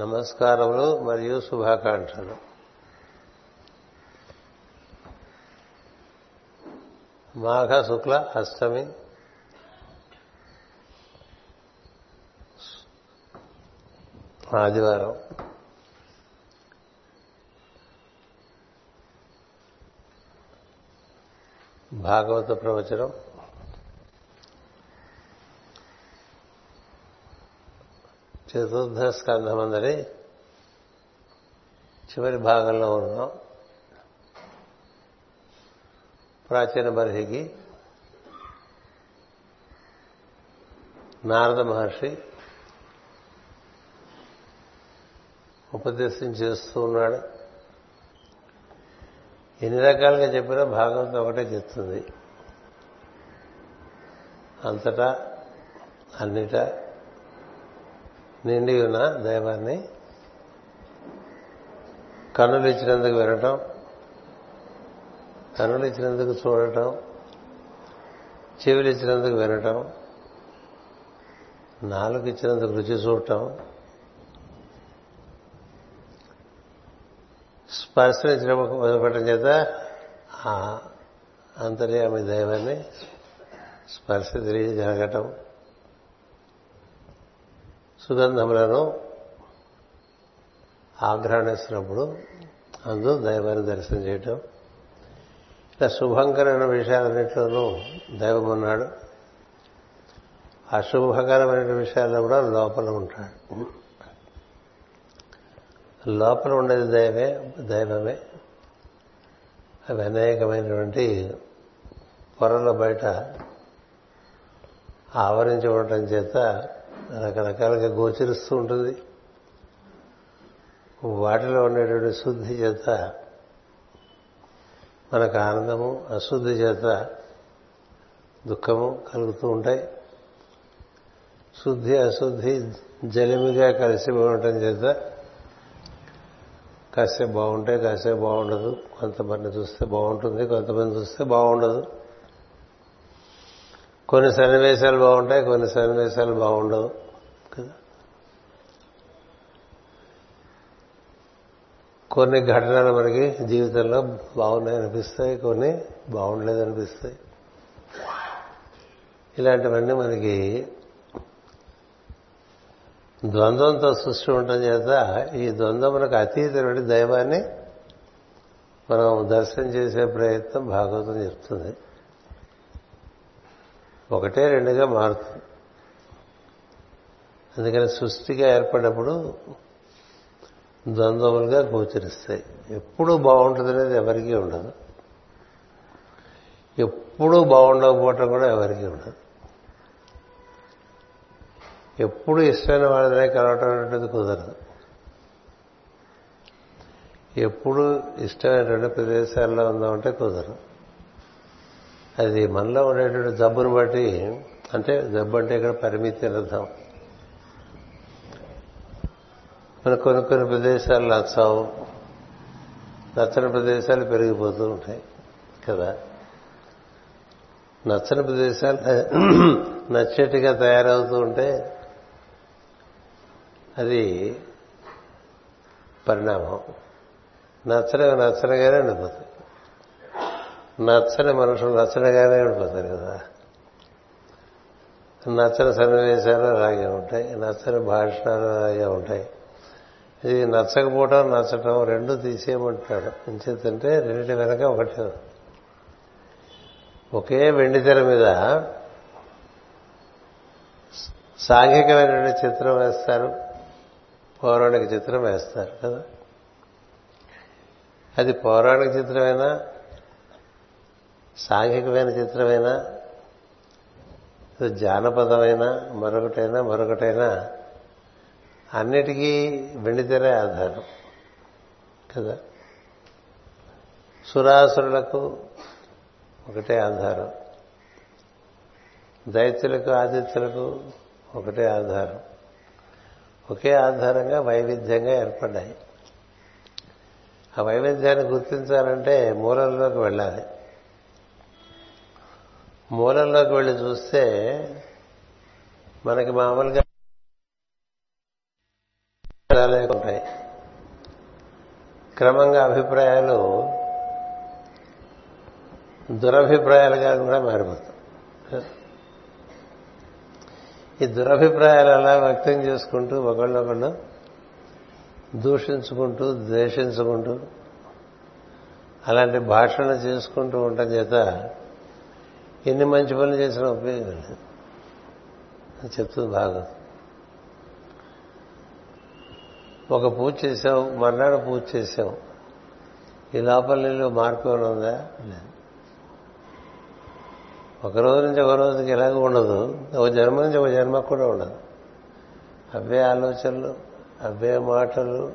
నమస్కారములు మరియు శుభాకాంక్షలు. మాఘ శుక్ల అష్టమి ఆదివారం. భాగవత ప్రవచనం చతుర్థ స్కంధమందరి చివరి భాగంలో ఉన్నాం. ప్రాచీన బర్హికి నారద మహర్షి ఉపదేశం చేస్తూ ఉన్నాడు. ఎన్ని రకాలుగా చెప్పినా భాగవతం ఒకటే చెప్తుంది. అంతటా అన్నిటా నిండి ఉన్న దైవాన్ని కన్నులు ఇచ్చినందుకు వినటం కన్నులు ఇచ్చినందుకు చూడటం చెవులు ఇచ్చినందుకు వినటం నాలుగు ఇచ్చినందుకు రుచి చూడటం స్పర్శనిచ్చినప్పటి చేత ఆ అంతర్యామి దైవాన్ని స్పర్శ తిరిగి జరగటం సుగంధములను ఆగ్రహణిస్తున్నప్పుడు అందు దైవాన్ని దర్శనం చేయటం. ఇలా శుభంకరమైన విషయాలన్నింటిలోనూ దైవం ఉన్నాడు. అశుభకరమైన విషయాల్లో కూడా లోపల ఉంటాడు. లోపల ఉండేది దైవే దైవమే. అవి అనేకమైనటువంటి పొరల బయట ఆవరించి ఉండటం చేత రకరకాలుగా గోచరిస్తూ ఉంటుంది. వాటిలో ఉండేటువంటి శుద్ధి చేత మనకు ఆనందము అశుద్ధి చేత దుఃఖము కలుగుతూ ఉంటాయి. శుద్ధి అశుద్ధి జలిమిగా కలిసి ఉండటం చేత కాసేపు బాగుంటాయి కాసేపు బాగుండదు. కొంతమంది చూస్తే బాగుంటుంది కొంతమంది చూస్తే బాగుండదు. కొన్ని సన్నివేశాలు బాగుంటాయి కొన్ని సన్నివేశాలు బాగుండవు. కదా? కొన్ని ఘటనలు మనకి జీవితంలో బాగున్నాయి అనిపిస్తాయి కొన్ని బాగుండలేదు అనిపిస్తాయి ఇలాంటివన్నీ మనకి ద్వంద్వంతో సృష్టి ఉండటం చేత ఈ ద్వంద్వమునకు అతీతమైన దైవాన్ని మనం దర్శనం చేసే ప్రయత్నం భాగవతం చెప్తుంది. ఒకటే రెండుగా మారుతుంది. అందుకని సృష్టిగా ఏర్పడినప్పుడు ద్వంద్వములుగా గోచరిస్తాయి. ఎప్పుడూ బాగుంటుంది అనేది ఎవరికీ ఉండదు. ఎప్పుడూ బాగుండకపోవటం కూడా ఎవరికీ ఉండదు. ఎప్పుడు ఇష్టమైన వాళ్ళనే కలవటం అనేది కుదరదు. ఎప్పుడు ఇష్టమైనటువంటి ప్రదేశాల్లో ఉందామంటే కుదరదు. అది మనలో ఉండేటువంటి జబ్బును బట్టి అంటే జబ్బు అంటే ఇక్కడ పరిమితి అర్థం. మన కొన్ని కొన్ని ప్రదేశాలు నచ్చవు. నచ్చని ప్రదేశాలు పెరిగిపోతూ ఉంటాయి కదా? నచ్చని ప్రదేశాలు నచ్చేట్టుగా తయారవుతూ ఉంటే అది పరిణామం. నచ్చనగా నచ్చనగానే ఉండిపోతుంది నచ్చని మనుషులు నచ్చడగానే ఉండిపోతారు కదా. నచ్చని సన్నివేశాలు అలాగే ఉంటాయి నచ్చని భాషణాలు అలాగే ఉంటాయి. ఇది నచ్చకపోవటం నచ్చటం రెండు తీసేయమంటాడు. ఇంచేతంటే రెండింటి వెనక ఒకటి ఒకే వెండి తెర మీద సాంఘికమైనటువంటి చిత్రం వేస్తారు పౌరాణిక చిత్రం వేస్తారు కదా. అది పౌరాణిక చిత్రమైనా? సాంఘికమైన చిత్రమైనా జానపదమైనా మరొకటైనా మరొకటైనా అన్నిటికీ వెండితెరే ఆధారం. కదా? సురాసురులకు ఒకటే ఆధారం. దైత్యులకు ఆదిత్యులకు ఒకటే ఆధారం. ఒకే ఆధారంగా వైవిధ్యంగా ఏర్పడ్డాయి. ఆ వైవిధ్యాన్ని గుర్తించాలంటే మూలంలోకి వెళ్ళాలి. మూలంలోకి వెళ్ళి చూస్తే మనకి మామూలుగా ఉంటాయి. క్రమంగా అభిప్రాయాలు దురభిప్రాయాలుగా కూడా మారిపోతాయి. ఈ దురభిప్రాయాలు అలా వ్యక్తం చేసుకుంటూ ఒకళ్ళొకళ్ళు దూషించుకుంటూ ద్వేషించుకుంటూ అలాంటి భాషణ చేసుకుంటూ ఉండటం చేత ఎన్ని మంచి పనులు చేసినా ఉపయోగం లేదు. చెప్తుంది బాగా ఒక పూజ చేసాం మర్నాడు పూజ చేసాం ఈ లోపల నీళ్ళు మార్పు ఉందా? లేదు. ఒక రోజు నుంచి ఒక రోజుకి ఎలాగ ఉండదు. ఒక జన్మ నుంచి ఒక జన్మకు కూడా ఉండదు. అవే ఆలోచనలు అవే మాటలు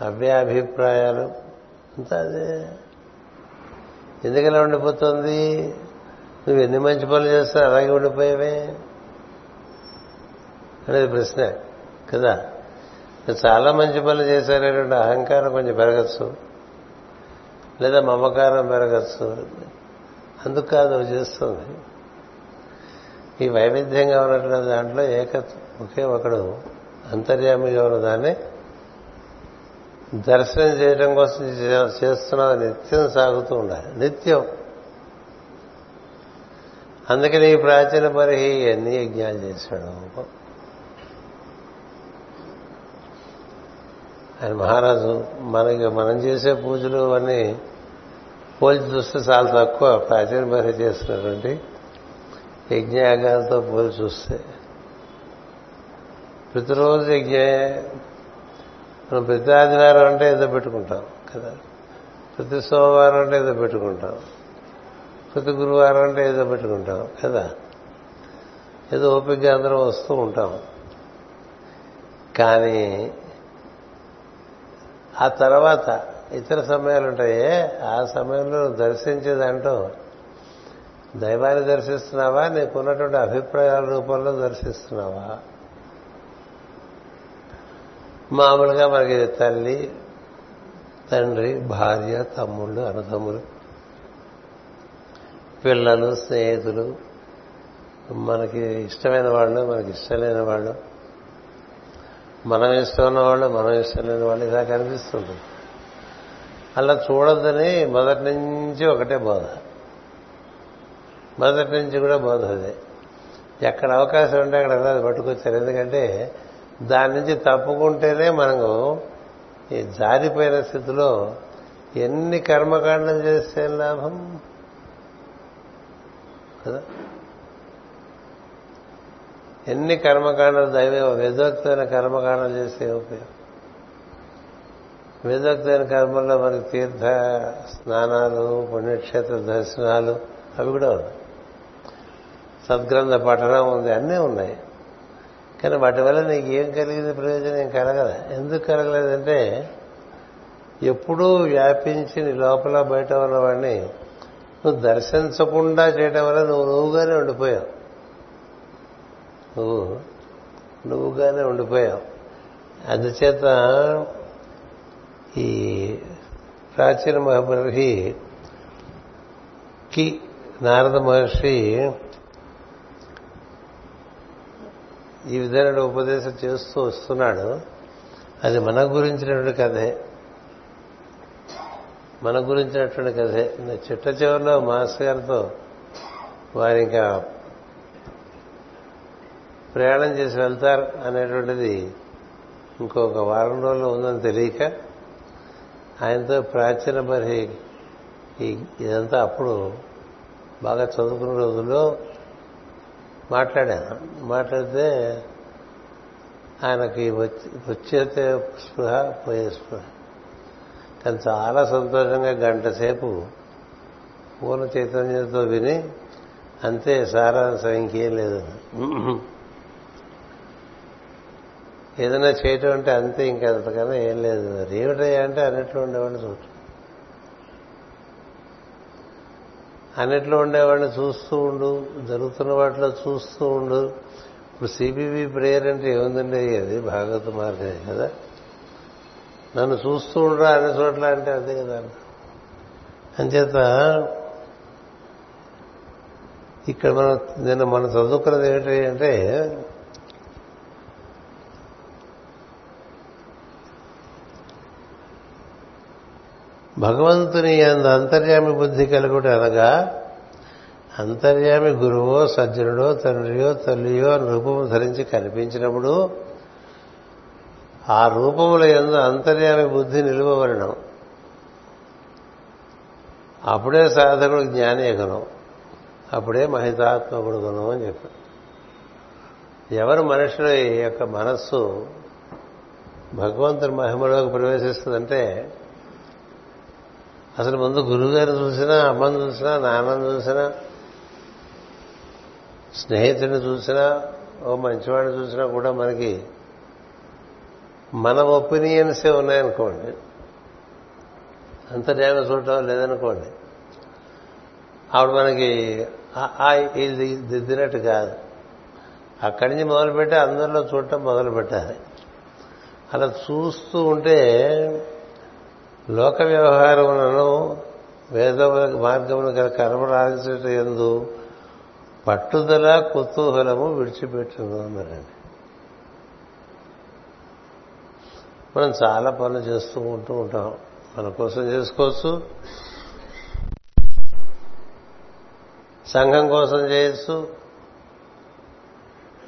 అవే అభిప్రాయాలు. అంతా అదే. ఎందుకలా ఉండిపోతుంది? నువ్వు ఎన్ని మంచి పనులు చేస్తా అలాగే ఉండిపోయావే? అనేది ప్రశ్న కదా? చాలా మంచి పనులు చేశారేటువంటి అహంకారం కొంచెం పెరగచ్చు. లేదా మమకారం పెరగచ్చు. అందుకు కాదు అవి చేస్తుంది. ఈ వైవిధ్యంగా ఉన్నటువంటి దాంట్లో ఏకత్వం ఒకే ఒకడు అంతర్యామిగా ఉన్న దాన్ని దర్శనం చేయడం కోసం చేస్తున్నది నిత్యం సాగుతూ ఉండాలి. నిత్యం. అందుకని ఈ ప్రాచీన పరిహి ఎన్ని యజ్ఞాలు చేశాడు ఆయన మహారాజు మనకి మనం చేసే పూజలు అవన్నీ పోల్చి చూస్తే చాలా తక్కువ ప్రాచీన పరిహి చేస్తున్నటువంటి యజ్ఞయాగాలతో పోల్చి చూస్తే. ప్రతిరోజు యజ్ఞే మనం ప్రతి ఆదివారం అంటే ఏదో పెట్టుకుంటాం కదా. ప్రతి సోమవారం అంటే ఏదో పెట్టుకుంటాం. ప్రతి గురువారం అంటే ఏదో పెట్టుకుంటాం కదా? ఏదో ఓపికగా అందరం వస్తూ ఉంటాం. కానీ ఆ తర్వాత ఇతర సమయాలు ఉంటాయే ఆ సమయంలో దర్శించే దాంట్లో దైవాన్ని దర్శిస్తున్నావా? నీకున్నటువంటి అభిప్రాయాల రూపంలో దర్శిస్తున్నావా? మామూలుగా మనకి తల్లి తండ్రి భార్య తమ్ముళ్ళు అన్నదమ్ములు పిల్లలు స్నేహితులు మనకి ఇష్టమైన వాళ్ళు మనకి ఇష్టం లేని వాళ్ళు మనం ఇష్టం ఉన్న వాళ్ళు మనం ఇష్టం లేని వాళ్ళు ఇలా కనిపిస్తుంది అలా చూడొద్దని మొదటి నుంచి ఒకటే బోధ. మొదటి నుంచి కూడా బోధ అదే. ఎక్కడ అవకాశం ఉంటే అక్కడ అది పట్టుకొచ్చారు. ఎందుకంటే దాని నుంచి తప్పుకుంటేనే మనకు ఈ జారిపోయిన స్థితిలో ఎన్ని కర్మకాండం చేస్తే లాభం? కదా? ఎన్ని కర్మకాండాలు దైవే వేదోక్తమైన కర్మకాండాలు చేస్తే ఉపయోగం? వేదోక్తమైన కర్మల్లో మనకి తీర్థ స్నానాలు పుణ్యక్షేత్ర దర్శనాలు అవి కూడా ఉన్నాయి. సద్గ్రంథ పఠనం ఉంది అన్నీ ఉన్నాయి. కానీ వాటి వల్ల నీకు ఏం కలిగింది ప్రయోజనం? ఏం ఎందుకు కలగలేదంటే ఎప్పుడూ వ్యాపించి నీ లోపల బయట ఉన్నవాడిని నువ్వు దర్శించకుండా చేయటం వల్ల నువ్వు నువ్వుగానే ఉండిపోయావు. నువ్వు నువ్వుగానే ఉండిపోయావు. అందుచేత ఈ ప్రాచీన మహర్షి కి నారద మహర్షి ఈ విధమైన ఉపదేశం చేస్తూ వస్తున్నాడు. అది మన గురించినటువంటి కథే. మన గురించినటువంటి కథే. చిట్ట చివరిలో మాస్టర్ గారితో వారు ఇంకా ప్రయాణం చేసి వెళ్తారు అనేటువంటిది ఇంకొక వారం రోజులు ఉందని తెలియక ఆయనతో ప్రాచీన మరి ఇదంతా అప్పుడు బాగా చదువుకున్న రోజుల్లో మాట్లాడాను. మాట్లాడితే ఆయనకి వచ్చే స్పృహ పోయే స్పృహ. కానీ చాలా సంతోషంగా గంట సేపు పూర్ణ చైతన్యంతో విని అంతే సారాంశం ఇంకేం లేదు. ఏదైనా చేయటం అంటే అంతే ఇంకంతకన్నా ఏం లేదు. మరి ఏమిటయ్యా అంటే అన్నిట్లో ఉండేవాడిని చూడు. అన్నిట్లో ఉండేవాడిని చూస్తూ ఉండు జరుగుతున్న వాటిలో చూస్తూ ఉండు. ఇప్పుడు సిబిబి ప్రేయర్ అంటే ఏముందండి? అది భాగవత మార్గమే కదా. నన్ను చూస్తూ ఉండరా అన్ని చోట్ల అంటే అంతే కదా. అంచేత ఇక్కడ మనం నిన్న మనం చదువుకున్నది ఏమిటి అంటే భగవంతుని అంద అంతర్యామి బుద్ధి కలుగుట అనగా అంతర్యామి గురువో సజ్జనుడో తండ్రియో తల్లియో రూపము ధరించి కనిపించినప్పుడు ఆ రూపముల ఎందు అంతర్యామి బుద్ధి నిలువవరణం అప్పుడే సాధకుడు జ్ఞాని అప్పుడే మహితాత్మకుడు గుణం అని చెప్పారు ఎవరు మనుషుల యొక్క మనస్సు భగవంతుని మహిమలోకి ప్రవేశిస్తుందంటే అసలు ముందు గురువుగారిని చూసినా అమ్మని చూసినా నాన్నని చూసినా స్నేహితుడిని చూసినా ఓ మంచివాడిని చూసినా కూడా మనకి మన ఒపీనియన్సే ఉన్నాయనుకోండి అంతర్యామి చూడటం లేదనుకోండి ఆవిడ మనకి ఇది దిద్దినట్టు కాదు. అక్కడి నుంచి మొదలుపెట్టి అందరిలో చూడటం మొదలు పెట్టాలి అలా చూస్తూ ఉంటే లోక వ్యవహారములను వేద మార్గమును గల కర్మరాజట ఎందు పట్టుదల కుతూహలము విడిచిపెట్టును అన్నారండి మనం చాలా పనులు చేస్తూ ఉంటూ ఉంటాం. మన కోసం చేసుకోవచ్చు. సంఘం కోసం చేయొచ్చు.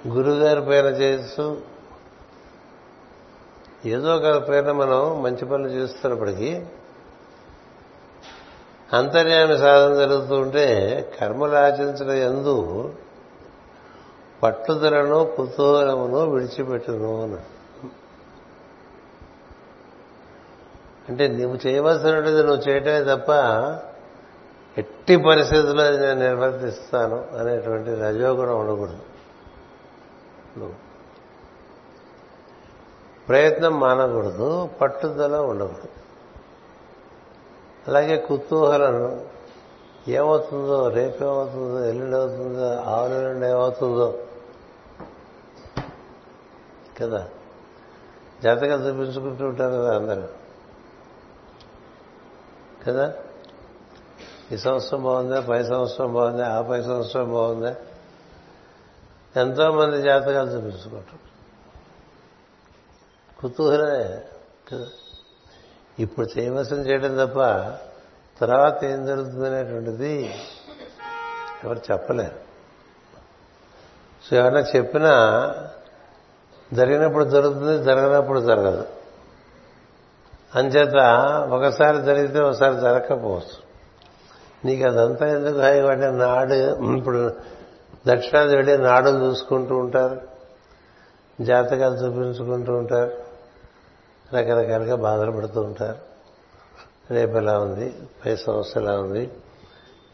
గురుగారి పైన చేయొచ్చు. ఏదో ఒక పైన మనం మంచి పనులు చేస్తున్నప్పటికీ అంతర్యామి సాధన జరుగుతూ ఉంటే కర్మలు ఆచరించడం ఎందు పట్టుదలను కుతూహలమును విడిచిపెట్టును అంటే నువ్వు చేయవలసినటువంటిది నువ్వు చేయటమే తప్ప ఎట్టి పరిస్థితుల్లో అది నేను నిర్వర్తిస్తాను అనేటువంటి రజోగుణం ఉండకూడదు. ప్రయత్నం మానకూడదు పట్టుదల ఉండకూడదు. అలాగే కుతూహలను ఏమవుతుందో రేపేమవుతుందో ఎల్లుండి అవుతుందో ఆవులండి ఏమవుతుందో కదా? జాతకాలు చూపించుకుంటూ ఉంటారు కదా అందరూ. కదా? ఈ సంవత్సరం బాగుందా? పై సంవత్సరం బాగుందా? ఆ పై సంవత్సరం బాగుందా? ఎంతో మంది జాతకాలు చూపించుకోవటం కుతూహలమే కదా? ఇప్పుడు చేయవలసింది చేయడం తప్ప తర్వాత ఏం జరుగుతుంది అనేటువంటిది ఎవరు చెప్పలేరు. సో ఎవరైనా చెప్పినా జరిగినప్పుడు జరుగుతుంది జరగనప్పుడు జరగదు. అంచేత ఒకసారి జరిగితే ఒకసారి జరగకపోవచ్చు. నీకు అదంతా ఎందుకు అంటే నాడు ఇప్పుడు దక్షిణాది వెళ్ళి నాడులు చూసుకుంటూ ఉంటారు జాతకాలు చూపించుకుంటూ ఉంటారు రకరకాలుగా బాధలు పడుతూ ఉంటారు. రేపు ఎలా ఉంది? పై సంవత్సరం ఎలా ఉంది?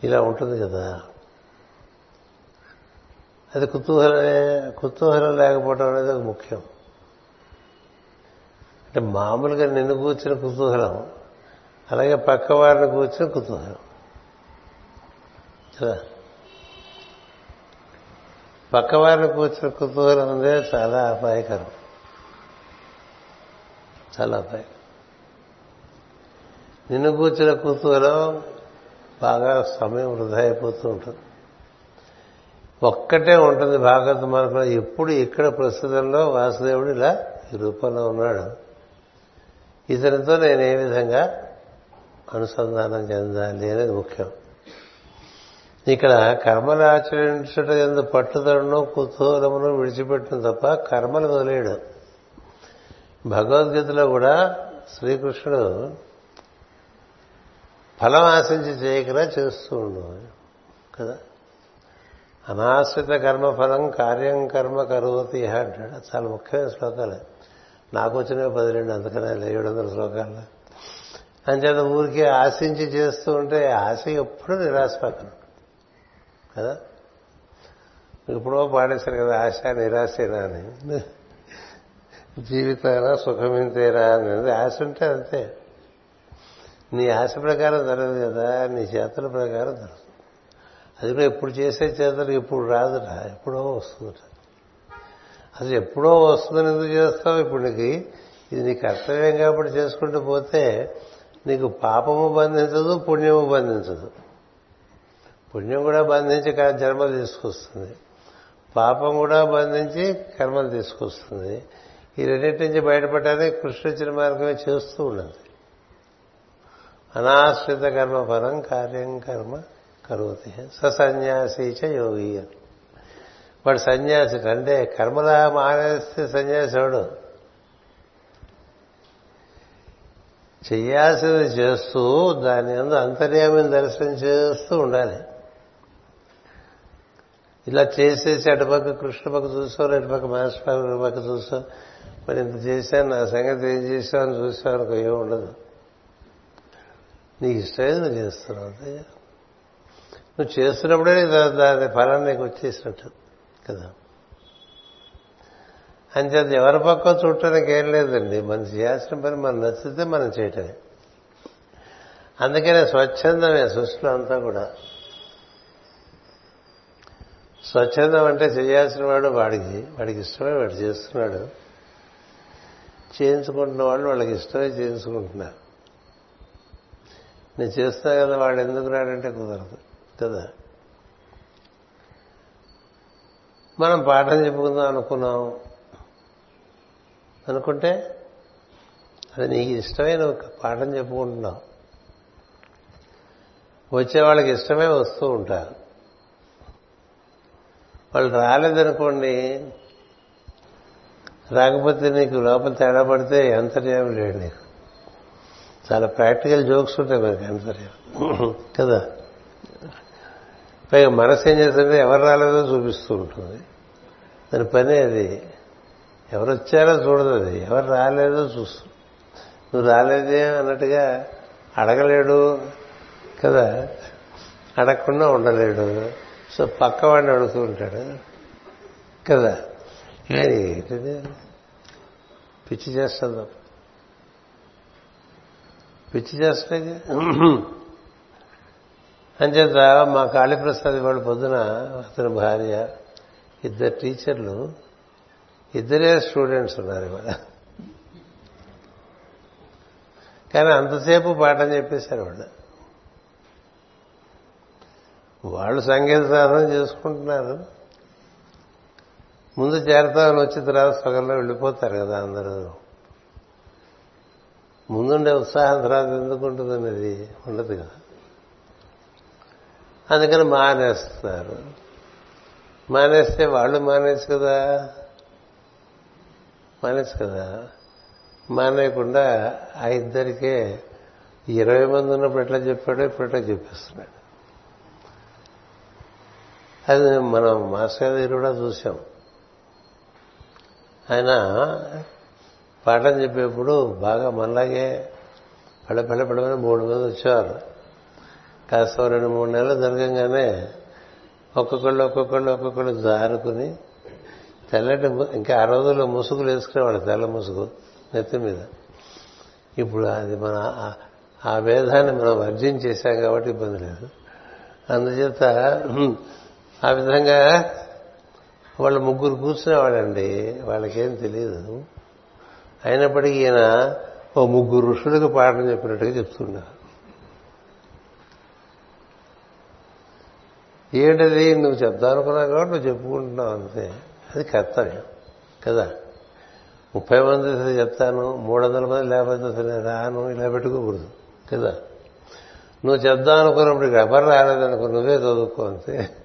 ఇలా ఉంటుంది కదా. అది కుతూహలమే కుతూహలం లేకపోవడం అనేది ఒక ముఖ్యం. అంటే మామూలుగా నిన్ను కూర్చిన కుతూహలం. అలాగే పక్క వారిని కూర్చుని కుతూహలం. కదా? పక్క వారిని కూర్చిన కుతూహలం ఉందే చాలా అపాయకరం. చాలా అపాయకరం. నిన్ను కూర్చిన కుతూహలం బాగా సమయం వృధా అయిపోతూ ఉంటుంది. ఒక్కటే ఉంటుంది భాగవత మార్గంలో. ఎప్పుడు ఇక్కడ ప్రస్తుతంలో వాసుదేవుడు ఇలా ఈ రూపంలో ఉన్నాడు. ఇతనితో నేను ఏ విధంగా అనుసంధానం చెందాలి అనేది ముఖ్యం. ఇక్కడ కర్మలు ఆచరించుట ఎందు పట్టుదలను కుతూహలమును విడిచిపెట్టడం తప్ప కర్మలు వదిలేయడు. భగవద్గీతలో కూడా శ్రీకృష్ణుడు ఫలం ఆశించి చేయకరా చేస్తూ ఉండు కదా? అనాశ్రిత కర్మఫలం కార్యం కర్మ కరువతి అంటాడు. చాలా ముఖ్యమైన శ్లోకాలు. నాకు వచ్చినవి పది రెండు అందుకనే ఏడు వందల శ్లోకాలు అంచేత ఊరికే ఆశించి చేస్తూ ఉంటే ఆశ ఎప్పుడూ నిరాశ పక్కన కదా? ఎప్పుడో పాడేశారు కదా ఆశ నిరాశేనా అని. జీవితాన సుఖమింతేరా అనేది ఆశ ఉంటే అంతే. నీ ఆశ ప్రకారం జరగదు కదా నీ చేతల ప్రకారం జరగదు. అది కూడా ఎప్పుడు చేసే చేతలు ఇప్పుడు రాదురా ఎప్పుడో వస్తుందిరా అసలు ఎప్పుడో వస్తుందని ఎందుకు చేస్తావు? ఇప్పుడు నీకు ఇది నీ కర్తవ్యం కాబట్టి చేసుకుంటూ పోతే నీకు పాపము బంధించదు పుణ్యము బంధించదు. పుణ్యం కూడా బంధించి జన్మలు తీసుకొస్తుంది. పాపం కూడా బంధించి కర్మలు తీసుకొస్తుంది. ఈ రెండింటి నుంచి బయటపడడానికి కృష్ణ వచ్చిన మార్గమే చేస్తూ ఉన్నది. అనాశ్రిత కర్మ ఫలం కార్యం కర్మ కరోతి సన్యాసి యోగి అని. వాడు సన్యాసి అంటే కర్మలా మానేస్తే సన్యాసి వాడు. చెయ్యాల్సింది చేస్తూ దాని అందు అంతర్యామిని దర్శనం చేస్తూ ఉండాలి. ఇలా చేసేసి అటుపక్క కృష్ణ పక్క చూసావు అటుపక్క మాస్టర్ పక్క చూసావు మరి ఇంత చేశాను నా సంగతి ఏం చేసావు అని చూసావు అనుకో ఏమి ఉండదు. నీకు ఇష్టమైంది నువ్వు చేస్తున్నావు నువ్వు చేస్తున్నప్పుడే దాని ఫలం నీకు వచ్చేసినట్టు. కదా. అంచేది ఎవరి పక్క చూడటానికి ఏం లేదండి. మనం చేయాల్సిన పని మనం నచ్చితే మనం చేయటమే. అందుకనే స్వచ్ఛందమే సృష్టిలో అంతా కూడా. స్వచ్ఛందం అంటే చేయాల్సిన వాడు వాడికి వాడికి ఇష్టమే వాడు చేస్తున్నాడు. చేయించుకుంటున్న వాళ్ళు వాళ్ళకి ఇష్టమే చేయించుకుంటున్నారు. నేను చేస్తున్నా కదా వాడు ఎందుకు రాడంటే కుదరదు కదా? మనం పాఠం చెప్పుకుందాం అనుకున్నాం. అనుకుంటే అది నీకు ఇష్టమైన ఒక పాఠం చెప్పుకుంటున్నావు వచ్చే వాళ్ళకి ఇష్టమే వస్తూ ఉంటారు. వాళ్ళు రాలేదనుకోండి రాకపోతే నీకు లోపల తేడా పడితే అంతర్యామి లేడు నీకు. చాలా ప్రాక్టికల్ జోక్స్ ఉంటాయి మనకి అంతర్యామి. కదా? పైగా మనసు ఏం చేస్తుంటే ఎవరు రాలేదో చూపిస్తూ ఉంటుంది. దాని పని అది. ఎవరు వచ్చారో చూడదు అది. ఎవరు రాలేదో చూస్తూ. నువ్వు రాలేదే అన్నట్టుగా అడగలేడు కదా? అడగకుండా ఉండలేడు. సో పక్క వాడిని అడుగుతూ ఉంటాడు కదా? ఏంటిది? పిచ్చి చేస్తుంది పిచ్చి చేస్తుంది అంచేత మా కాళీప్రసాద్ వాళ్ళు పొద్దున అతని భార్య ఇద్దరు టీచర్లు ఇద్దరే స్టూడెంట్స్ ఉన్నారు ఇవాళ. కానీ అంతసేపు పాఠం చెప్పేశారు వాళ్ళు. వాళ్ళు సంగీత సాధన చేసుకుంటున్నారు. ముందు చేరతామని వచ్చిన తర్వాత సగంలో వెళ్ళిపోతారు కదా అందరూ. ముందుండే ఉత్సాహం తర్వాత ఎందుకు ఉంటుంది అనేది ఉండదు కదా. అందుకని మానేస్తున్నారు మానేస్తే వాళ్ళు మానేసి కదా. మానేసి కదా. మానేయకుండా ఆ ఇద్దరికే ఇరవై మంది ఉన్నప్పుడు ఎట్లా చెప్పాడో ఇప్పుడు ఎట్లా చెప్పేస్తున్నాడు. అది మనం మాస్టర్ గారి కూడా చూసాం ఆయన పాఠం చెప్పేప్పుడు బాగా మనలాగే పళ్ళ పళ్ళ పడమని మూడు మంది వచ్చేవారు. కాస్త రెండు మూడు నెలలు జరగంగానే ఒక్కొక్కళ్ళు ఒక్కొక్కళ్ళు ఒక్కొక్కళ్ళు జారుకుని తెల్లటి ఇంకా ఆ రోజుల్లో ముసుగులు వేసుకునేవాడు తెల్ల ముసుగు నెత్తి మీద. ఇప్పుడు అది మన ఆ భేదాన్ని మనం వర్జం చేశాం కాబట్టి ఇబ్బంది లేదు. అందుచేత ఆ విధంగా వాళ్ళు ముగ్గురు కూర్చునేవాడండి వాళ్ళకేం తెలియదు అయినప్పటికీ ఈయన ఓ ముగ్గురు ఋషులకు పాఠం చెప్పినట్టుగా చెప్తున్నారు ఏంటది? నువ్వు చెప్తా అనుకున్నావు కాబట్టి నువ్వు చెప్పుకుంటున్నావు అంతే. అది కర్తవ్యం. కదా? ముప్పై మంది చెప్తాను మూడు వందల మంది లేకపోతే అసలు రాను ఇలా పెట్టుకోకూడదు. కదా? నువ్వు చెప్దాం అనుకున్నప్పుడు ఇక్కడ ఎవరు రాలేదనుకో నువ్వే చదువుకో అంతే.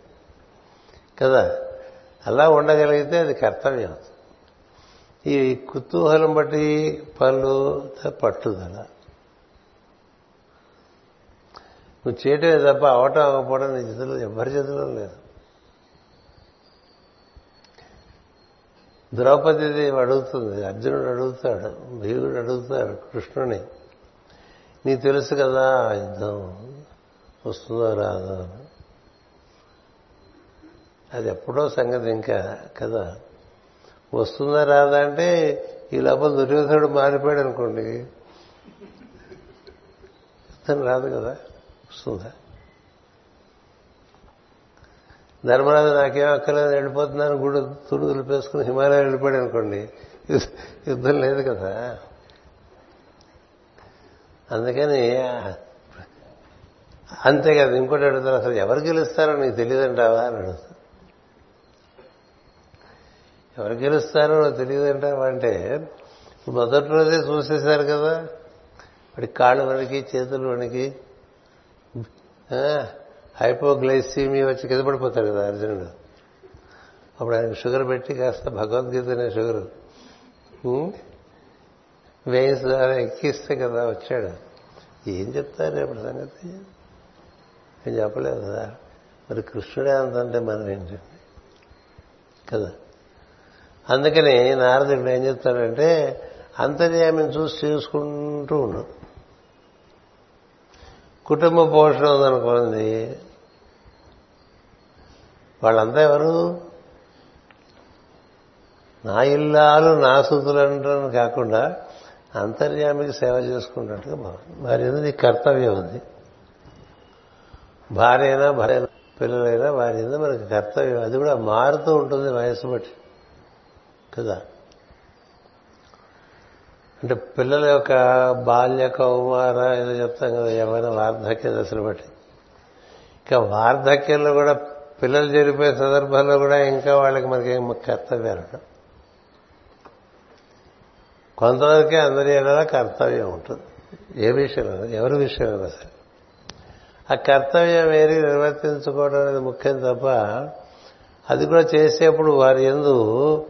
కదా? అలా ఉండగలిగితే అది కర్తవ్యం. ఈ కుతూహలం బట్టి పళ్ళు పట్టుదల. నువ్వు చేయటమే తప్ప అవటం అవ్వకపోవడం నీ చేతులు ఎవరి చేతుల్లో లేదు. ద్రౌపది అడుగుతుంది అర్జునుడు అడుగుతాడు భీముడు అడుగుతాడు కృష్ణుని నీకు తెలుసు కదా యుద్ధం వస్తుందో రాదో? అది ఎప్పుడో సంగతి ఇంకా కదా. వస్తుందా రాదా అంటే ఈ లోపల దుర్యోధనుడు మారిపోయాడు అనుకోండి. యుద్ధం రాదు కదా. వస్తుందా. ధర్మరాజు నాకేం అక్కర్లేదు వెళ్ళిపోతున్నాను గుడి తుడు తులిపేసుకుని హిమాలయం వెళ్ళిపోయాడు అనుకోండి. యుద్ధం లేదు కదా. అందుకని అంతే కదా ఇంకోటి అడుగుతారు అసలు ఎవరు గెలుస్తారో నీకు తెలియదంటావా అని అడుగుతారు. ఎవరు గెలుస్తారో తెలియదంటావా అంటే మొదటి రోజే చూసేశారు కదా. వాడి కాళ్ళు వణికి చేతులు వణికి హైపోగ్లైసీమియా వచ్చి కింద పడిపోతాడు కదా అర్జునుడు. అప్పుడు ఆయనకు షుగర్ పెట్టి కాస్త భగవద్గీత అనే షుగర్ వెయిన్స్ ద్వారా ఎక్కిస్తే కదా వచ్చాడు. ఏం చెప్తారు ఇప్పుడు సంగతి? నేను చెప్పలేదు కదా. మరి కృష్ణుడే అంతంటే మనం ఏంటండి కదా. అందుకని నారదుడు ఏం చెప్తాడంటే అంతర్యామిని చూసి చేసుకుంటూ ఉన్నాం కుటుంబ పోషణ ఉందనుకోండి వాళ్ళంతా ఎవరు? నా ఇల్లాలు నా సుతులు అంటాను కాకుండా అంతర్యామికి సేవ చేసుకున్నట్టుగా బాగుంది వారి ఎందుకు నీ కర్తవ్యం ఉంది. భార్య అయినా భార్య పిల్లలైనా వారి ఎందుకు మనకి కర్తవ్యం. అది కూడా మారుతూ ఉంటుంది వయసు బట్టి. కదా? అంటే పిల్లల యొక్క బాల్య కౌమార ఏదో చెప్తాం కదా ఏమైనా వార్ధక్య దశలు బట్టి. ఇంకా వార్ధక్యంలో కూడా పిల్లలు జరిపోయే సందర్భంలో కూడా ఇంకా వాళ్ళకి మనకి కర్తవ్యాలు ఉండవు. కొంతవరకే అందరి ఏదైనా కర్తవ్యం ఉంటుంది. ఏ విషయంలో ఎవరి విషయమైనా సరే. ఆ కర్తవ్యం వేరి నిర్వర్తించుకోవడం అనేది ముఖ్యం తప్ప అది కూడా చేసేప్పుడు వారి ఎందు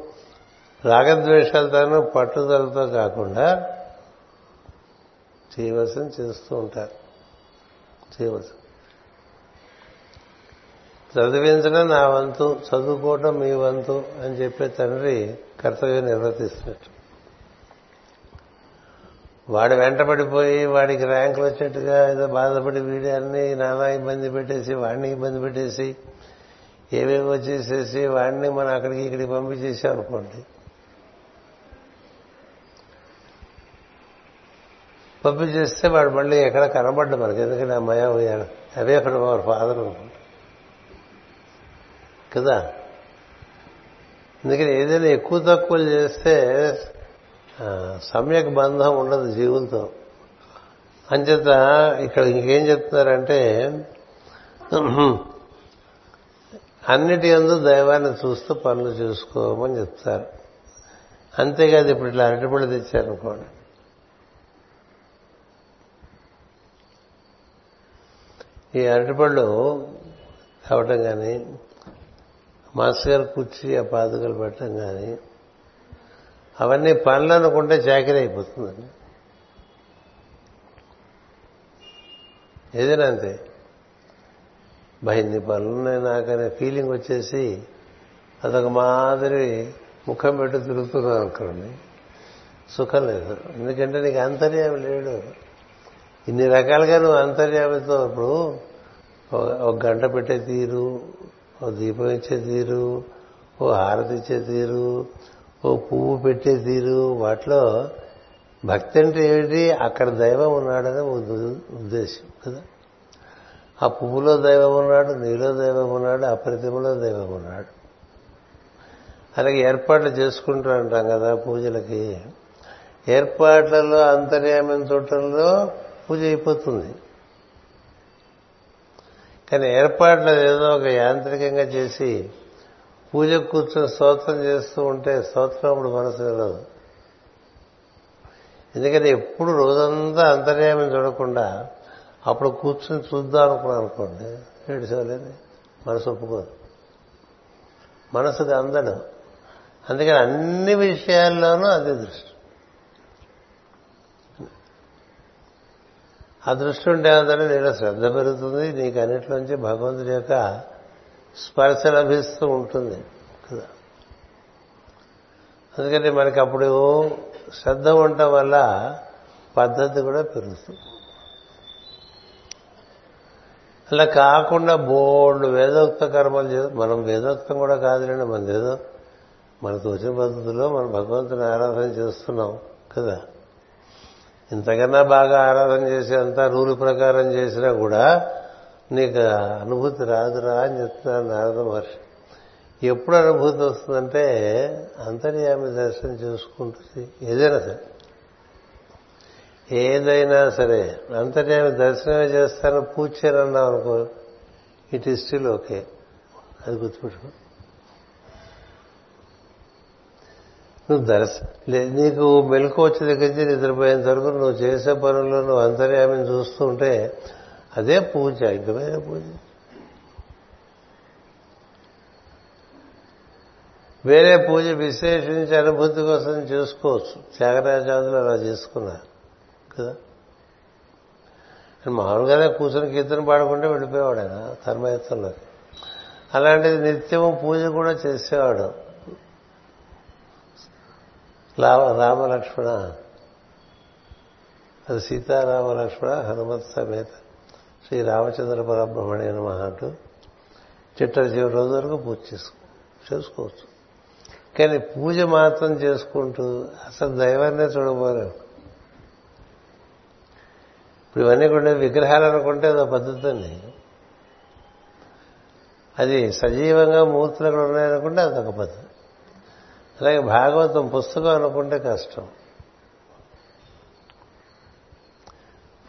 రాగద్వేషాలతోనూ పట్టుదలతో కాకుండా చేయవలసింది చేస్తూ ఉంటారు. చేయవలసింది చదివించడం నా వంతు చదువుకోవటం మీ వంతు అని చెప్పే తండ్రి కర్తవ్యం నిర్వర్తిస్తున్నట్టు. వాడు వెంటబడిపోయి వాడికి ర్యాంకులు వచ్చేట్టుగా ఏదో బాధపడి వీడి అన్ని నానా ఇబ్బంది పెట్టేసి వాడిని ఇబ్బంది పెట్టేసి ఏవేవో వచ్చేసేసి వాడిని మనం అక్కడికి ఇక్కడికి పంపించేసాం అనుకోండి పంపించేస్తే వాడు మళ్ళీ ఎక్కడ కనబడ్డు మనకి. ఎందుకంటే అమ్మాయ అవే ఫ్రమ్ అవర్ ఫాదర్ అనుకుంటా. కదా? అందుకని ఏదైనా ఎక్కువ తక్కువలు చేస్తే సమ్యక్ బంధం ఉండదు జీవులతో. అంచేత ఇక్కడ ఇంకేం చెప్తున్నారంటే అన్నిటి అందు దైవాన్ని చూస్తూ పనులు చూసుకోమని చెప్తారు. అంతేకాదు ఇప్పుడు ఇట్లా అరటిపళ్ళు తెచ్చారనుకోండి. ఈ అరటిపళ్ళు తవ్వటం కానీ మాస్టర్ గారు కుర్చీ ఆ పాదుకలు పెట్టడం కానీ అవన్నీ పనులు అనుకుంటే చాకరీ అయిపోతుందండి. ఏదైనా అంతే. బా పనులున్నాయి నాకనే ఫీలింగ్ వచ్చేసి అదొక మాదిరి ముఖం పెట్టి తిరుగుతున్నాను అనుకోండి. సుఖం లేదు. ఎందుకంటే నీకు అంతర్యం లేడు. ఇన్ని రకాలుగా నువ్వు అంతర్యామితో ఇప్పుడు ఒక గంట పెట్టే తీరు ఓ దీపం ఇచ్చే తీరు ఓ హారతి ఇచ్చే తీరు ఓ పువ్వు పెట్టే తీరు వాటిలో భక్తి అంటే ఏమిటి? అక్కడ దైవం ఉన్నాడని ఉద్దేశం కదా? ఆ పువ్వులో దైవం ఉన్నాడు నీలో దైవం ఉన్నాడు అప్రతిమలో దైవం ఉన్నాడు. అలాగే ఏర్పాట్లు చేసుకుంటూ అంటాం కదా పూజలకి. ఏర్పాట్లలో అంతర్యామైన చూడటంలో పూజ అయిపోతుంది. కానీ ఏర్పాట్లు ఏదో ఒక యాంత్రికంగా చేసి పూజ కూర్చొని స్తోత్రం చేస్తూ ఉంటే స్తోత్రం అప్పుడు మనసు వెళ్ళదు ఎందుకని ఎప్పుడు రోజంతా అంతర్యామం చూడకుండా అప్పుడు కూర్చొని చూద్దాం అనుకున్నాను అనుకోండి ఏడుచోలేదు మనసు ఒప్పుకోదు. మనసుకు అందడం అందుకని అన్ని విషయాల్లోనూ అది దృష్టి అదృష్టం దృష్టి ఉంటే నీలో శ్రద్ధ పెరుగుతుంది నీకు అన్నిట్లోంచి భగవంతుడి యొక్క స్పర్శ లభిస్తూ ఉంటుంది కదా. అందుకని మనకి అప్పుడు శ్రద్ధ ఉండటం వల్ల పద్ధతి కూడా పెరుగుతుంది. అలా కాకుండా బోర్డు వేదోక్త కర్మలు చే మనం వేదోక్తం కూడా కాదులేండి మన ఏదో మనకు వచ్చిన పద్ధతిలో మనం భగవంతుని ఆరాధన చేస్తున్నాం కదా. ఇంతకన్నా బాగా ఆరాధన చేసి అంతా రూలు ప్రకారం చేసినా కూడా నీకు అనుభూతి రాదురా అని చెప్తున్నాను నారద మహర్షి. ఎప్పుడు అనుభూతి వస్తుందంటే అంతర్యామి దర్శనం చేసుకుంటుంది ఏదైనా సరే. ఏదైనా సరే. అంతర్యామి దర్శనమే చేస్తాను పూజ చేయనన్నావు అనుకో. It is still okay. అది గుర్తుపెట్టుకో. నువ్వు దర్శ నీకు మెలకు వచ్చే దగ్గర నుంచి నిద్రపోయేంత వరకు నువ్వు చేసే పనుల్లో నువ్వు అంతర్యామిని చూస్తూ ఉంటే అదే పూజ అద్భుతమైన పూజ. వేరే పూజ విశేషించి అనుభూతి కోసం చేసుకోవచ్చు. త్యాగరాజాదులు అలా చేసుకున్నారు కదా? మామూలుగానే కూర్చొని కీర్తన పాడుకుంటే వెళ్ళిపోయేవాడు ఆయన కర్మయత్నంలోకి అలాంటిది నిత్యం పూజ కూడా చేసేవాడు. రామ రామలక్ష్మణ. అది సీతారామ లక్ష్మణ హనుమత్ సమేత శ్రీ రామచంద్ర పరబ్రహ్మణి అని అంటూ చిట్ట చివరి రోజు వరకు పూజ చేసుకో చేసుకోవచ్చు. కానీ పూజ మాత్రం చేసుకుంటూ అసలు దైవాన్నే చూడబోలేము ఇప్పుడు ఇవన్నీ కూడా విగ్రహాలు అనుకుంటే అదో పద్ధతి అండి అది సజీవంగా మూర్తులు అక్కడ ఉన్నాయనుకుంటే అదొక పద్ధతి. అలాగే భాగవతం పుస్తకం అనుకుంటే కష్టం.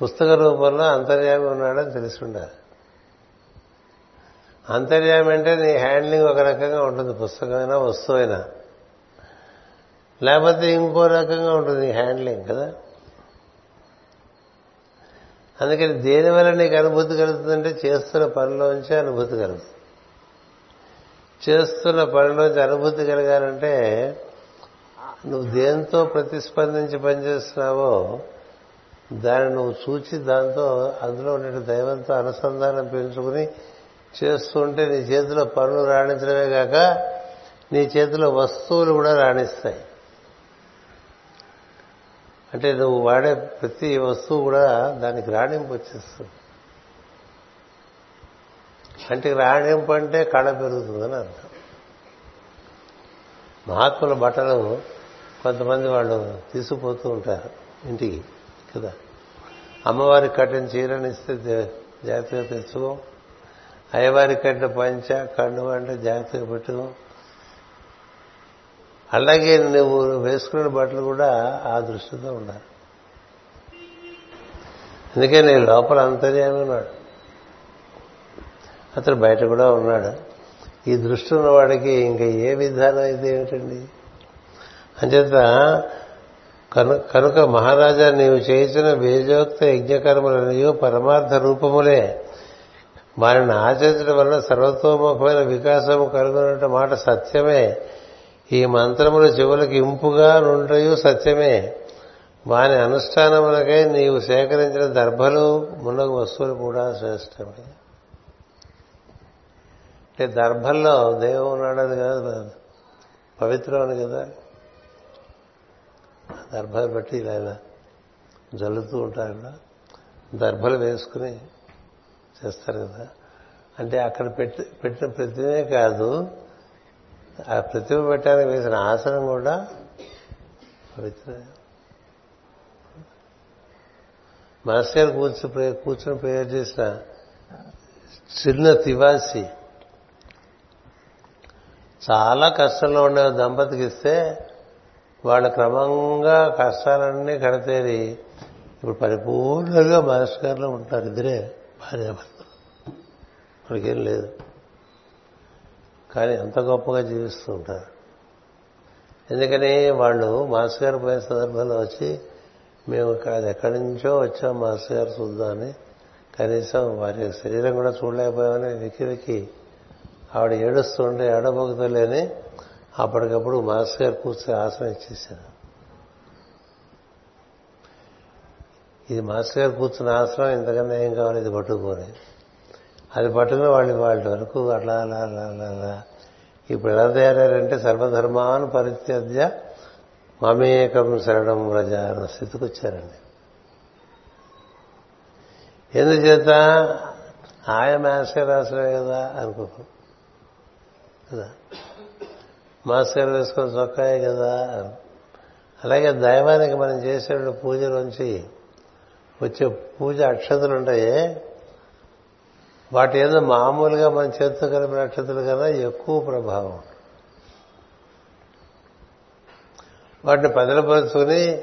పుస్తక రూపంలో అంతర్యామి ఉన్నాడని తెలిసి ఉండాలి అంతర్యామి అంటే నీ హ్యాండ్లింగ్ ఒక రకంగా ఉంటుంది పుస్తకమైనా వస్తువైనా. లేకపోతే ఇంకో రకంగా ఉంటుంది నీ హ్యాండ్లింగ్ కదా? అందుకని దేనివల్ల నీకు అనుభూతి కలుగుతుందంటే చేస్తున్న పనిలోంచి అనుభూతి కలుగుతుంది. చేస్తున్న పనిలోంచి అనుభూతి కలగాలంటే నువ్వు దేంతో ప్రతిస్పందించి పనిచేస్తున్నావో దాన్ని నువ్వు చూచి దాంతో అందులో ఉండే దైవంతో అనుసంధానం పెంచుకుని చేస్తుంటే నీ చేతిలో పనులు రాణించడమే కాక నీ చేతిలో వస్తువులు కూడా రాణిస్తాయి. అంటే నువ్వు వాడే ప్రతి వస్తువు కూడా దానికి రాణింపు వచ్చేస్తుంది. అంటే రాణింపు అంటే కళ పెరుగుతుందని అర్థం. మహాత్ముల బట్టలు కొంతమంది వాళ్ళు తీసుకుపోతూ ఉంటారు ఇంటికి కదా? అమ్మవారికి కట్టిన చీరని ఇస్తే జాగ్రత్తగా తెచ్చుకో. అయ్యవారికి కట్టిన పంచ కండు అంటే జాగ్రత్తగా పెట్టుకో అలాగే నువ్వు వేసుకున్న బట్టలు కూడా ఆ దృష్టితో ఉండాలి. అందుకే నీ లోపల అంతర్యామి ఉన్నాడు అతను బయట కూడా ఉన్నాడు. ఈ దృష్టి ఉన్నవాడికి ఇంకా ఏ విధానం అయితే ఏమిటండి? అంచేత కను కనుక మహారాజా నీవు చేసిన బీజోక్త యజ్ఞకర్మలనియు పరమార్థ రూపములే. వారిని ఆచరించడం వలన సర్వతోముఖమైన వికాసము కలుగునట మాట సత్యమే. ఈ మంత్రముల చెవులకు ఇంపుగా నుండయు సత్యమే. వాని అనుష్ఠానములకై నీవు సేకరించిన దర్భలు మున్నగు వస్తువులు కూడా శ్రేష్టమే. అంటే దర్భంలో దేవం ఉన్నాడని కాదు పవిత్రం అని కదా. దర్భాన్ని బట్టి ఇలా ఇలా జల్లుతూ ఉంటారు కదా దర్భలు వేసుకుని చేస్తారు కదా. అంటే అక్కడ పెట్టి పెట్టిన ప్రతిమే కాదు ఆ ప్రతిమ పెట్టడానికి వేసిన ఆసనం కూడా పవిత్ర మాస్టర్ కూర్చు కూర్చొని ప్రేయర్ చేసిన చిన్న తివాసి చాలా కష్టంలో ఉండే దంపతికి ఇస్తే వాళ్ళు క్రమంగా కష్టాలన్నీ కడతేరి ఇప్పుడు పరిపూర్ణంగా మాస్టర్లో ఉంటారు ఇద్దరే భార్యాభర్తలు వాళ్ళకేం లేదు. కానీ ఎంత గొప్పగా జీవిస్తూ ఉంటారు. ఎందుకని వాళ్ళు మాస్టర్ గారు పోయే సందర్భంలో వచ్చి మేము ఇక్కడ ఎక్కడి నుంచో వచ్చాం మాస్టర్ గారు చూద్దామని. కనీసం వారి శరీరం కూడా చూడలేకపోయామని వెక్కి వెక్కి ఆవిడ ఏడుస్తుంటే ఏడబోగుతలేని అప్పటికప్పుడు మాస్టర్ గారు కూర్చొని ఆసనం ఇచ్చేసారు ఇది మాస్టర్ గారు కూర్చున్న ఆసనం ఇంతకన్నా ఏం కావాలి? ఇది పట్టుకోని. అది పట్టుకుని వాళ్ళు వాళ్ళ వరకు అలా అలా అలా అలా ఇప్పుడు ఎలా తయారంటే సర్వధర్మాను పరిత్యజ్య మమేకం శరణం వ్రజ అన్న స్థితికి వచ్చారండి. ఎందుచేత? ఆయన మాస్టర్ రాసలే కదా అనుకో కదా. మాస్టర్ వేసుకొని చొక్కాయే కదా. అలాగే దైవానికి మనం చేసే నుంచి వచ్చే పూజ అక్షతలు ఉంటాయే. వాటి ఏదో మామూలుగా మన చేతితో కలిపిన అక్షతలు కన్నా ఎక్కువ ప్రభావం. వాటిని పదలపరుచుకుని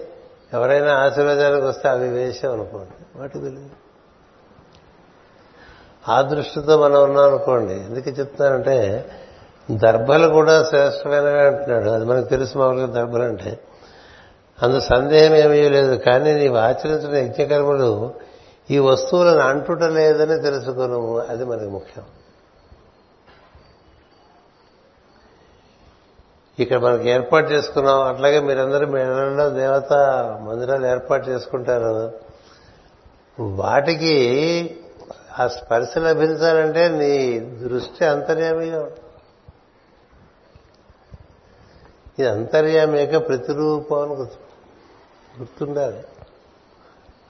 ఎవరైనా ఆశీర్వాదానికి వస్తే అవి వేసాం అనుకోండి. వాటి విలువ ఆ దృష్టితో మనం ఉన్నాం అనుకోండి. ఎందుకు చెప్తున్నానంటే దర్భలు కూడా శ్రేష్టమైనవి అంటున్నాడు. అది మనకు తెలుసు మామూలుగా దర్భలు అంటే. అందు సందేహం ఏమీ లేదు. కానీ నీవు ఆచరించిన యజ్ఞకర్మలు ఈ వస్తువులను అంటుట లేదని తెలుసుకును అది మనకి ముఖ్యం. ఇక్కడ మనకి ఏర్పాటు చేసుకున్నాం. అట్లాగే మీరందరూ మీ ఇళ్ళలో దేవత మందిరాలు ఏర్పాటు చేసుకుంటారు. వాటికి ఆ స్పర్శ లభించాలంటే నీ దృష్టి అంతర్యామిగా ఉంటుంది ఇది అంతర్యామిక ప్రతిరూపం అని గుర్తుండాలి.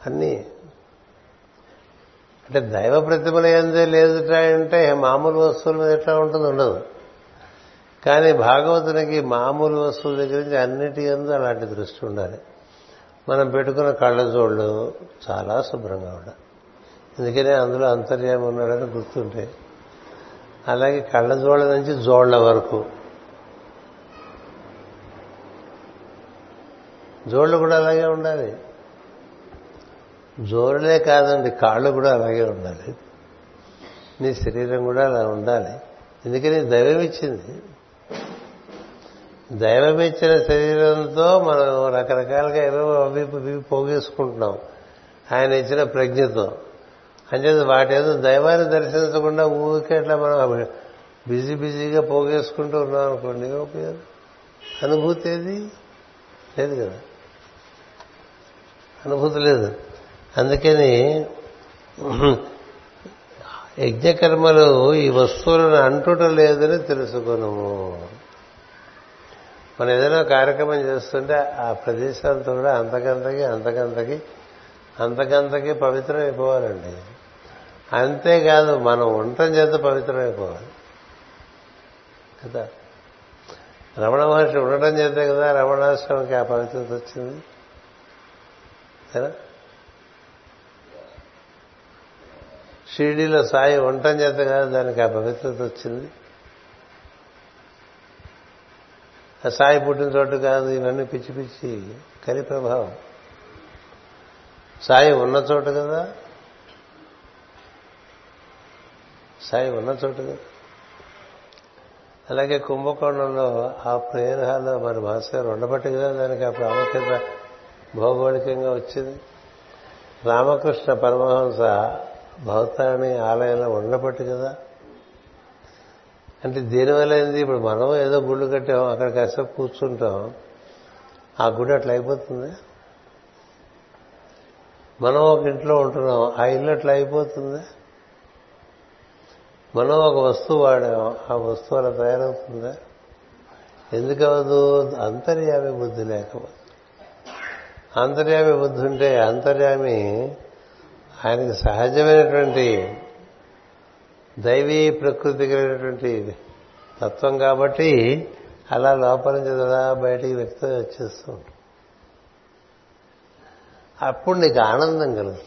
అన్నీ. అంటే దైవ ప్రతిమల ఎందే లేదుట అంటే మామూలు వస్తువుల మీద ఎట్లా ఉంటుంది ఉండదు. కానీ భాగవతునికి మామూలు వస్తువుల దగ్గర నుంచి అన్నిటి ఎందు అలాంటి దృష్టి ఉండాలి. మనం పెట్టుకున్న కళ్ళజోళ్ళు చాలా శుభ్రంగా ఉండాలి. ఎందుకనే అందులో అంతర్యామి ఉన్నాడని గుర్తుంటే. అలాగే కళ్ళజోళ్ళ నుంచి జోళ్ళ వరకు. జోళ్ళు కూడా అలాగే ఉండాలి. జోరులే కాదండి కాళ్ళు కూడా అలాగే ఉండాలి. నీ శరీరం కూడా అలా ఉండాలి. ఎందుకని దైవం ఇచ్చింది? దైవం ఇచ్చిన శరీరంతో మనం రకరకాలుగా ఏవో అవి పోగేసుకుంటున్నాం. ఆయన ఇచ్చిన ప్రజ్ఞతో. అంచేది వాటి ఏదో దైవాన్ని దర్శించకుండా ఊరికే అట్లా మనం బిజీ బిజీగా పోగేసుకుంటూ ఉన్నాం అనుకోండి ఉపయోగం. అనుభూతి ఏది? లేదు కదా. అనుభూతి లేదు. అందుకని యజ్ఞకర్మలు ఈ వస్తువులను అంటుట లేదని తెలుసుకున్నాము మనం ఏదైనా కార్యక్రమం చేస్తుంటే ఆ ప్రదేశాలతో కూడా అంతకంతకి అంతకంతకి అంతకంతకి పవిత్రం అయిపోవాలండి అంతేకాదు మనం ఉండటం చేత పవిత్రం అయిపోవాలి కదా? రమణ మహర్షి ఉండటం చేతే కదా రమణాశ్రమంకి ఆ పవిత్రత వచ్చింది. కదా షిరిడీలో సాయి ఉండటం చేత కదా దానికి ఆ పవిత్రత వచ్చింది. ఆ సాయి పుట్టిన చోటు కాదు ఇవన్నీ పిచ్చి పిచ్చి కలి ప్రభావం. సాయి ఉన్న చోటు కదా. సాయి ఉన్న చోటు కదా. అలాగే కుంభకోణంలో ఆ ప్రేయర్ మరి భాస్కర్ ఉండబట్టి కదా దానికి ఆ ప్రాముఖ్యత. భౌగోళికంగా వచ్చింది. రామకృష్ణ పరమహంస భౌతాన్ని ఆలయంలో ఉండబట్టి కదా. అంటే దీనివల్లైంది ఇప్పుడు మనం ఏదో గుళ్ళు కట్టాం అక్కడ కాసేపు కూర్చుంటాం. ఆ గుడి అట్లా అయిపోతుంది. మనం ఒక ఇంట్లో ఉంటున్నాం ఆ ఇల్లు అట్లా అయిపోతుంది. మనం ఒక వస్తువు వాడాం ఆ వస్తువు అలా తయారవుతుందా. ఎందుకవదు అంతర్యామి బుద్ధి లేకపోతే. అంతర్యామి బుద్ధి ఉంటే అంతర్యామి ఆయనకి సహజమైనటువంటి దైవీ ప్రకృతి కలిగినటువంటి తత్వం కాబట్టి అలా లోపల నుంచి అలా బయటికి వ్యక్తం వచ్చేస్తూ ఉంటాం అప్పుడు నీకు ఆనందం కలుగుతుంది.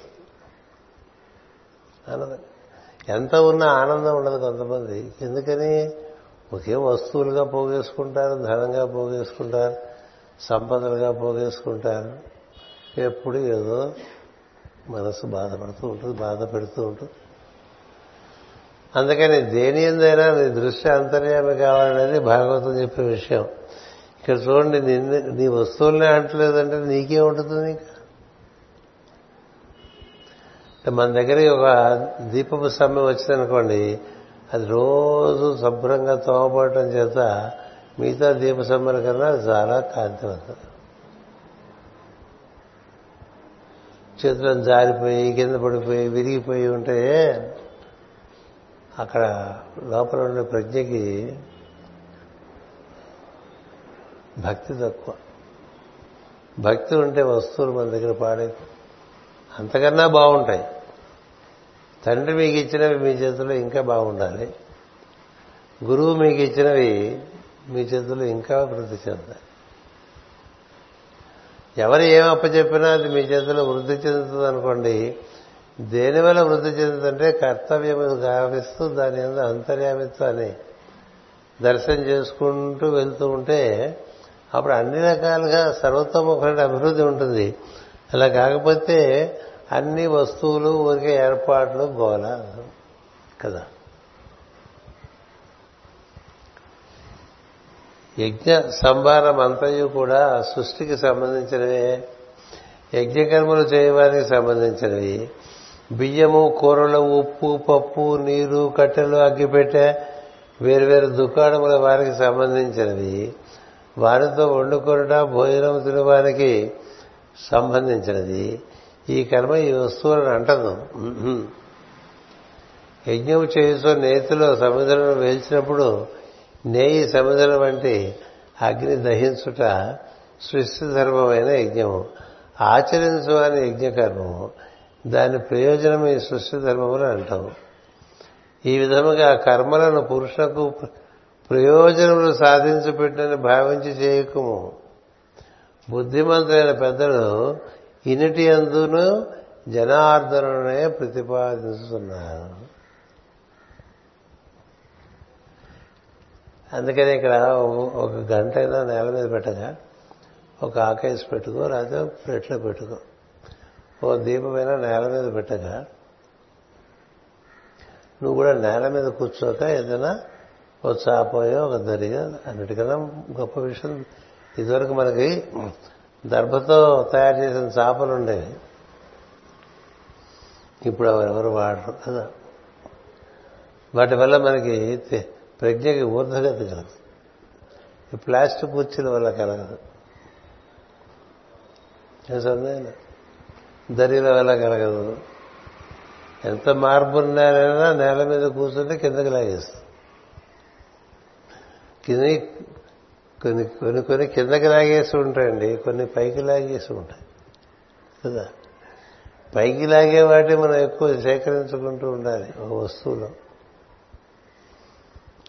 ఆనందం. ఎంత ఉన్నా ఆనందం ఉండదు కొంతమంది. ఎందుకని? ఒకే వస్తువులుగా పోగేసుకుంటారు ధనంగా పోగేసుకుంటారు సంపదలుగా పోగేసుకుంటారు. ఎప్పుడు ఏదో మనసు బాధపడుతూ ఉంటుంది బాధ పెడుతూ ఉంటుంది. అందుకని దేని ఎందైనా నీ దృష్టి అంతర్యామి కావాలనేది భాగవతం చెప్పే విషయం. ఇక్కడ చూడండి నిన్ను నీ వస్తువులనే అంటలేదంటే నీకే ఉంటుంది ఇంకా మన దగ్గరికి ఒక దీపపు సమ్మె వచ్చిందనుకోండి అది రోజు శుభ్రంగా తోమపడటం చేత మిగతా దీప సమ్మెల కన్నా చాలా కాంతివంతం చేతులను జారిపోయి కింద పడిపోయి విరిగిపోయి ఉంటే అక్కడ లోపల ఉండే ప్రజ్ఞకి భక్తి తక్కువ. భక్తి ఉంటే వస్తువులు మన దగ్గర పాడే అంతకన్నా బాగుంటాయి. తండ్రి మీకు ఇచ్చినవి మీ చేతుల్లో ఇంకా బాగుండాలి. గురువు మీకు ఇచ్చినవి మీ చేతుల్లో ఇంకా వృద్ధి చెందాలి. ఎవరు ఏం అప్పచెప్పినా అది మీ చేతిలో వృద్ధి చెందుతుంది అనుకోండి. దేనివల్ల వృద్ధి చెందుతుందంటే కర్తవ్యం గావిస్తూ దాని మీద అంతర్యామిత్వాన్ని దర్శనం చేసుకుంటూ వెళ్తూ ఉంటే అప్పుడు అన్ని రకాలుగా సర్వతోముఖమైన అభివృద్ధి ఉంటుంది. అలా కాకపోతే అన్ని వస్తువులు ఊరికే ఏర్పాట్లు గోల కదా. యజ్ఞ సంభారం అంతయు కూడా సృష్టికి సంబంధించినవే యజ్ఞకర్మలు చేయవారికి సంబంధించినవి. బియ్యము కూరలు ఉప్పు పప్పు నీరు కట్టెలు అగ్గిపెట్టె వేరువేరు దుకాణముల వారికి సంబంధించినవి. వారితో వండుకొనుట భోజనం తినడానికి సంబంధించినది. ఈ కర్మ ఈ వస్తువులను అంటదు. యజ్ఞం చేయుతో నేతిలో సముద్రం వేల్చినప్పుడు నేయి సముద్రం వంటి అగ్ని దహించుట సృష్టి ధర్మమైన యజ్ఞము. ఆచరించు అని యజ్ఞకర్మము. దాని ప్రయోజనం ఈ సృష్టి ధర్మములు అంటాము. ఈ విధముగా కర్మలను పురుషులకు ప్రయోజనములు సాధించి పెట్టని భావించి చేయకుము. బుద్ధిమంతులైన పెద్దలు ఇనిటి అందును జనార్దననే ప్రతిపాదిస్తున్నారు అందుకని ఇక్కడ ఒక గంట అయినా నేల మీద పెట్టగా ఒక ఆకేసి పెట్టుకో లేకపోతే ప్లేట్లో పెట్టుకో. ఓ దీపమైనా నేల మీద పెట్టగా నువ్వు కూడా నేల మీద కూర్చోక ఏదైనా ఓ చాపోయో ఒక దరిగా అన్నిటికన్నా గొప్ప విషయం. ఇదివరకు మనకి దర్భతో తయారు చేసిన చాపలు ఉండేవి. ఇప్పుడు ఎవరెవరు వాడరు కదా. వాటి వల్ల మనకి ప్రజ్ఞకి ఊర్ధగతి కలదు ఈ ప్లాస్టిక్ కుర్చీల వల్ల కలగదు దరిల వల్ల కలగదు? ఎంత మార్పు ఉన్నారైనా నేల మీద కూర్చుంటే కిందకి లాగేస్తుంది. కింద కొన్ని కొన్ని కొన్ని కిందకి లాగేసి ఉంటాయండి కొన్ని పైకి లాగేసి ఉంటాయి. కదా? పైకి లాగే వాటి మనం ఎక్కువ సేకరించుకుంటూ ఉండాలి ఒక వస్తువులో.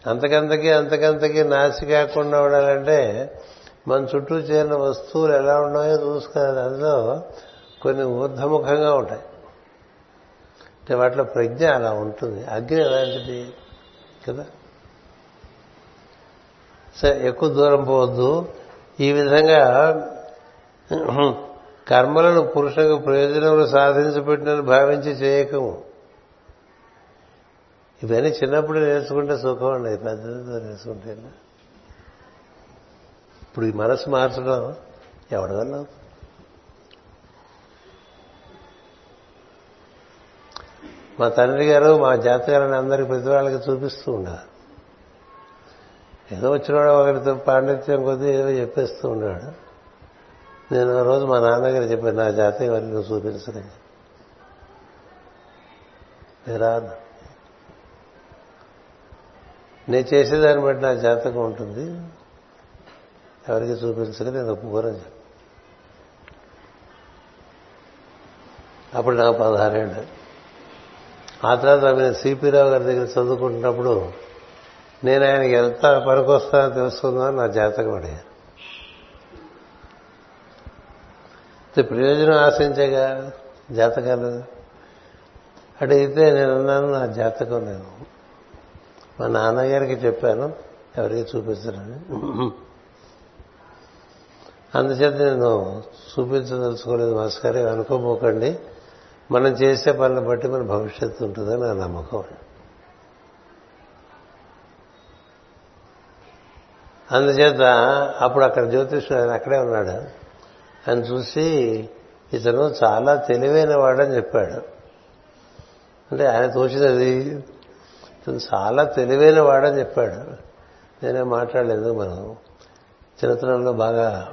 అంతకంతకి అంతకంతకి నాసి కాకుండా ఉండాలంటే మన చుట్టూ చేరిన వస్తువులు ఎలా ఉన్నాయో చూసుకోవాలి. అందులో కొన్ని ఊర్ధముఖంగా ఉంటాయి. అంటే వాటిలో ప్రజ్ఞ అలా ఉంటుంది. అగ్ని అలాంటిది కదా? సరే ఎక్కువ దూరం పోవద్దు. ఈ విధంగా కర్మలను పురుషులకు ప్రయోజనములు సాధించబెట్టినని భావించి చేయకము. ఇవన్నీ చిన్నప్పుడు నేర్చుకుంటే సుఖం అండి పెద్దతో నేర్చుకుంటే ఇప్పుడు ఈ మనసు మార్చడం ఎవడి వల్ల మా తండ్రి గారు మా జాతకాలను అందరికి ప్రతి వాళ్ళకి చూపిస్తూ ఉండాలి ఏదో వచ్చినవాడు ఒకరితో పాండిత్యం కొద్దీ ఏదో చెప్పేస్తూ ఉన్నాడు. నేను ఒక రోజు మా నాన్నగారు చెప్పాను నా జాతకం వారికి నువ్వు చూపించని నేను చేసేదాన్ని బట్టి నా జాతకం ఉంటుంది. ఎవరికి చూపించక నేను ఒప్పుకోరని చెప్పి. అప్పుడు నాకు పదహారేళ్ళు ఆ తర్వాత నేను సిపిరావు గారి దగ్గర చదువుకుంటున్నప్పుడు నేను ఆయనకి ఎంత పనికొస్తానో తెలుసుకుందామని నా జాతకం అడిగాను. ప్రయోజనం ఆశించేగా జాతకాలు అడిగితే నేను అన్నాను నా జాతకం నేను మా నాన్నగారికి చెప్పాను ఎవరికి చూపించరని. అందుచేత నేను చూపించదలుచుకోలేదు మాస్కర్ అనుకోబోకండి. మనం చేసే పనులు బట్టి మన భవిష్యత్తు ఉంటుందని నా నమ్మకం. అందుచేత అప్పుడు అక్కడ జ్యోతిష్యుడు ఆయన అక్కడే ఉన్నాడు. ఆయన చూసి ఇతను చాలా తెలివైన వాడని చెప్పాడు. అంటే ఆయన తోచినది తను చాలా తెలివైన వాడని చెప్పాడు. నేనే మాట్లాడలేదు మనం. చిన్నతనంలో బాగా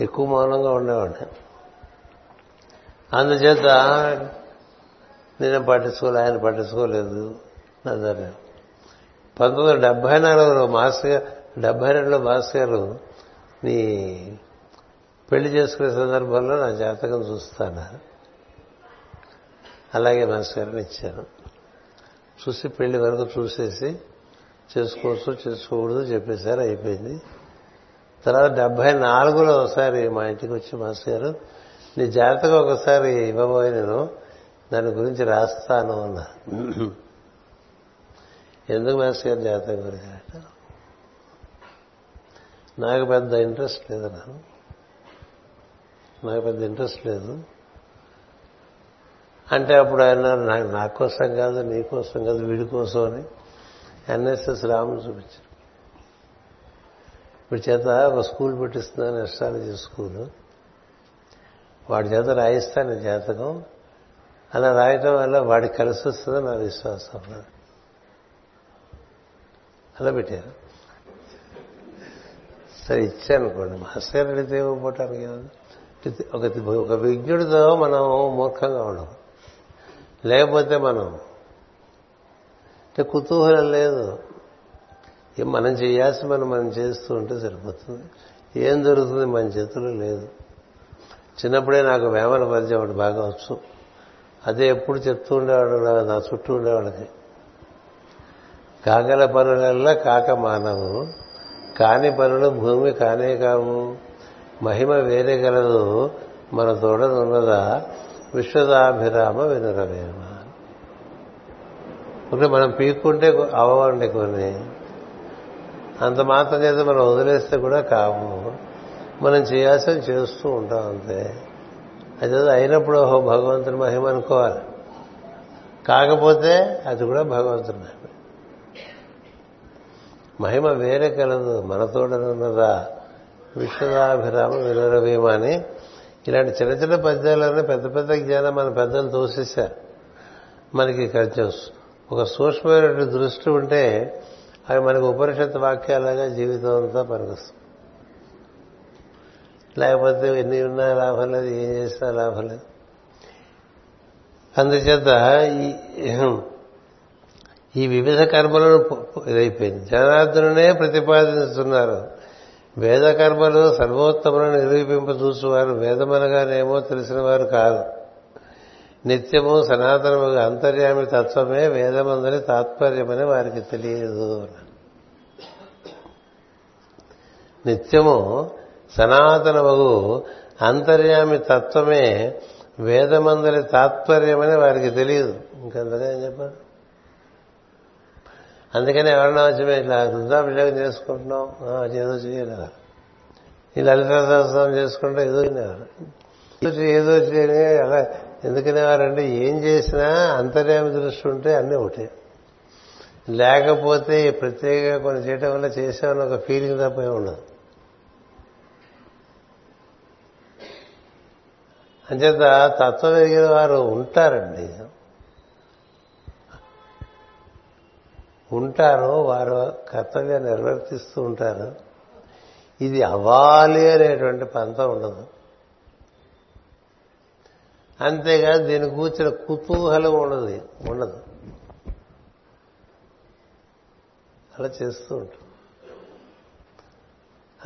ఎక్కువ మౌనంగా ఉండేవాడిని. అందుచేత నేను పట్టించుకోలేదు ఆయన పట్టించుకోలేదు నజరే పంతొమ్మిది వందల డెబ్బై నాలుగులో మాస్టర్ గారు డెబ్బై రెండులో మాస్టర్ గారు నీ పెళ్ళి చేసుకునే సందర్భంలో నా జాతకం చూస్తాను అలాగే మాస్టర్ గారిని ఇచ్చాను చూసి పెళ్ళి వరకు చూసేసి చేసుకోవచ్చు చేసుకోకూడదు చెప్పేశారు అయిపోయింది. తర్వాత డెబ్బై నాలుగులో ఒకసారి మా ఇంటికి వచ్చి మాస్టర్ గారు నీ జాతకం ఒకసారి ఇవ్వబోయి నేను దాని గురించి రాస్తాను అన్నా. ఎందుకు మాస్టర్ గారు జాతకం గురించి? నాకు పెద్ద ఇంట్రెస్ట్ లేదు నాకు పెద్ద ఇంట్రెస్ట్ లేదు. అంటే అప్పుడు ఆయన నాకు నా కోసం కాదు నీ కోసం కాదు వీడి కోసం అని ఎన్ఎస్ఎస్ రాముని చూపించారు. ఇప్పుడు చేత ఒక స్కూల్ పెట్టిస్తున్నాను ఎస్ట్రాలజీ స్కూల్ వాడి చేత రాయిస్తాను జాతకం. అలా రాయటం వల్ల వాడికి కలిసి వస్తుందని నా విశ్వాసం అలా పెట్టారు. సరే ఇచ్చానుకోండి. మాస్టర్ అడిగితే ఇవ్వబోటానికి ఒక ఒక విజ్ఞుడితో మనం మూర్ఖంగా ఉండవు లేకపోతే మనం అంటే కుతూహలం లేదు. మనం చేయాల్సి మనం మనం చేస్తూ ఉంటే సరిపోతుంది. ఏం దొరుకుతుంది మన చేతుల్లో లేదు. చిన్నప్పుడే నాకు వేమన పరిచయం ఒకటి బాగా వచ్చు. అదే ఎప్పుడు చెప్తూ ఉండేవాడు నా చుట్టూ ఉండేవాడికి. కాగల పనులల్లా కాక మానవు. కాని పనులు భూమి కానే కావు. మహిమ వేరే గలదు మన తోడనున్నదా విశ్వదాభిరామ వినురవేమ ఒకటి మనం పీక్కుంటే అవ్వండి కొన్ని. అంత మాత్రం చేత మనం వదిలేస్తే కూడా కావు. మనం చేయాల్సిన చేస్తూ ఉంటాం అంతే. అది అయినప్పుడు ఓహో భగవంతుని మహిమ అనుకోవాలి. కాకపోతే అది కూడా భగవంతుని మహిమ. మహిమ వేరే కలదు. మనతోడనున్నదా విశ్వదాభిరామ వినరవీమ అని ఇలాంటి చిన్న చిన్న పద్యాలన్నీ పెద్ద పెద్ద జ్ఞానం మన పెద్దలు తోసేశారు. మనకి కొంచెం ఒక సూక్ష్మమైన దృష్టి ఉంటే అవి మనకు ఉపనిషత్ వాక్యాలుగా జీవితం అంతా పనికొస్తుంది లేకపోతే ఎన్ని ఉన్నా లాభం లేదు ఏం చేసినా లాభం లేదు. అందుచేత ఈ వివిధ కర్మలను ఇదైపోయింది. జనార్దనునే ప్రతిపాదిస్తున్నారు. వేద కర్మలు సర్వోత్తములను నిరూపింప చూసేవారు వేదమనగానేమో తెలిసిన వారు కాదు. నిత్యము సనాతనము అంతర్యామి తత్వమే వేదమందని తాత్పర్యమని వారికి తెలియదు నిత్యము సనాతనమగు అంతర్యామి తత్వమే వేదమందరి తాత్పర్యమని వారికి తెలియదు. ఇంకంతగా ఏం చెప్పారు అందుకని ఎవరన్నా వచ్చి ఇట్లా రుద్రాభిషేకం చేసుకుంటున్నాం ఏదో చేయలేరు ఈ లలిత సహస్రం చేసుకుంటే ఏదో ఏదో చేయని అలా ఎందుకనేవారంటే ఏం చేసినా అంతర్యామి దృష్టి ఉంటే అన్నీ ఒకటే. లేకపోతే ప్రత్యేకంగా కొన్ని చేయటం వల్ల చేసామని ఒక ఫీలింగ్ తప్ప ఉండదు. అంచేత తత్వం ఎదిగిన వారు ఉంటారండి. ఉంటారు వారు కర్తవ్యాన్ని నిర్వర్తిస్తూ ఉంటారు. ఇది అవ్వాలి అనేటువంటి పంత ఉండదు. అంతేకాదు దీని కూర్చిన కుతూహలం ఉండదు ఉండదు. అలా చేస్తూ ఉంటాం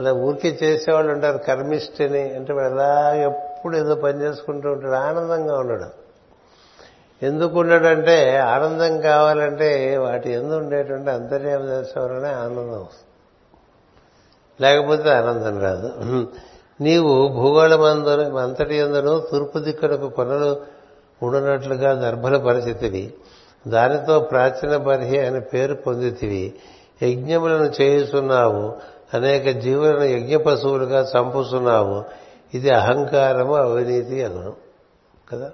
అలా ఊరికే చేసేవాళ్ళు ఉంటారు కర్మిష్టిని అంటే వాడు ఎలా ఎప్పుడు ఏదో పని చేసుకుంటూ ఉంటాడు ఆనందంగా ఉండడం. ఎందుకు ఉండడంటే ఆనందం కావాలంటే వాటి ఎందు ఉండేటువంటి అంతర్యామ దర్శనంలోనే ఆనందం వస్తుంది. లేకపోతే ఆనందం రాదు. నీవు భూగోళమందు అంతటి ఎందును తూర్పు దిక్కులకు కొనలు ఉండనట్లుగా దర్భల పరిచితివి దానితో ప్రాచీన బర్హి అని పేరు పొందితివి. యజ్ఞములను చేయుచున్నావు. అనేక జీవులను యజ్ఞ పశువులుగా చంపుతున్నావు ఇది అహంకారము అవినీతి అను కదా?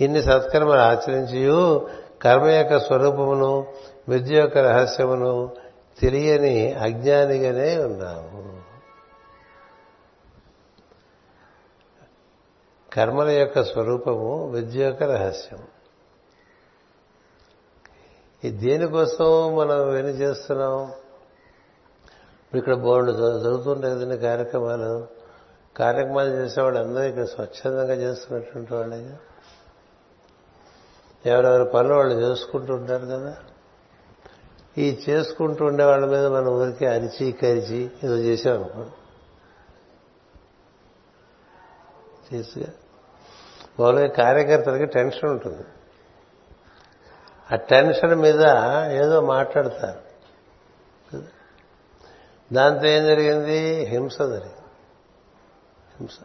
ఇన్ని సత్కర్మలు ఆచరించి కర్మ యొక్క స్వరూపమును విద్య యొక్క రహస్యమును తెలియని అజ్ఞానిగానే ఉన్నాము కర్మల యొక్క స్వరూపము విద్య యొక్క రహస్యం. ఈ దేనికోసం మనం విని చేస్తున్నాం? ఇక్కడ బోర్డు జరుగుతుంటాయి కదండి కార్యక్రమాలు కార్యక్రమాలు చేసేవాళ్ళు అందరూ ఇక్కడ స్వచ్ఛందంగా చేస్తున్నటువంటి వాళ్ళే. ఎవరెవరి పనులు వాళ్ళు చేసుకుంటూ ఉంటారు కదా. ఈ చేసుకుంటూ ఉండే వాళ్ళ మీద మనం ఊరికే అరిచి కరిచి ఏదో చేసామనుకో చేసుగా మామూలుగా కార్యకర్తలకి టెన్షన్ ఉంటుంది. ఆ టెన్షన్ మీద ఏదో మాట్లాడతారు. దాంతో ఏం జరిగింది? హింస జరిగింది. హింస.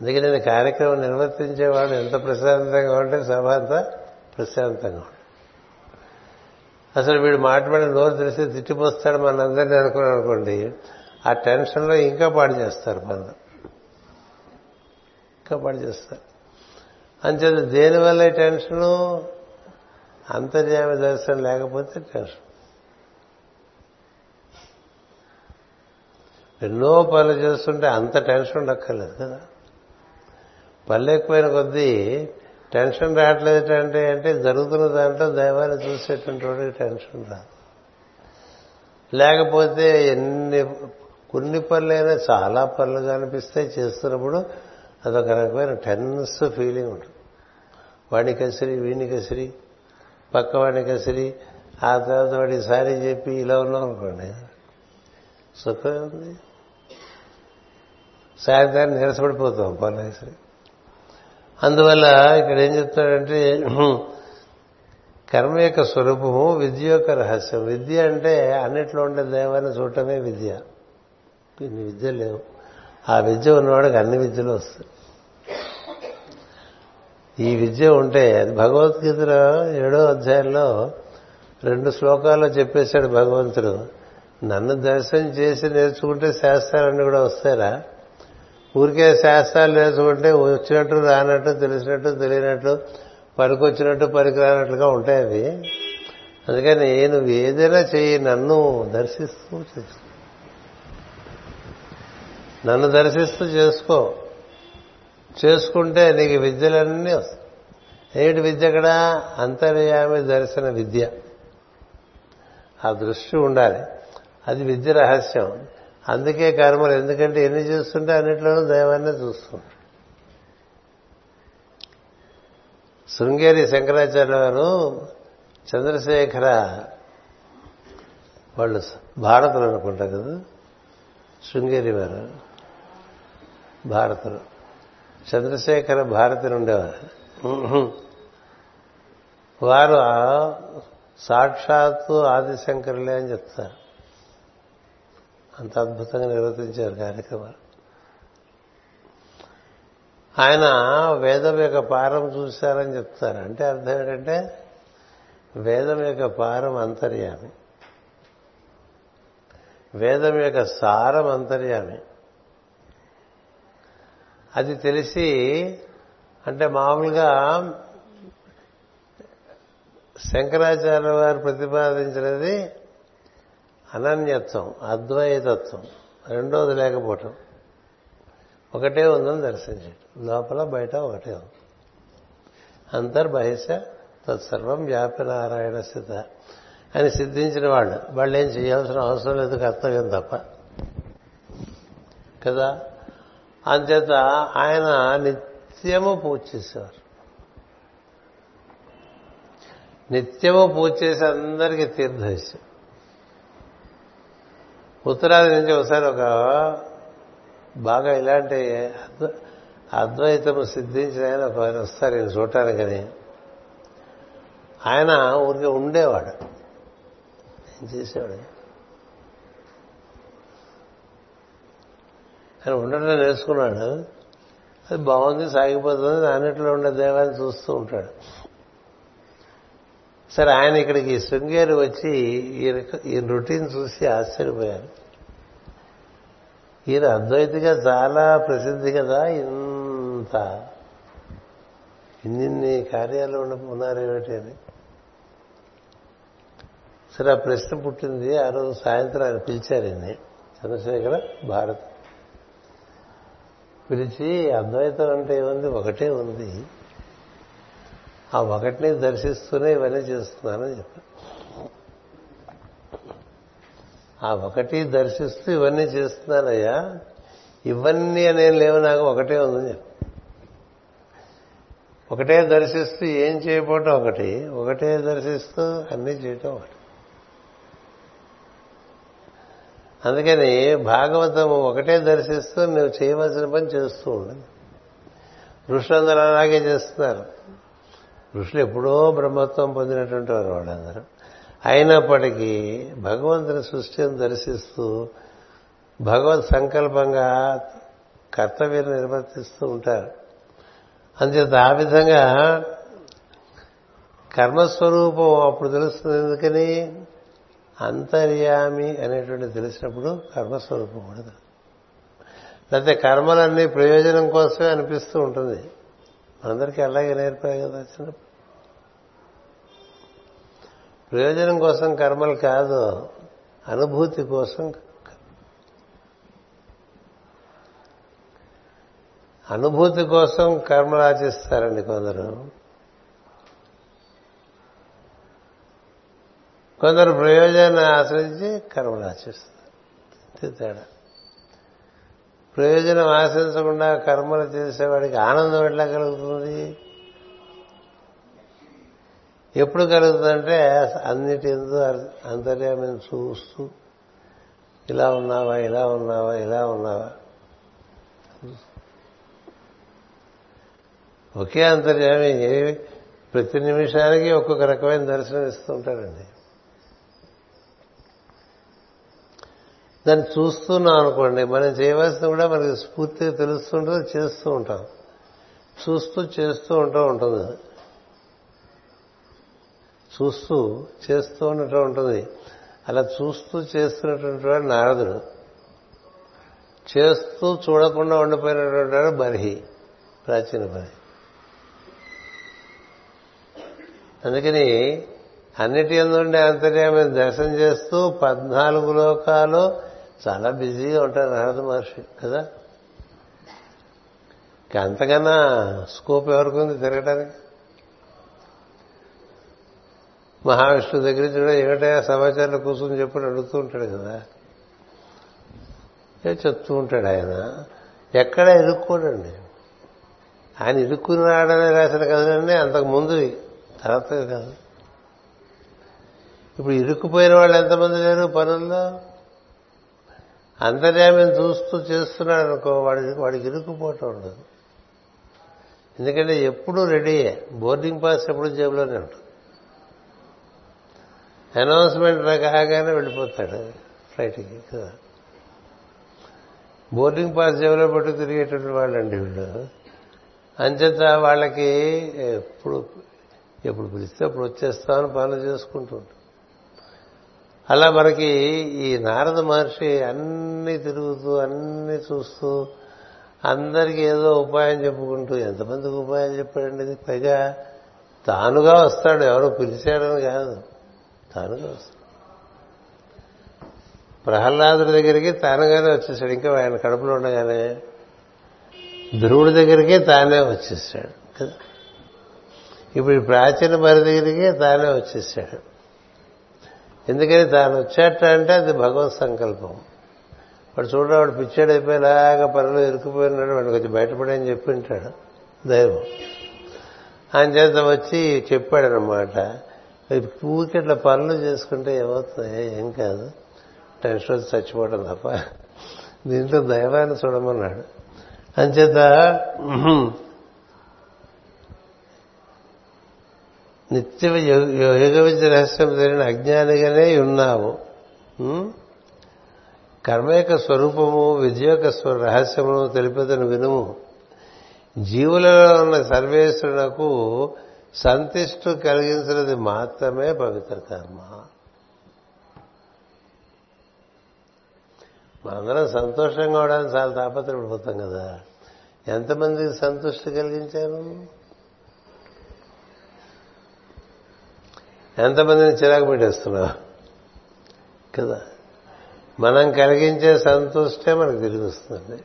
అందుకే నేను కార్యక్రమం నిర్వర్తించేవాడు ఎంత ప్రశాంతంగా ఉంటే సభ అంత ప్రశాంతంగా అసలు వీడు మాట్లాడిన నోరు తెలిసి తిట్టిపోస్తాడు మనందరినీ అనుకుని అనుకోండి ఆ టెన్షన్లో ఇంకా పాడు చేస్తారు పనులు ఇంకా పాడు చేస్తారు. అంచేత దేనివల్ల టెన్షను? అంతర్యామ దర్శనం లేకపోతే టెన్షన్. ఎన్నో పనులు చేస్తుంటే అంత టెన్షన్ ఉండక్కర్లేదు కదా. పనులు ఎక్కువైన కొద్దీ టెన్షన్ రావట్లేదు అంటే అంటే జరుగుతున్న దాంట్లో దైవాన్ని చూసేటువంటి టెన్షన్ రాదు లేకపోతే ఎన్ని కొన్ని పనులైనా చాలా పనులు కనిపిస్తే చేస్తున్నప్పుడు అదొక రకమైన టెన్స్ ఫీలింగ్ ఉంటుంది. వాడిని కసిరి వీడిని కసిరి పక్క వాడిని కసిరి ఆ తర్వాత వాడి సారీ చెప్పి ఇలా ఉన్నాం అనుకోండి సుఖమే ఉంది సాయంత్రాన్ని నిరసపడిపోతాం పనులు అందువల్ల ఇక్కడ ఏం చెప్తాడంటే కర్మ యొక్క స్వరూపము విద్య యొక్క రహస్యం. విద్య అంటే అన్నిట్లో ఉండే దైవాన్ని చూడటమే విద్య. ఇన్ని విద్య లేవు. ఆ విద్య ఉన్నవాడికి అన్ని విద్యలు వస్తాయి. ఈ విద్య ఉంటే అది భగవద్గీతలో ఏడో అధ్యాయంలో రెండు శ్లోకాల్లో చెప్పేశాడు భగవంతుడు. నన్ను దర్శనం చేసి నేర్చుకుంటే శాస్త్రాలన్నీ కూడా వస్తారా ఊరికే శాస్త్రాలు నేర్చుకుంటే వచ్చినట్టు రానట్టు తెలిసినట్టు తెలియనట్టు పనికొచ్చినట్టు పనికిరానట్లుగా ఉంటాయి అవి. అందుకని నువ్వు ఏదైనా చెయ్యి నన్ను దర్శిస్తూ చేసుకో. నన్ను దర్శిస్తూ చేసుకో. చేసుకుంటే నీకు విద్యలన్నీ వస్తాయి. ఏమిటి విద్య అక్కడ? అంతర్యామి దర్శన విద్య. ఆ దృష్టి ఉండాలి. అది విద్య రహస్యం. అందుకే కర్మలు ఎందుకంటే ఎన్ని చేస్తుంటే అన్నిట్లోనూ దైవాన్నే చూస్తుంటాడు శృంగేరి శంకరాచార్య వారు చంద్రశేఖర వాళ్ళు భారతులు అనుకుంటా కదా? శృంగేరి వారు భారతులు. చంద్రశేఖర భారతి ఉండేవారు. వారు సాక్షాత్తు ఆదిశంకరులే అని చెప్తారు. అంత అద్భుతంగా నిర్వర్తించారు కార్యక్రమాలు. ఆయన వేదం యొక్క పారం చూశారని చెప్తారు. అంటే అర్థం ఏంటంటే వేదం యొక్క పారం అంతర్యామి. వేదం యొక్క సారం అంతర్యామి. అది తెలిసి అంటే మామూలుగా శంకరాచార్య వారు ప్రతిపాదించినది అనన్యత్వం అద్వైతత్వం రెండోది లేకపోవటం. ఒకటే ఉందని దర్శించడం. లోపల బయట ఒకటే ఉంది. అంతర్బహిష తత్సర్వం వ్యాపి నారాయణ స్థిత అని సిద్ధించిన వాళ్ళు. వాళ్ళు ఏం చేయాల్సిన అవసరం లేదు కర్తవ్యం తప్ప. కదా? అంచేత ఆయన నిత్యము పూజ చేసేవారు. నిత్యము పూజ చేసి అందరికీ తీర్థం ఉత్తరాది నుంచి ఒకసారి ఒక బాగా ఇలాంటి అద్వైతము సిద్ధించిన ఆయన ఒక ఆయన వస్తారు ఈయన చూడటానికని. ఆయన ఊరికి ఉండేవాడు. ఏం చేసేవాడు? ఆయన ఉండటం నేర్చుకున్నాడు. అది బాగుంది సాగిపోతుంది అన్నిట్లో ఉండే దేవాన్ని చూస్తూ ఉంటాడు. సరే ఆయన ఇక్కడికి శృంగేరి వచ్చి ఈ రొటీన్ చూసి ఆశ్చర్యపోయారు. ఈయన అద్వైతిగా చాలా ప్రసిద్ధి కదా ఇంత. ఇన్నిన్ని కార్యాలు ఉన్నారేమిటి అని. సరే ఆ ప్రశ్న పుట్టింది ఆ రోజు సాయంత్రం ఆయన పిలిచారు ఇన్ని చంద్రశేఖర భారత్. పిలిచి అద్వైతం అంటే ఏముంది? ఒకటే ఉంది. ఆ ఒకటిని దర్శిస్తూనే ఇవన్నీ చేస్తున్నానని చెప్పారు. ఆ ఒకటి దర్శిస్తూ ఇవన్నీ చేస్తున్నానయ్యా ఇవన్నీ అనేం లేవు నాకు ఒకటే ఉందని చెప్పి ఒకటే దర్శిస్తూ ఏం చేయబోటం ఒకటి ఒకటే దర్శిస్తూ అన్నీ చేయటం ఒకటి. అందుకని భాగవతం ఒకటే దర్శిస్తూ నువ్వు చేయవలసిన పని చేస్తూ ఉండండి ఋషులందరూ అలాగే చేస్తున్నారు. ఋషులు ఎప్పుడో బ్రహ్మత్వం పొందినటువంటి వారు వాళ్ళందరూ. అయినప్పటికీ భగవంతుని సృష్టిని దర్శిస్తూ భగవత్ సంకల్పంగా కర్తవ్యం నిర్వర్తిస్తూ ఉంటారు. అందుచేత ఆ విధంగా కర్మస్వరూపం అప్పుడు తెలుస్తుంది ఎందుకని? అంతర్యామి అనేటువంటి తెలిసినప్పుడు కర్మస్వరూపం కూడా లేకపోతే కర్మలన్నీ ప్రయోజనం కోసమే అనిపిస్తూ ఉంటుంది. మనందరికీ అలాగే నేర్పాయి కదా చిన్నప్పుడు. ప్రయోజనం కోసం కర్మలు కాదు అనుభూతి కోసం అనుభూతి కోసం కర్మలు ఆచిస్తారండి కొందరు. కొందరు ప్రయోజనాన్ని ఆశ్రయించి కర్మలు ఆచిస్తారు. తేడా. ప్రయోజనం ఆశించకుండా కర్మలు చేసేవాడికి ఆనందం ఎట్లా కలుగుతుంది? ఎప్పుడు కలుగుతుందంటే అన్నిటి అంతర్యామిని చూస్తూ ఇలా ఉన్నావా ఇలా ఉన్నావా ఇలా ఉన్నావా. ఒకే అంతర్యామి ప్రతి నిమిషానికి ఒక్కొక్క రకమైన దర్శనం ఇస్తూ దాన్ని చూస్తున్నాం అనుకోండి మనం చేయవలసింది కూడా మనకి స్ఫూర్తిగా తెలుస్తుంటుంది చేస్తూ ఉంటాం. చూస్తూ చేస్తూ ఉంటూ ఉంటుంది. చూస్తూ చేస్తూ ఉన్నట్టు ఉంటుంది. అలా చూస్తూ చేస్తున్నటువంటి వాడు నారదుడు. చేస్తూ చూడకుండా ఉండిపోయినటువంటి వాడు బర్హి ప్రాచీన బర్హి. అందుకని అన్నిటి ఎందుండే అంతర్యామిని దర్శనం చేస్తూ పద్నాలుగు లోకాలు చాలా బిజీగా ఉంటారు నారద మహర్షి కదా? అంతకన్నా స్కోప్ ఎవరికి ఉంది తిరగడానికి మహావిష్ణువు దగ్గర నుంచి కూడా ఏమిటయా సమాచారాలు కూర్చొని చెప్పి అడుగుతూ ఉంటాడు కదా. ఏ చెప్తూ ఉంటాడు ఆయన. ఎక్కడ ఇరుక్కోడండి ఆయన ఇరుక్కుని రావడమే రాసిన కదండి అంతకు ముందు తర్వాత కాదు. ఇప్పుడు ఇరుక్కుపోయిన వాళ్ళు ఎంతమంది లేరు పనుల్లో? అంతర్యామిని చూస్తూ చేస్తున్నాడు అనుకో వాడి వాడికి ఇరుక్కుపోవటం ఉండదు. ఎందుకంటే ఎప్పుడు రెడీయే. బోర్డింగ్ పాస్ ఎప్పుడు జేబులోనే ఉంటుంది. అనౌన్స్మెంట్ కాగానే వెళ్ళిపోతాడు ఫ్లైట్కి కదా బోర్డింగ్ పాస్ జేబులో పట్టు తిరిగేటువంటి వాళ్ళండి వీళ్ళు. అంచేత వాళ్ళకి ఎప్పుడు ఎప్పుడు పిలిస్తే అప్పుడు వచ్చేస్తామని పనులు చేసుకుంటూ అలా మనకి ఈ నారద మహర్షి అన్ని తిరుగుతూ అన్ని చూస్తూ అందరికీ ఏదో ఉపాయం చెప్పుకుంటూ ఎంతమందికి ఉపాయం చెప్పాడండి? పైగా తానుగా వస్తాడు. ఎవరు పిలిచాడని కాదు. తానుగా వస్తాడు. ప్రహ్లాదుడి దగ్గరికి తానుగానే వచ్చేసాడు. ఇంకా ఆయన కడుపులో ఉండగానే ధ్రువుడి దగ్గరికే తానే వచ్చేసాడు. కదా? ఇప్పుడు ప్రాచీన మరి దగ్గరికి తానే వచ్చేసాడు. ఎందుకని తాను వచ్చాట అంటే అది భగవత్ సంకల్పం. వాడు చూడడం వాడు పిచ్చాడైపోయేలాగా పనులు ఇరుక్కుపోయినాడు. వాడు కొంచెం బయటపడని చెప్పి ఉంటాడు. దైవం. ఆయన చేత వచ్చి చెప్పాడనమాట ఊరికి ఇట్లా పనులు చేసుకుంటే ఏమవుతుంది? ఏం కాదు. టెన్షన్ వచ్చి చచ్చిపోవడం తప్ప. దీంట్లో దైవాన్ని చూడమన్నాడు. అంచేత నిత్య యోగ విద్య రహస్యం తెలియని అజ్ఞానిగానే ఉన్నావు. కర్మ యొక్క స్వరూపము విద్య యొక్క రహస్యమును తెలిపేదని వినుము. జీవులలో ఉన్న సర్వేశ్వరునకు సంతిష్టు కలిగించినది మాత్రమే పవిత్ర కర్మ. మనందరం సంతోషంగా అవడానికి చాలా తాపత్రపడిపోతాం కదా. ఎంతమందికి సంతృష్టి కలిగించారు? ఎంతమందిని చిరాకు పెట్టేస్తున్నావు కదా. మనం కలిగించే సంతృష్టే మనకు తిరిగి వస్తుంది.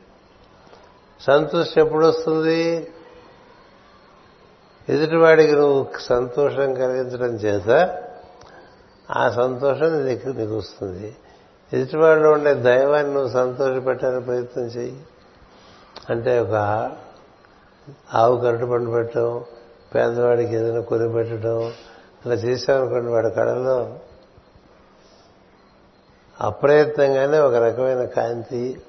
సంతృష్టి ఎప్పుడు వస్తుంది? ఎదుటివాడికి నువ్వు సంతోషం కలిగించడం చేత ఆ సంతోషం నీకు నీకు వస్తుంది. ఎదుటివాడిలో ఉండే దైవాన్ని నువ్వు సంతోషపెట్టాలని ప్రయత్నం చెయ్యి. అంటే ఒక ఆవు కరటి పండు పెట్టడం పేదవాడికి ఏదైనా కొని పెట్టడం అలా చేశామనుకోండి వాడి కళలో అప్రయత్నంగానే ఒక రకమైన కాంతి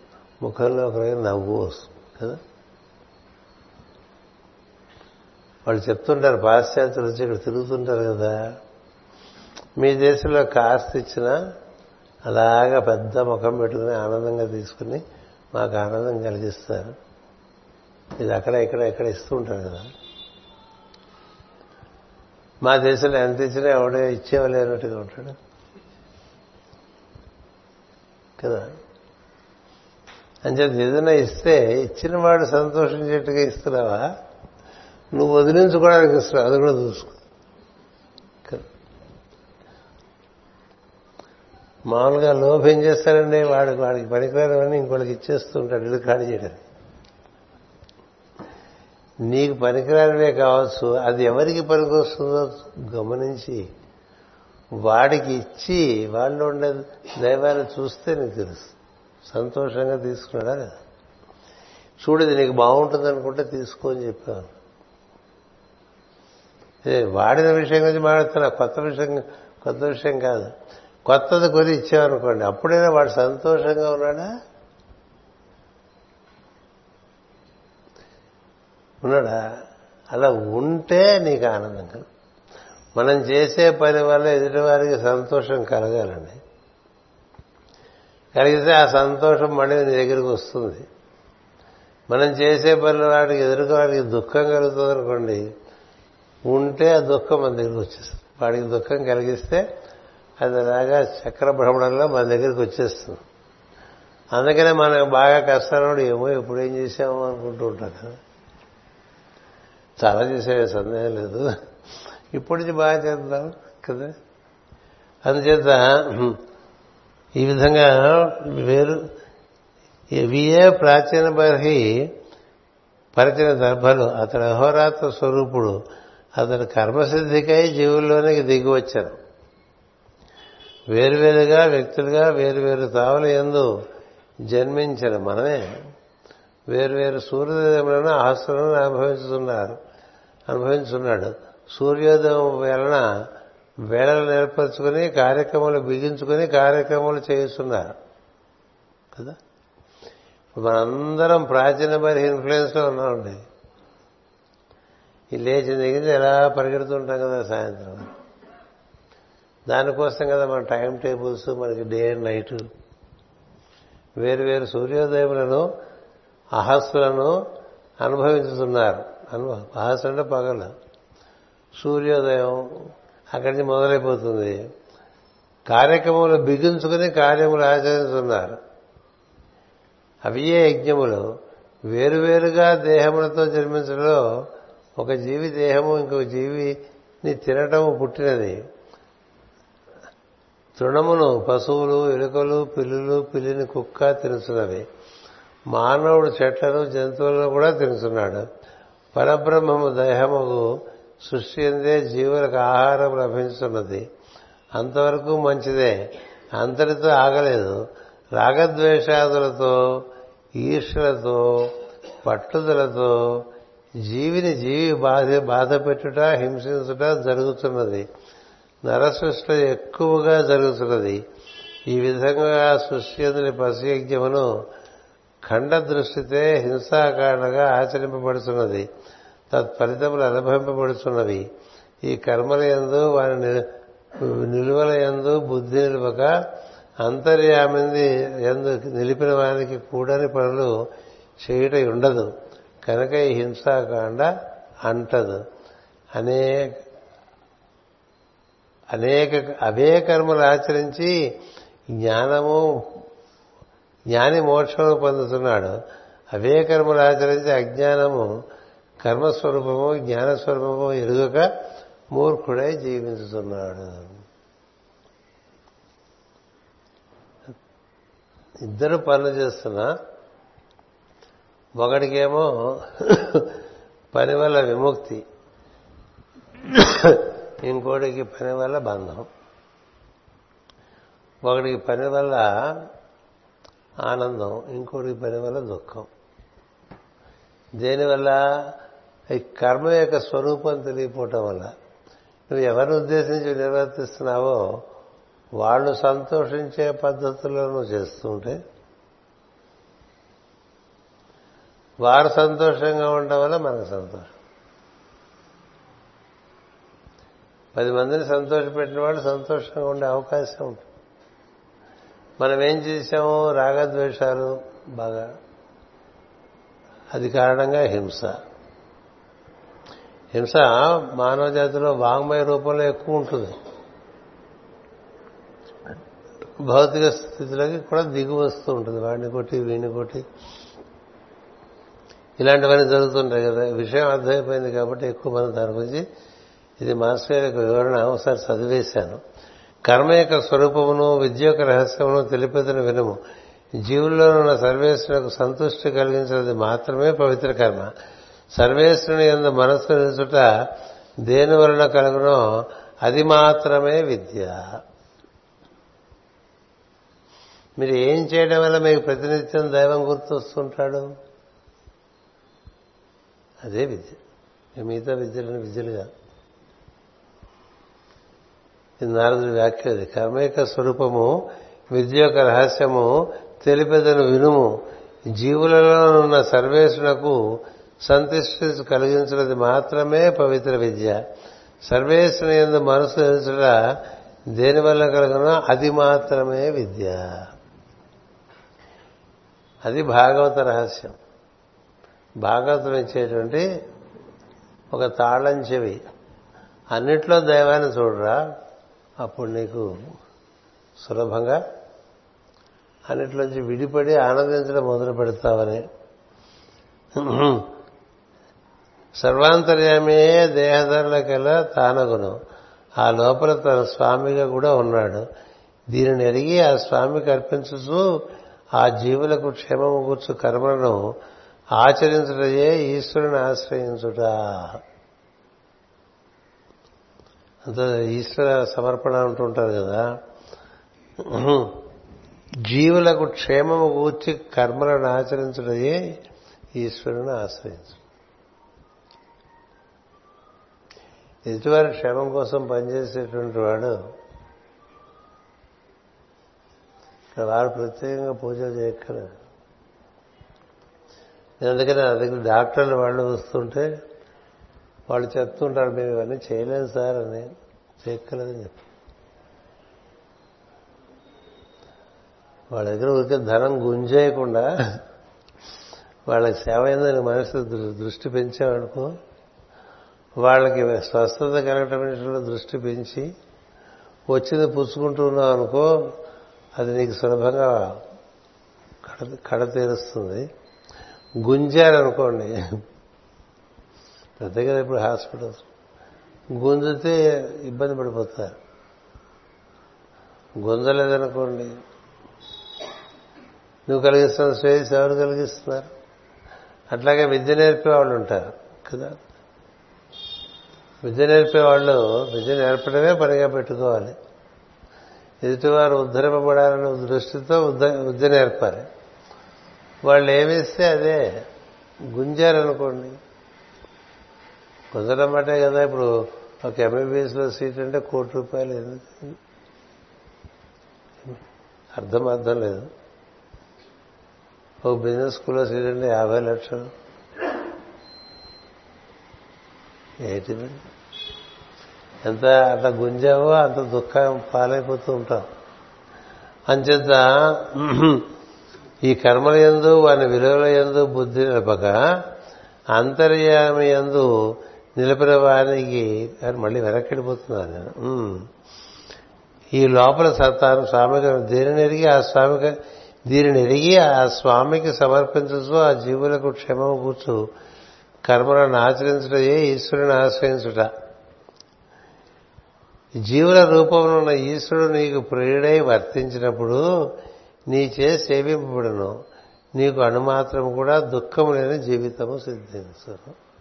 ముఖంలో ఒక రకమైన నవ్వు వస్తుంది కదా? వాళ్ళు చెప్తుంటారు పాశ్చాత్యులు వచ్చి ఇక్కడ తిరుగుతుంటారు కదా. మీ దేశంలో కాస్త ఇచ్చినా అలాగా పెద్ద ముఖం పెట్టుకుని ఆనందంగా తీసుకుని మాకు ఆనందం కలిగిస్తారు. ఇది అక్కడ ఇక్కడ ఇక్కడ ఇస్తూ ఉంటారు కదా. మా దేశంలో ఎంత ఇచ్చినా ఎవడో ఇచ్చేవలేనట్టుగా ఉంటాడు. కదా. అంచేది ఏదైనా ఇస్తే ఇచ్చిన వాడు సంతోషించేట్టుగా ఇస్తున్నావా? నువ్వు వదిలించుకోవడానికి శ్రద్ధ అది కూడా చూసుకో. మామూలుగా లోపు ఏం చేస్తారండి? వాడికి వాడికి పనికిరానివన్నీ ఇంకోళ్ళకి ఇచ్చేస్తూ ఉంటాడు ఇల్లు ఖాళీ చేయడానికి నీకు పనికిరానివే కావచ్చు అది ఎవరికి పనికొస్తుందో గమనించి వాడికి ఇచ్చి వాళ్ళు ఉండే దైవాన్ని చూస్తే నీకు తెలుసు. సంతోషంగా తీసుకున్నాడా కదా చూడు ఇది నీకు బాగుంటుంది అనుకుంటే తీసుకో అని చెప్పాను. వాడిన విషయం గురించి మాట్లాడుతున్నా. కొత్త విషయం కొత్త విషయం కాదు. కొత్తది కొని ఇచ్చామనుకోండి అప్పుడైనా వాడు సంతోషంగా ఉన్నాడా? ఉన్నాడా? అలా ఉంటే నీకు ఆనందం కలుగు. మనం చేసే పని వల్ల ఎదుటివారికి సంతోషం కలగాలండి. కలిగితే ఆ సంతోషం మళ్ళీ నీ దగ్గరికి వస్తుంది. మనం చేసే పని వాడికి ఎదురుగా వాడికి దుఃఖం కలుగుతుంది అనుకోండి ఉంటే ఆ దుఃఖం మన దగ్గరికి వచ్చేస్తుంది. వాడికి దుఃఖం కలిగిస్తే అది అలాగా చక్ర భ్రమణంలో మన దగ్గరికి వచ్చేస్తుంది. అందుకనే మనకు బాగా కష్టాలు ఏమో ఎప్పుడు ఏం చేసామో అనుకుంటూ ఉంటాం కదా. చాలా చేసే సందేహం లేదు. ఇప్పటి నుంచి బాగా చేద్దాం కదా. అందుచేత ఈ విధంగా వేరు ఇవియే ప్రాచీన బర్హి పరిచిన దర్భలు. అతడు అహోరాత్ర స్వరూపుడు. అతను కర్మసిద్ధికై జీవుల్లోనికి దిగి వచ్చారు వేరువేరుగా వ్యక్తులుగా వేరువేరు తావుల ఎందు జన్మించిన మనమే వేరువేరు సూర్యోదయములను ఆశ్రమం అనుభవించుతున్నారు. అనుభవించున్నాడు. సూర్యోదయం వలన వేళలు నేర్పరచుకుని కార్యక్రమాలు బిగించుకుని కార్యక్రమాలు చేయిస్తున్నారు. కదా? మనందరం ప్రాచీన మరి ఇన్ఫ్లుయెన్స్లో ఉన్నామండి. ఈ లేచిన దగ్గర ఎలా పరిగెడుతుంటాం కదా సాయంత్రం? దానికోసం కదా మన టైం టేబుల్స్ మనకి డే అండ్ నైట్. వేరు వేరు సూర్యోదయములను అహస్సులను అనుభవించుతున్నారు. అనుభవం అహస్సు అంటే పగలు. సూర్యోదయం అక్కడి నుంచి మొదలైపోతుంది. కార్యక్రమములు బిగించుకుని కార్యములు ఆచరిస్తున్నారు. అవియే యజ్ఞములు వేరువేరుగా దేహములతో జన్మించడంలో ఒక జీవి దేహము ఇంకొక జీవిని తినటము పుట్టినది. తృణమును పశువులు ఎలుకలు పిల్లులు పిల్లిని కుక్క తినుచున్నవి మానవుడు చెట్లను జంతువులను కూడా తినుచున్నాడు. పరబ్రహ్మము దేహముకు సృష్టి ఎందే జీవులకు ఆహారం లభించున్నది అంతవరకు మంచిదే. అంతటితో ఆగలేదు. రాగద్వేషాదులతో ఈర్షలతో పట్టుదలతో జీవిని జీవి బాధ బాధ పెట్టుట హింసించుట జరుగుతున్నది. నరసృష్టిలో ఎక్కువగా జరుగుతున్నది. ఈ విధంగా సృష్టి పశుయజ్ఞమును ఖండ దృష్టితే హింసాకారణగా ఆచరింపబడుతున్నది. తత్ఫలితములు అనుభవింపబడుతున్నవి. ఈ కర్మల ఎందు వారి నిలువల ఎందు బుద్ధి నిలువక అంతర్యామింది ఎందు నిలిపిన వారికి కూడని పనులు చేయుట ఉండదు. కనుక ఈ హింసాకాండ అంటదు. అనేక అనేక అవే కర్మలు ఆచరించి జ్ఞానము జ్ఞాని మోక్షము పొందుతున్నాడు. అవే కర్మలు ఆచరించి అజ్ఞానము కర్మస్వరూపము జ్ఞానస్వరూపము ఎరుగక మూర్ఖుడై జీవించుతున్నాడు. ఇద్దరు పనులు చేస్తున్నా ఒకడికేమో పని వల్ల విముక్తి ఇంకోటికి పని వల్ల బంధం ఒకడికి పని వల్ల ఆనందం ఇంకోటికి పని వల్ల దుఃఖం. దేనివల్ల? ఈ కర్మ యొక్క స్వరూపం తెలియపోవటం వల్ల. నువ్వు ఎవరిని ఉద్దేశించి నిర్వర్తిస్తున్నావో వాళ్ళు సంతోషించే పద్ధతుల్లో నువ్వు చేస్తుంటే ఉంటే వారు సంతోషంగా ఉండడం వల్ల మనకు సంతోషం. పది మందిని సంతోషపెట్టిన వాళ్ళు సంతోషంగా ఉండే అవకాశం ఉంటుంది. మనం ఏం చేశాము రాగద్వేషాలు బాగా. అది కారణంగా హింస. హింస మానవ జాతిలో వాంగ్మయ రూపంలో ఎక్కువ ఉంటుంది. భౌతిక స్థితిలోకి కూడా దిగు వస్తూ ఉంటుంది. వాడిని కొట్టి వీడిని కొట్టి ఇలాంటివన్నీ జరుగుతుంటాయి కదా. విషయం అర్థమైపోయింది కాబట్టి ఎక్కువ మంది దాని గురించి ఇది మాస్టర్ యొక్క వివరణ ఒకసారి చదివేశాను. కర్మ యొక్క స్వరూపమును విద్య యొక్క రహస్యమును తెలిపేదని వినము. జీవుల్లో ఉన్న సర్వేశ్వరులకు సంతృష్టి కలిగించినది మాత్రమే పవిత్ర కర్మ. సర్వేశ్వరుని ఎందు మనస్సు నిలుచుట దేని వలన కలుగునో అది మాత్రమే విద్య. మీరు ఏం చేయడం వల్ల మీకు ప్రతినిత్యం దైవం గుర్తొస్తుంటాడు? అదే విద్య. మిగతా విద్యలను విద్యలుగా. ఇది నారదుడి వ్యాఖ్య అది. కర్మేక స్వరూపము విద్య యొక్క రహస్యము తెలిపెదను వినుము. జీవులలో ఉన్న సర్వేశ్వరునకు సంతృష్టి కలిగించినది మాత్రమే పవిత్ర విద్య. సర్వేశ్వరుని ఎందు మనసు తెలుసుట దేనివల్ల కలుగునో అది మాత్రమే విద్య. అది భాగవత రహస్యం. భాగవతం ఇచ్చేటువంటి ఒక తాళం చెవి. అన్నిట్లో దైవాన్ని చూడరా? అప్పుడు నీకు సులభంగా అన్నిట్లోంచి విడిపడి ఆనందించడం మొదలు పెడతావని. సర్వాంతర్యామే దేహధరులకెల్లా తానగును. ఆ లోపల తన స్వామిగా కూడా ఉన్నాడు. దీనిని ఎరిగి ఆ స్వామికి అర్పించుతూ ఆ జీవులకు క్షేమము కూర్చు కర్మలను ఆచరించుటయే ఈశ్వరుని ఆశ్రయించుట. అంత ఈశ్వర సమర్పణ అంటుంటారు కదా. జీవులకు క్షేమము కూర్చి కర్మలను ఆచరించుటయే ఈశ్వరుని ఆశ్రయించు. ఎదుటివారి క్షేమం కోసం పనిచేసేటువంటి వాడు ఇక్కడ వారు ప్రత్యేకంగా పూజలు చేయక్కర్లేదు. అందుకని నా దగ్గర డాక్టర్లు వాళ్ళు వస్తుంటే వాళ్ళు చెప్తుంటారు మేము ఇవన్నీ చేయలేదు సార్ అని చేయక్కర్లేదని చెప్పి. వాళ్ళ దగ్గర ఊరికే ధనం గుంజేయకుండా వాళ్ళకి సేవ అయిందని మనసు దృష్టి పెంచామనుకో వాళ్ళకి స్వస్థత కలగటం దృష్టి పెంచి వచ్చింది పుచ్చుకుంటూ ఉన్నావు అనుకో అది నీకు సులభంగా కడ కడ తీరుస్తుంది. గుంజారనుకోండి. పెద్దగా ఇప్పుడు హాస్పిటల్స్. గుంజితే ఇబ్బంది పడిపోతారు. గుంజలేదనుకోండి. నువ్వు కలిగిస్తున్న శ్రేయస్ ఎవరు కలిగిస్తున్నారు? అట్లాగే విద్య నేర్పే వాళ్ళు ఉంటారు కదా? విద్య నేర్పే వాళ్ళు విద్య నేర్పడమే పనిగా పెట్టుకోవాలి. ఎదుటివారు ఉద్ధరింపబడాలనే దృష్టితో విద్య నేర్పాలి. వాళ్ళు ఏమిస్తే అదే. గుంజారనుకోండి. గుంజడం బట్టే కదా ఇప్పుడు ఒక ఎంబీబీఎస్లో సీట్ అంటే కోటి రూపాయలు ఎందుకు అర్థం అర్థం లేదు. ఒక బిజినెస్ స్కూల్లో సీట్ అంటే యాభై లక్షలు. ఏంటి? ఎంత అట్లా గుంజావో అంత దుఃఖం పాలైపోతూ ఉంటాం. అంచేత ఈ కర్మల ఎందు వాని విలువల ఎందు బుద్ధి నిలపక అంతర్యామి ఎందు నిలిపిన వారికి మళ్ళీ వెనక్కిడిపోతున్నాను నేను ఈ లోపల సత్తాను స్వామికి దీనిని ఎరిగి ఆ స్వామికి దీనిని ఎరిగి ఆ స్వామికి సమర్పించచ్చు ఆ జీవులకు క్షేమం కూర్చు. కర్మలను ఆచరించుటయే ఈశ్వరుని ఆశ్రయించుట. జీవుల రూపంలో ఉన్న ఈశ్వరుడు నీకు ప్రియుడై వర్తించినప్పుడు నీ చే సేవింపబడును. నీకు అణుమాత్రం కూడా దుఃఖం లేని జీవితము సిద్ధించను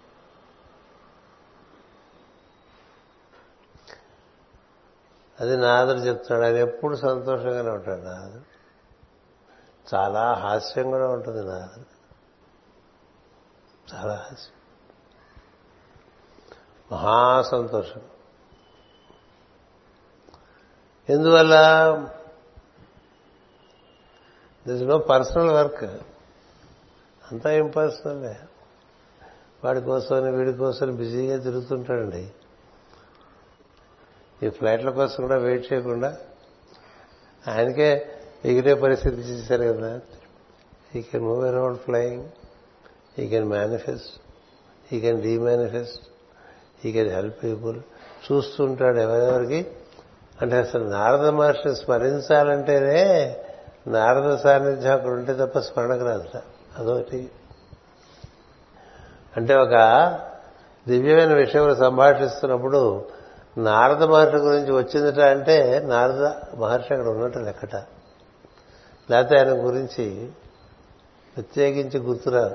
అది నాదుడు చెప్తున్నాడు. ఆయన ఎప్పుడు సంతోషంగానే ఉంటాడు నాదుడు చాలా హాస్యం కూడా ఉంటుంది నాదుడు చాలా హాస్యం. మహాసంతోషం ఎందువల్ల దిస్ నో పర్సనల్ వర్క్ అంతా ఇంపర్సనలే వాడి కోసం వీడి కోసం బిజీగా తిరుగుతుంటాడండి. ఈ ఫ్లైట్ల కోసం కూడా వెయిట్ చేయకుండా ఆయనకే ఎగిరే పరిస్థితి చేశారు కదా. He can move around flying he can manifest he can demanifest he can help people చూస్తుంటాడు ఎవరెవరికి? అంటే అసలు నారద మహర్షిని స్మరించాలంటేనే నారద సాన్నిధ్యం అక్కడ ఉంటే తప్ప స్మరణకు రాదుట అదొకటి. అంటే ఒక దివ్యమైన విషయంలో సంభాషిస్తున్నప్పుడు నారద మహర్షి గురించి వచ్చిందట అంటే నారద మహర్షి అక్కడ ఉన్నట్టు లెక్కట. లేకపోతే ఆయన గురించి ప్రత్యేకించి గుర్తురాదు.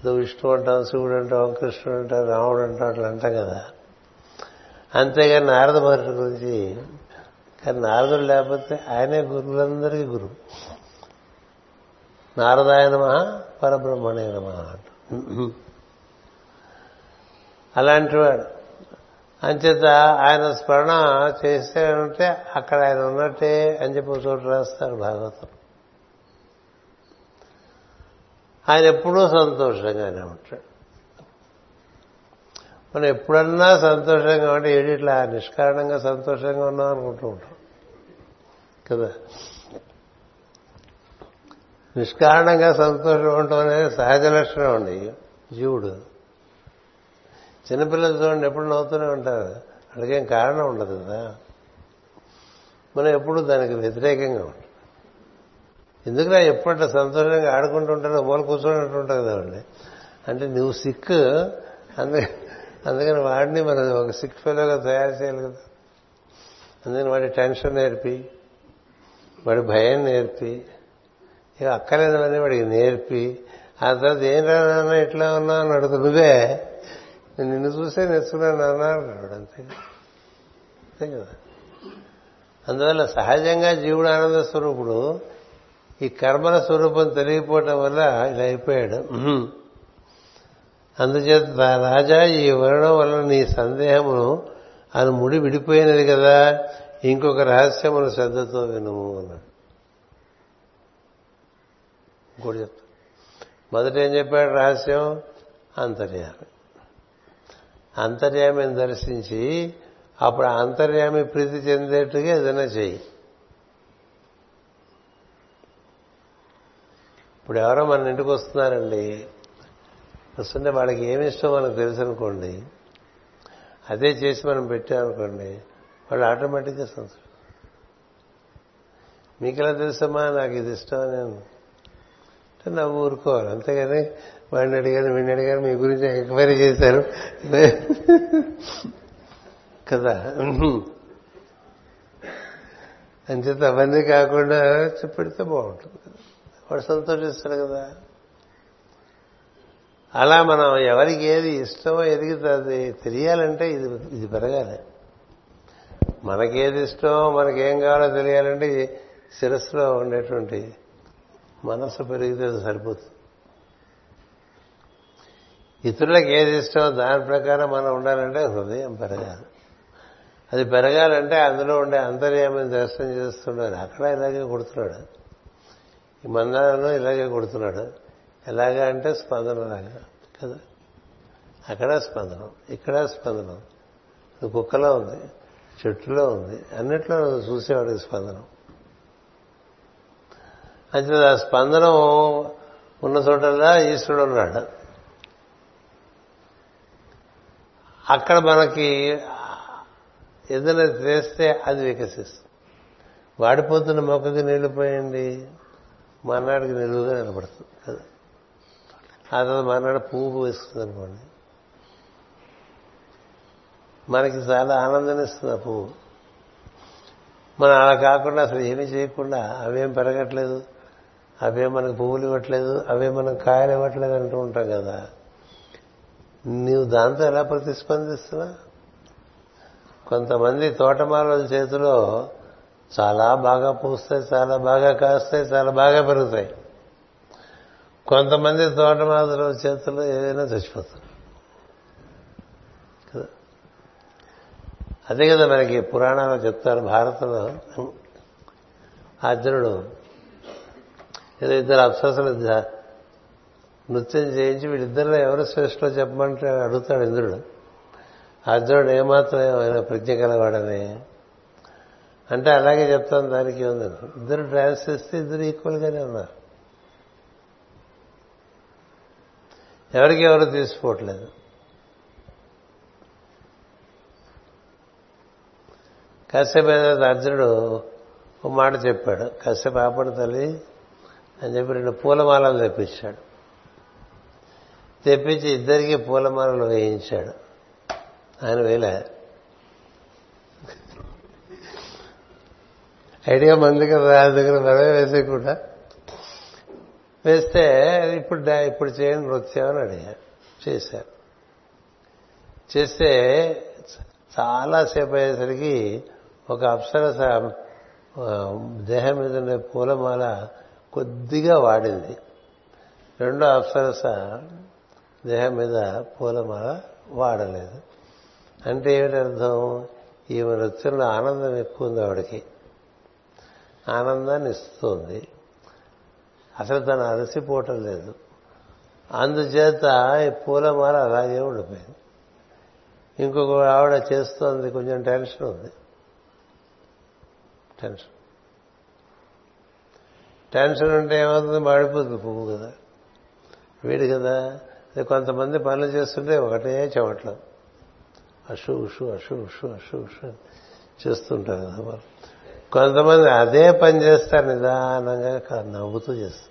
ఏదో విష్ణు అంటాం శివుడు అంటాం కృష్ణుడు అంటాం రాముడు అంటాం అట్లా అంటాం కదా. అంతేగాని నారద మహర్షి గురించి కానీ నారదుడు లేకపోతే ఆయనే గురువులందరికీ గురువు నారదాయన మహా అంట. అలాంటి వాడు అంచేత ఆయన స్మరణ చేస్తే ఉంటే అక్కడ ఆయన ఉన్నట్టే అని చెప్పి చోటు రాస్తారు భాగవతం. ఆయన ఎప్పుడూ సంతోషంగానే ఉంటాడు. మనం ఎప్పుడన్నా సంతోషంగా ఉంటే ఏడి ఇట్లా నిష్కారణంగా సంతోషంగా ఉన్నాం అనుకుంటూ ఉంటాం. కదా? నిష్కారణంగా సంతోషం ఉండటం అనేది సహజ లక్షణం అండి. జీవుడు. చిన్నపిల్లలు చూడండి ఎప్పుడు నవ్వుతూనే ఉంటారు. అడిగేం కారణం ఉండదు కదా? మనం ఎప్పుడు దానికి వ్యతిరేకంగా ఉంటాం. ఎందుకురా ఎప్పుడంటే సంతోషంగా ఆడుకుంటూ ఉంటారో మూల కూర్చొని ఉంటుంది కదండి. అంటే నువ్వు సిక్ అందుకే అందుకని వాడిని మనం ఒక సిక్ ఫెలోగా తయారు చేయాలి కదా. అందుకని వాడి టెన్షన్ నేర్పి వాడి భయం నేర్పి ఇక అక్కలేదని వాడికి నేర్పి ఆ తర్వాత ఏం రానా ఇట్లా ఉన్నా అని అడుగు నువ్వే నిన్ను చూసే నేర్చుకున్నాను అన్నాడు అంతే. అంతే కదా. అందువల్ల సహజంగా జీవుడు ఆనంద స్వరూపుడు ఈ కర్మల స్వరూపం తెలియపోవటం వల్ల ఇలా అయిపోయాడు. అందుచేత రాజా ఈ వర్ణం వల్ల నీ సందేహమును అని ముడి విడిపోయినది కదా. ఇంకొక రహస్యమును శ్రద్ధతో వినుము అన్నాడు. ఇంకోటి చెప్తా. మొదట ఏం చెప్పాడు రహస్యం? అంతర్యామి. అంతర్యామిని దర్శించి అప్పుడు అంతర్యామి ప్రీతి చెందేట్టుగా ఏదైనా చెయ్యి. ఇప్పుడు ఎవరో మన ఇంటికి వస్తున్నారండి. వస్తుంటే వాళ్ళకి ఏమి ఇష్టం మనకు తెలుసు అనుకోండి అదే చేసి మనం పెట్టామనుకోండి వాళ్ళు ఆటోమేటిక్గా సంతోషం. ఎలా తెలుసమ్మా నాకు ఇది ఇష్టం నేను అంటే నవ్వు ఊరుకోవాలి. అంతేగాని వాడిని అడిగారు వీడిని అడిగారు మీ గురించి ఎంక్వైరీ చేశారు. కదా? అంచేత అవన్నీ కాకుండా పెడితే బాగుంటుంది వాడు సంతోషిస్తాడు కదా. అలా మనం ఎవరికి ఏది ఇష్టమో ఎదుగుతుంది తెలియాలంటే ఇది ఇది పెరగాలి. మనకేది ఇష్టమో మనకేం కావాలో తెలియాలంటే శిరస్సులో ఉండేటువంటి మనసు పెరిగితే సరిపోతుంది. ఇతరులకు ఏది ఇష్టమో దాని ప్రకారం మనం ఉండాలంటే హృదయం పెరగాలి. అది పెరగాలంటే అందులో ఉండే అంతర్యామని దర్శనం చేస్తున్నాడు అక్కడ ఇలాగే కొడుతున్నాడు. ఈ మందాలను ఇలాగే కొడుతున్నాడు. ఎలాగా అంటే స్పందనలాగా కదా? అక్కడ స్పందనం ఇక్కడ స్పందనం. కుక్కలో ఉంది చెట్టులో ఉంది అన్నిట్లో చూసేవాడికి స్పందనం. అంతే ఆ స్పందనం ఉన్న చోటల్లా ఈశ్వరుడు ఉన్నాడు. అక్కడ మనకి ఏదైనా చేస్తే అది వికసిస్తుంది. వాడిపోతున్న మొక్కకి నీళ్ళు పోయండి మన్నాడికి నిలువుగా నిలబడుతుంది కదా? ఆ తర్వాత మర్నాడు పువ్వు పూస్తుంది అనుకోండి. మనకి చాలా ఆనందాన్ని ఇస్తుంది ఆ పువ్వు. మనం అలా కాకుండా అసలు ఏమీ చేయకుండా అవేం పెరగట్లేదు అవేం మనకు పువ్వులు ఇవ్వట్లేదు అవే మనం కాయలు ఇవ్వట్లేదు అంటూ ఉంటాం కదా. నీవు దాంతో ఎలా ప్రతిస్పందిస్తున్నా? కొంతమంది తోటమాల చేతిలో చాలా బాగా పూస్తాయి చాలా బాగా కాస్తాయి చాలా బాగా పెరుగుతాయి. కొంతమంది తోటమాదుల చేతుల్లో ఏదైనా చచ్చిపోతారు. కదా? అదే కదా మనకి పురాణాలు చెప్తారు భారతంలో. అర్జునుడు ఏదో ఇద్దరు అప్సరసలు నృత్యం చేయించి వీళ్ళిద్దరిలో ఎవరు శ్రేష్ఠలో చెప్పమంటే అడుగుతాడు ఇంద్రుడు. అర్జునుడు ఏమాత్రం ఆయన ప్రజ్ఞ కలవాడని అంటే అలాగే చెప్తాను దానికి ఉంది ఇద్దరు డ్యాన్స్ చేస్తే ఇద్దరు ఈక్వల్గానే ఉన్నారు. ఎవరికి ఎవరు తీసుకోవట్లేదు. కాసేపు ఏదైతే అర్జునుడు ఒక మాట చెప్పాడు. కాసేపు ఆపడు తల్లి అని చెప్పి రెండు పూలమాలలు తెప్పించాడు. తెప్పించి ఇద్దరికి పూలమాలలు వేయించాడు. ఆయన వేలే ఐడియా మంది కదా దగ్గర మనమే వేసేయకుండా. వేస్తే ఇప్పుడు ఇప్పుడు చేయండి నృత్యం అని అడిగా చేశారు. చేస్తే చాలాసేపు అయ్యేసరికి ఒక అప్సరస దేహం మీద ఉండే పూలమాల కొద్దిగా వాడింది. రెండో అప్సరస దేహం మీద పూలమాల వాడలేదు. అంటే ఏమిటి అర్థం ఈమె నృత్యంలో ఆనందం ఎక్కువ ఉంది ఆవిడకి. ఆనందాన్ని ఇస్తుంది. అసలు తను అలసిపోవటం లేదు. అందుచేత ఈ పూలమాల అలాగే ఉండిపోయింది. ఇంకొక ఆవిడ చేస్తోంది కొంచెం టెన్షన్ ఉంది. టెన్షన్. టెన్షన్ ఉంటే ఏమవుతుంది? మాడిపోతుంది పువ్వు కదా. వీడు కదా. కొంతమంది పనులు చేస్తుంటే ఒకటే చెమట్లు. అషు ఉషు అషు ఉషు అషు ఉషు చేస్తుంటారు కదా కొంతమంది అదే పని చేస్తారు నిదానంగా నవ్వుతూ చేస్తారు.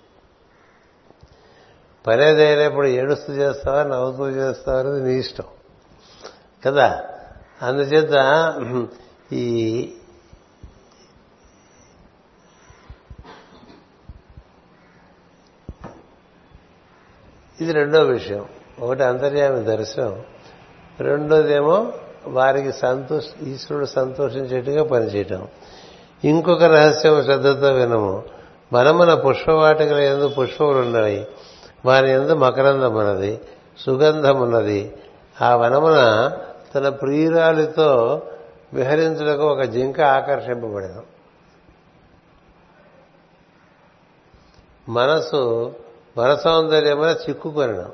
పని ఏడుస్తూ చేస్తావా నవ్వుతూ చేస్తావా అనేది నీ ఇష్టం. కదా? అందుచేత ఈ ఇది రెండో విషయం. ఒకటి అంతర్యామి దర్శనం. రెండోదేమో వారికి సంతోష ఈశ్వరుడు సంతోషించేట్టుగా పనిచేయటం. ఇంకొక రహస్యం శ్రద్ధతో వినము. మనమున పుష్పవాటికల ఎందు పుష్పములు ఉన్నాయి వారి ఎందు మకరందం ఉన్నది సుగంధం ఉన్నది ఆ వనమున తన ప్రియురాలితో విహరించులకు ఒక జింక ఆకర్షింపబడిన. మనసు వన సౌందర్యమున చిక్కుకొనడం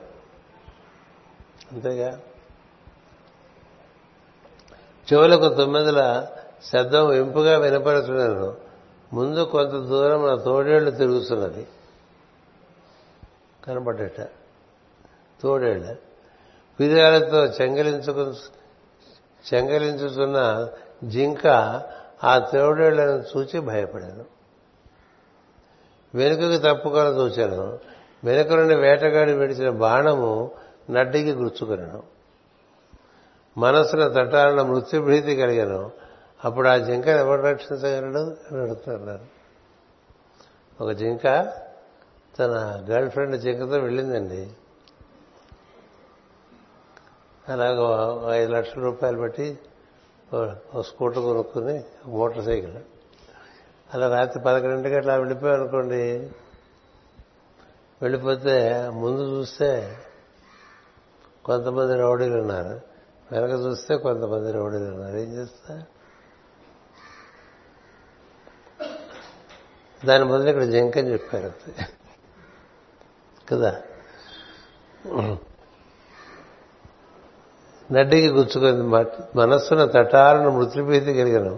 అంతేగా? చెవులకు తొమ్మిదిల శబ్దం ఇంపుగా వినపడుతున్నాను ముందు కొంత దూరం నా తోడేళ్ళు తిరుగుతున్నది. కనబడ్డట తోడేళ్ళ. పిర్యాలతో చెంగలించుకు చెంగలించుతున్న జింక ఆ తోడేళ్ళను చూచి భయపడాను. వెనుకకు తప్పుకొని చూశాను వెనుక నుండి వేటగాడి విడిచిన బాణము నడ్డికి గుచ్చుకొనను. మనసున తటాలన మృత్యుభీతి కలిగాను. అప్పుడు ఆ జింకను ఎవరు రక్షించగలడు అని అడుగుతున్నారు. ఒక జింక తన గర్ల్ ఫ్రెండ్ జింకతో వెళ్ళిందండి. అలాగ ఐదు లక్షల రూపాయలు పెట్టి ఒక స్కూటర్ కొనుక్కుని మోటార్ సైకిల్. అలా రాత్రి పదకొండింటికి అట్లా వెళ్ళిపోయాం అనుకోండి. వెళ్ళిపోతే ముందు చూస్తే కొంతమంది రౌడీలు ఉన్నారు. వెనక చూస్తే కొంతమంది రౌడీలు ఉన్నారు. ఏం చేస్తా? దాని బదులు ఇక్కడ జంకని చెప్పారు అంతే. కదా? నడ్డికి గుచ్చుకుంది మనస్సున తటాలను మృత్యుభీతి కలిగిన.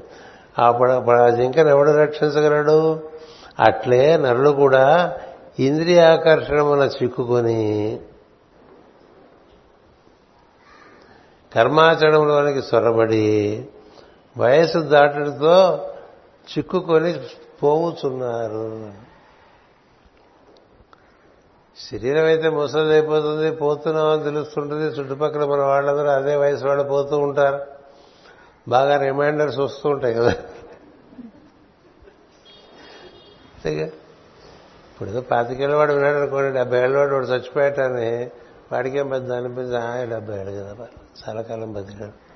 అప్పుడు అప్పుడు ఆ జింకను ఎవడు రక్షించగలడు? అట్లే నరుడు కూడా ఇంద్రియాకర్షణమున చిక్కుకొని కర్మాచరణంలోనికి సొరబడి వయసు దాటడంతో చిక్కుకొని పోవుచున్నారు. శరీరం అయితే ముసలిదైపోతుంది పోతున్నామని తెలుస్తుంటుంది. చుట్టుపక్కల మన వాళ్ళందరూ అదే వయసు వాళ్ళు పోతూ ఉంటారు. బాగా రిమైండర్స్ వస్తూ ఉంటాయి కదా. అంతేగా? ఇప్పుడు ఏదో పాతికేళ్ళ వాడు విన్నాడు అనుకోండి డెబ్బై ఏళ్ళ వాడు వాడు చచ్చిపోయాటని. వాడికేం పెద్ద అనిపించి ఆ డెబ్బై ఏళ్ళు కదా చాలా కాలం బతికాడు.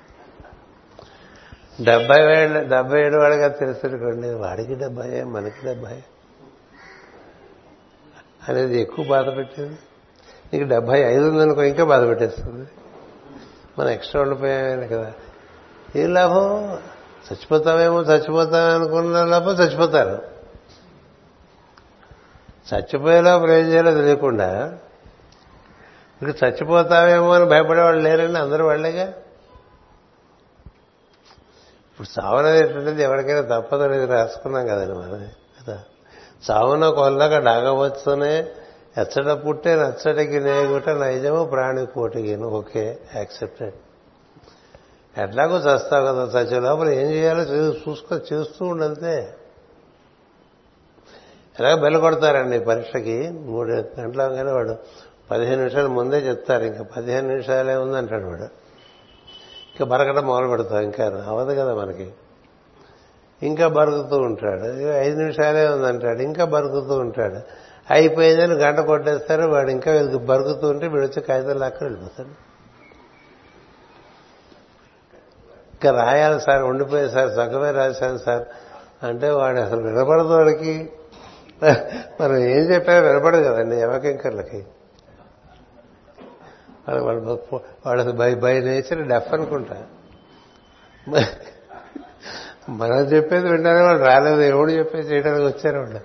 డెబ్బై ఏళ్ళు డెబ్బై ఏడు వాడిగా తెలుసుకోండి వాడికి డెబ్బై మనకి డెబ్బై అనేది ఎక్కువ బాధ పెట్టేది. నీకు డెబ్బై ఐదు ఉందనుకో ఇంకా బాధ పెట్టేస్తుంది. మనం ఎక్స్ట్రా ఉండిపోయామే కదా. ఏం లాభం? చచ్చిపోతామేమో చచ్చిపోతామే అనుకున్న లాభం చచ్చిపోతారు. చచ్చిపోయేలా ఏం చేయాలో తెలియకుండా ఇప్పుడు చచ్చిపోతావేమో అని భయపడేవాళ్ళు లేరండి అందరూ వాళ్ళేగా. ఇప్పుడు చావనేటువంటిది ఎవరికైనా తప్పదనేది రాసుకున్నాం కదండి మనం కదా? చావున కొల్లక డాగవచ్చునే ఎచ్చట పుట్టే నచ్చటికి నేగుట నైజము ప్రాణి కోటిగిను ఓకే యాక్సెప్టెడ్. ఎట్లాగో చస్తావు కదా చచ్చే లోపల ఏం చేయాలో చూసుకో చేస్తూ ఉండంతే ఎలాగ బెల్ల కొడతారండి పరీక్షకి మూడు గంటల కానీ వాడు పదిహేను నిమిషాలు ముందే చెప్తారు ఇంకా పదిహేను నిమిషాలే ఉందంటాడు వాడు. ఇంకా బరకడం మొదలు పెడతాం ఇంకా అవదు కదా మనకి. ఇంకా బరుకుతూ ఉంటాడు. ఐదు నిమిషాలే ఉందంటాడు. ఇంకా బరుకుతూ ఉంటాడు. అయిపోయిందని గంట కొట్టేస్తారు. వాడు ఇంకా బరుకుతూ ఉంటే వీడు వచ్చి కాగితం లాక్క వెళ్ళిపోతాడు. ఇంకా రాయాలి సార్ ఉండిపోయి సార్ సగమే రాశాను సార్. అంటే వాడు అసలు వినపడదు వాడికి. మనం ఏం చెప్పారో వినపడదు కదండి యమకింకర్లకి వాడు వాడు అసలు బై బై నేచర్ డెఫ్ అనుకుంటా. మనం చెప్పేది వింటారే వాడు రాలేదు. ఎవడు చెప్పేది చేయడానికి వచ్చారు వాళ్ళు.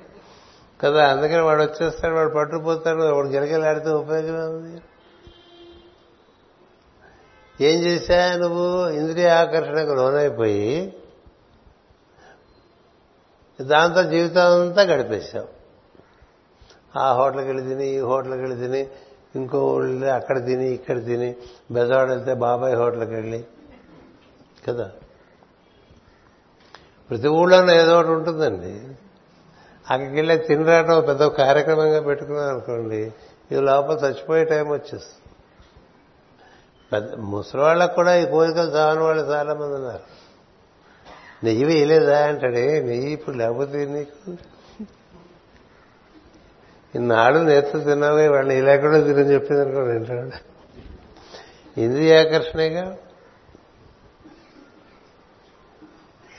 కదా అందుకని వాడు వచ్చేస్తాడు వాడు పట్టుకుపోతాడు వాడు గెలగలాడితే ఉపయోగమే ఉంది. ఏం చేశా నువ్వు? ఇంద్రియ ఆకర్షణకు లోనైపోయి దాంతో జీవితం అంతా గడిపేశావు. ఆ హోటల్కి వెళ్ళి తిని ఈ హోటల్కి వెళ్ళి తిని ఇంకో ఊళ్ళో అక్కడ తిని ఇక్కడ తిని బెజవాడ వెళ్తే బాబాయ్ హోటల్కి వెళ్ళి. కదా? ప్రతి ఊళ్ళోనే ఏదో ఒకటి ఉంటుందండి. అక్కడికి వెళ్ళి తినరాటం పెద్ద కార్యక్రమంగా పెట్టుకున్నాం అనుకోండి ఈ లోపల చచ్చిపోయే టైం వచ్చేస్తుంది. పెద్ద ముసలివాళ్ళకు కూడా ఈ కోరికలు చావని వాళ్ళు చాలా మంది ఉన్నారు. నెయ్యి వేయలేదా అంటాడే? నెయ్యి ఇప్పుడు లేకపోతే నీకు? ఇన్నాళ్ళు నేర్చు తిన్నావే వాళ్ళని ఇలా కూడా తినని చెప్పింది అనుకోండి ఏంటంటే ఇంద్రియాకర్షణగా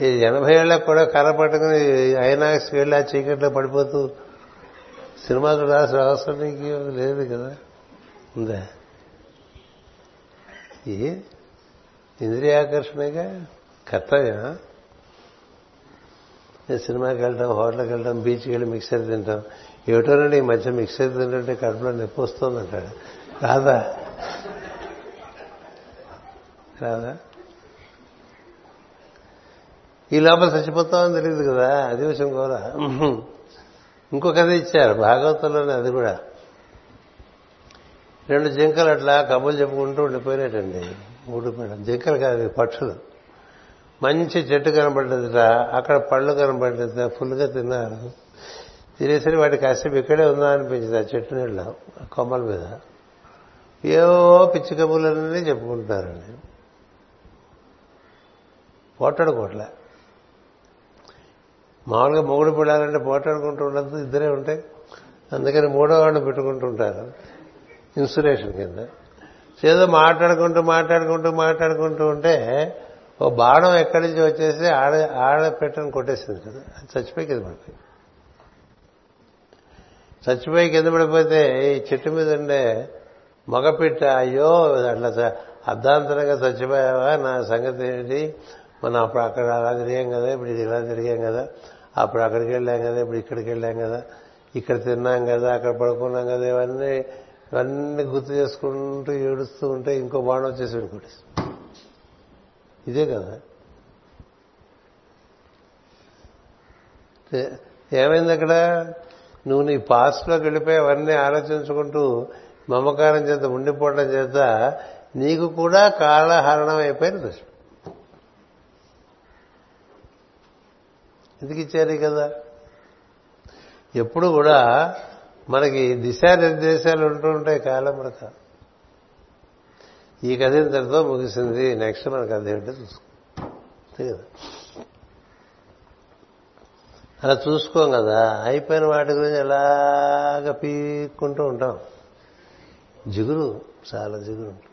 ఈ ఎనభై ఏళ్ళకు కూడా కర్ర పట్టుకుని ఐనాక్స్ వెళ్ళి ఆ చీకట్లో పడిపోతూ సినిమా చూడాల్సిన అవసరం నీకు లేదు కదా? ఉందా? ఈ ఇంద్రియాకర్షణగా? కర్తవ్యం సినిమాకి వెళ్తాం హోటల్కి వెళ్ళడం బీచ్కి వెళ్ళి మిక్సర్ తింటాం. ఏమిటోనండి ఈ మధ్య మిక్సర్ తింటుంటే కడుపులో నొప్పి వస్తుంది అంటాడు రాదా? రాదా? ఈ లోపల చచ్చిపోతామని తెలియదు కదా అది విషయం కూడా. ఇంకో కథ ఇచ్చారు భాగవతంలోనే అది కూడా. రెండు జింకలు అట్లా కబులు చెప్పుకుంటూ ఉండిపోయినట్టండి. మేడం జింకలు కాదు పక్షులు. మంచి చెట్టు కనబడ్డదిట అక్కడ పళ్ళు కనబడ్డది ఫుల్గా తిన్నారు. తినేసరి వాటి కాసేపు ఇక్కడే ఉందా అనిపించింది ఆ చెట్టు నీళ్ళ కొమ్మల మీద. ఏవో పిచ్చి కబుర్లన్నీ చెప్పుకుంటున్నారండి. పోటాడుకోవట్లే మామూలుగా మొగుడు పిల్లాలంటే పోటాడుకుంటూ ఉండదు ఇద్దరే ఉంటాయి. అందుకని మూడో వాడిని పెట్టుకుంటుంటారు. ఇన్సురేషన్ కింద. ఏదో మాట్లాడుకుంటూ మాట్లాడుకుంటూ మాట్లాడుకుంటూ ఉంటే ఓ బాణం ఎక్కడి నుంచి వచ్చేసి ఆడ ఆడ పెట్టని కొట్టేసింది కదా. అది చచ్చిపోయి కింద పడిపోయి చచ్చిపోయి కింద పడిపోతే ఈ చెట్టు మీద ఉండే మగపిట్ట అయ్యో అట్లా అర్ధాంతరంగా చచ్చిపోయావా? నా సంగతి ఏంటి? మనం అప్పుడు అక్కడ అలా తిరిగాం కదా ఇప్పుడు ఇది ఇలా తిరిగాం కదా. అప్పుడు అక్కడికి వెళ్ళాం కదా ఇప్పుడు ఇక్కడికి వెళ్ళాం కదా ఇక్కడ తిన్నాం కదా అక్కడ పడుకున్నాం కదా ఇవన్నీ ఇవన్నీ గుర్తు చేసుకుంటూ ఏడుస్తూ ఉంటే ఇంకో బాణం వచ్చేసి ఇంకోటి ఇదే కదా. ఏమైంది అక్కడ? నువ్వు నీ పాస్ట్లోకి వెళ్ళిపోయి అవన్నీ ఆలోచించుకుంటూ మమకారం చేత ఉండిపోవడం చేత నీకు కూడా కాలహరణం అయిపోయింది దృష్టి. ఎందుకు ఇచ్చారు కదా? ఎప్పుడు కూడా మనకి దిశానిర్దేశాలు ఉంటూ ఉంటాయి కాలం మనక ఈ కథ ఇంతటితో ముగిసింది. నెక్స్ట్ మన కథ ఏంటో చూసుకో. కదా? అలా చూసుకోం కదా. అయిపోయిన వాటి గురించి ఎలాగ పీక్కుంటూ ఉంటాం. జిగురు చాలా జిగురు ఉంటుంది.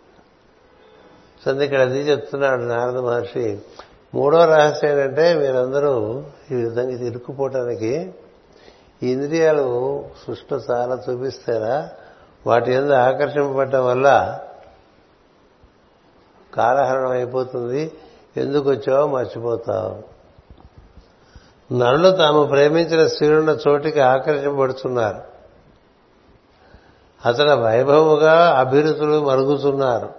సో ఇక్కడ అది చెప్తున్నాడు నారద మహర్షి. మూడో రహస్యం ఏంటంటే మీరందరూ ఈ విధంగా ఇది ఇరుక్కుపోవటానికి ఇంద్రియాలు సృష్టి చాలా చూపిస్తారా? వాటి ఎందు ఆకర్షింపబడటం వల్ల కాలహరణం అయిపోతుంది. ఎందుకు వచ్చావో మర్చిపోతావు. నరులు తాము ప్రేమించిన స్త్రీలున్న చోటికి ఆకర్షింపబడుతున్నారు. అతను వైభవముగా అభిరుచులు మరుగుతున్నారు.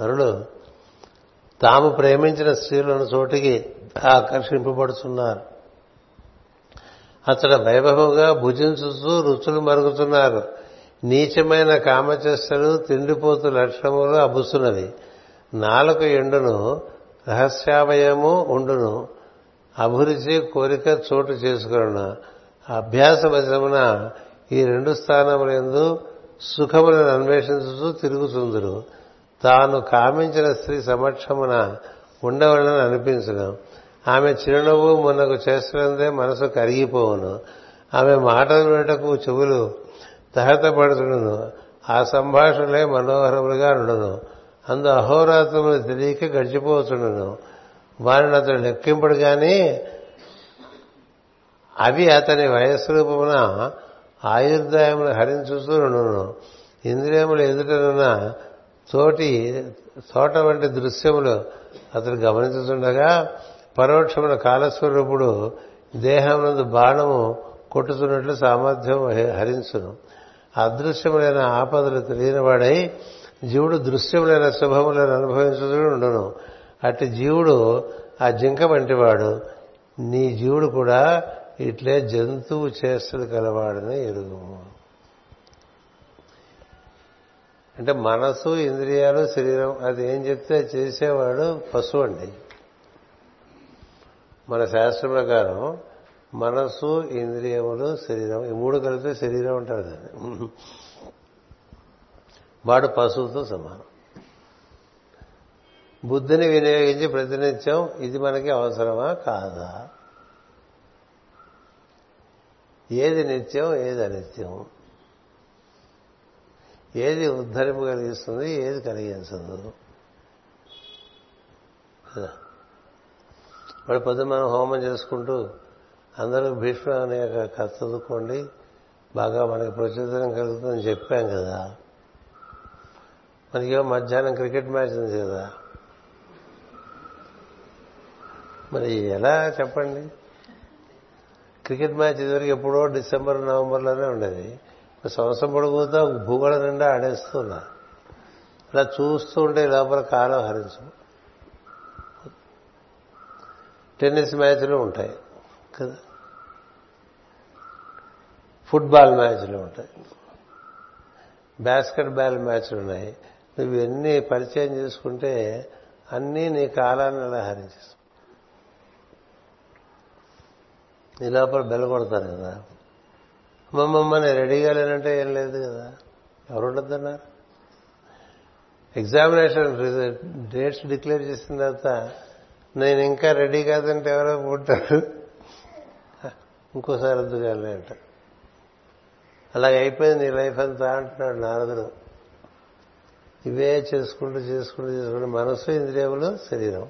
నరుడు తాము ప్రేమించిన స్త్రీలను చోటికి ఆకర్షింపబడుతున్నారు. అతడు వైభవంగా భుజించుతూ రుచులు మరుగుతున్నారు. నీచమైన కామచేష్టలు తిండిపోతు లక్షణములు అబుస్తున్నవి నాలుక ఎండును రహస్యావయము ఉండును. అభిరుచి కోరిక చోటు చేసుకున్న అభ్యాసవశమున ఈ రెండు స్థానములందు సుఖములను అన్వేషించుతూ తిరుగుతుందరు తాను కామించిన స్త్రీ సమక్షమున ఉండవలని అనిపించను. ఆమె చిరునవ్వు మొన్నకు చేస్తున్నదే మనసు కరిగిపోవును. ఆమె మాటలు వేటకు చెవులు తహతపడుతుండను ఆ సంభాషణలే మనోహరములుగా ఉండను అందు అహోరాత్రములు తెలియక గడిచిపోతుండను వారిని అతడు లెక్కింపడు కానీ అవి అతని వయస్సు రూపమున ఆయుర్దాయములు హరించుతూ ఉండను ఇంద్రియములు ఎదుటనున్న తోటి తోట వంటి దృశ్యములు అతడు గమనించుతుండగా పరోక్షమున కాలస్వరూపుడు దేహమునందు బాణము కొట్టుతున్నట్లు సామర్థ్యం హరించును. అదృశ్యములైన ఆపదలు తెలియనివాడై జీవుడు దృశ్యములైన శుభములను అనుభవించుతూ ఉండను. అట్టి జీవుడు ఆ జింక వంటివాడు నీ జీవుడు కూడా ఇట్లే జంతువు చేష్టలు కలవాడని ఎరుగు అంటే మనసు ఇంద్రియాలు శరీరం అది ఏం చెప్తే చేసేవాడు పశువు అండి మన శాస్త్రం ప్రకారం మనసు ఇంద్రియములు శరీరం ఈ మూడు కలిపితే శరీరం అంటారు దాన్ని. వాడు పశువుతో సమానం. బుద్ధిని వినియోగించి ప్రతినిత్యం ఇది మనకి అవసరమా? కాదా? ఏది నిత్యం ఏది అనిత్యం? ఏది ఉద్ధరింపు కలిగిస్తుంది ఏది కలిగించదు. వాడు పొద్దు మనం హోమం చేసుకుంటూ అందరూ భీష్మ అనే కథ చదువుకోండి. బాగా మనకి ప్రచోదనం కలుగుతుందని చెప్పాం కదా. మనకి మధ్యాహ్నం క్రికెట్ మ్యాచ్ ఉంది కదా. మరి ఎలా చెప్పండి? క్రికెట్ మ్యాచ్ ఇదివరకు ఎప్పుడో డిసెంబర్ నవంబర్లోనే ఉండేది. సంవత్సరం పొడుగుతో భూగోళం నిండా ఆడేస్తున్నా. అలా చూస్తూ ఉంటే లోపల కాలం హరించు టెన్నిస్ మ్యాచ్లు ఉంటాయి కదా? ఫుట్బాల్ మ్యాచ్లు ఉంటాయి. బాస్కెట్ బాల్ మ్యాచ్లు ఉన్నాయి. నువ్వు ఎన్ని పరిచయం చేసుకుంటే అన్నీ నీ కాలాన్ని అలా హరించేస్తావు నీ లోపల బెల్ల కొడతారు కదా? అమ్మమ్మ నేను రెడీగా లేనంటే ఏం లేదు కదా. ఎవరు ఉండద్దన్నారు ఎగ్జామినేషన్ డేట్స్ డిక్లేర్ చేసిన తర్వాత నేను ఇంకా రెడీ కాదంటే ఎవరో పుట్టారు. ఇంకోసారి వద్దు అంట. అలాగ అయిపోయింది నీ లైఫ్ అంతా అంటున్నాడు నారదుడు. ఇవే చేసుకుంటూ చేసుకుంటూ చేసుకుంటూ మనసు ఇంద్రియములు శరీరం.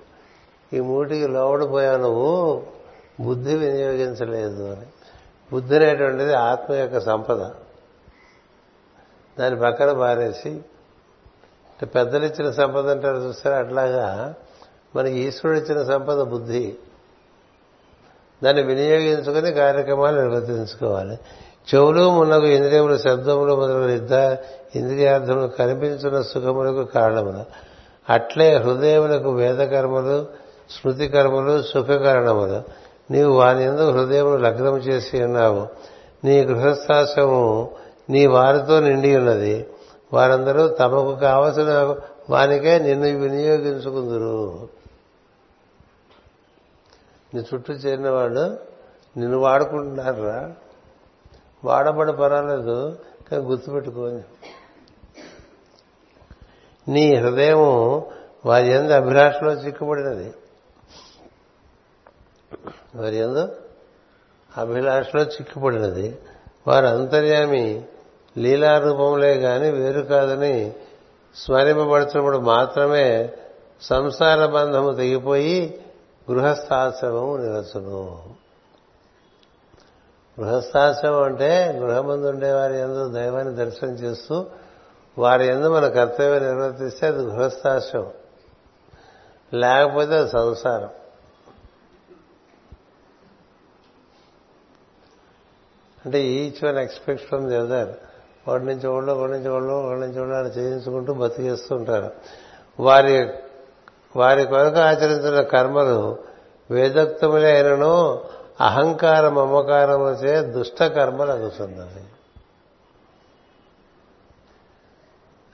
ఈ మూటికి లోబడిపోయావు నువ్వు. బుద్ధి వినియోగించలేదు అని. బుద్ధి అనేటువంటిది ఆత్మ యొక్క సంపద. దాని పక్కన మారేసి పెద్దలు ఇచ్చిన సంపద అంటారు చూస్తారు? అట్లాగా మనకి ఈశ్వరుడు ఇచ్చిన సంపద బుద్ధి. దాన్ని వినియోగించుకుని కార్యక్రమాలు నిర్వర్తించుకోవాలి. చెవులు మునకు ఇంద్రియములు శబ్దములు మొదలగు యుద్ధ ఇంద్రియార్థములు కనిపించిన సుఖములకు కారణములు. అట్లే హృదయములకు వేదకర్మలు స్మృతి కర్మలు సుఖకరణములు. నీవు వారి ఎందుకు హృదయమును లగ్నం చేసి ఉన్నావు. నీ గృహస్థాశ్రము నీ వారితో నిండి ఉన్నది. వారందరూ తమకు కావలసిన వానికే నిన్ను వినియోగించుకుందరు. నీ చుట్టూ చేరిన వాళ్ళు నిన్ను వాడుకుంటున్నారా వాడబడి పర్వాలేదు కానీ గుర్తుపెట్టుకోని నీ హృదయం వారి ఎందు అభిలాషలో చిక్కుబడినది. వారి ఎందు? అభిలాషలో చిక్కుపడినది. వారు అంతర్యామి లీలారూపంలే గాని వేరు కాదని స్మరింపబడుతున్నప్పుడు మాత్రమే సంసార బంధము తెగిపోయి గృహస్థాశ్రమము నిరసను గృహస్థాశ్రమం అంటే గృహమందు ఉండేవారి ఎందు దైవాన్ని దర్శనం చేస్తూ వారి ఎందు మన కర్తవ్యం నిర్వర్తిస్తే అది గృహస్థాశ్రమం. లేకపోతే అది సంసారం. అంటే each one expect from the other వాడి నుంచి వాళ్ళు వాడి నుంచి వాళ్ళు వాడి నుంచి వాళ్ళు అలా చేయించుకుంటూ బతికేస్తూ ఉంటారు. వారి వారి కొరకు ఆచరించిన కర్మలు వేదోక్తములే అయినను అహంకార మమకారము చే దుష్ట కర్మలు అగుతున్నది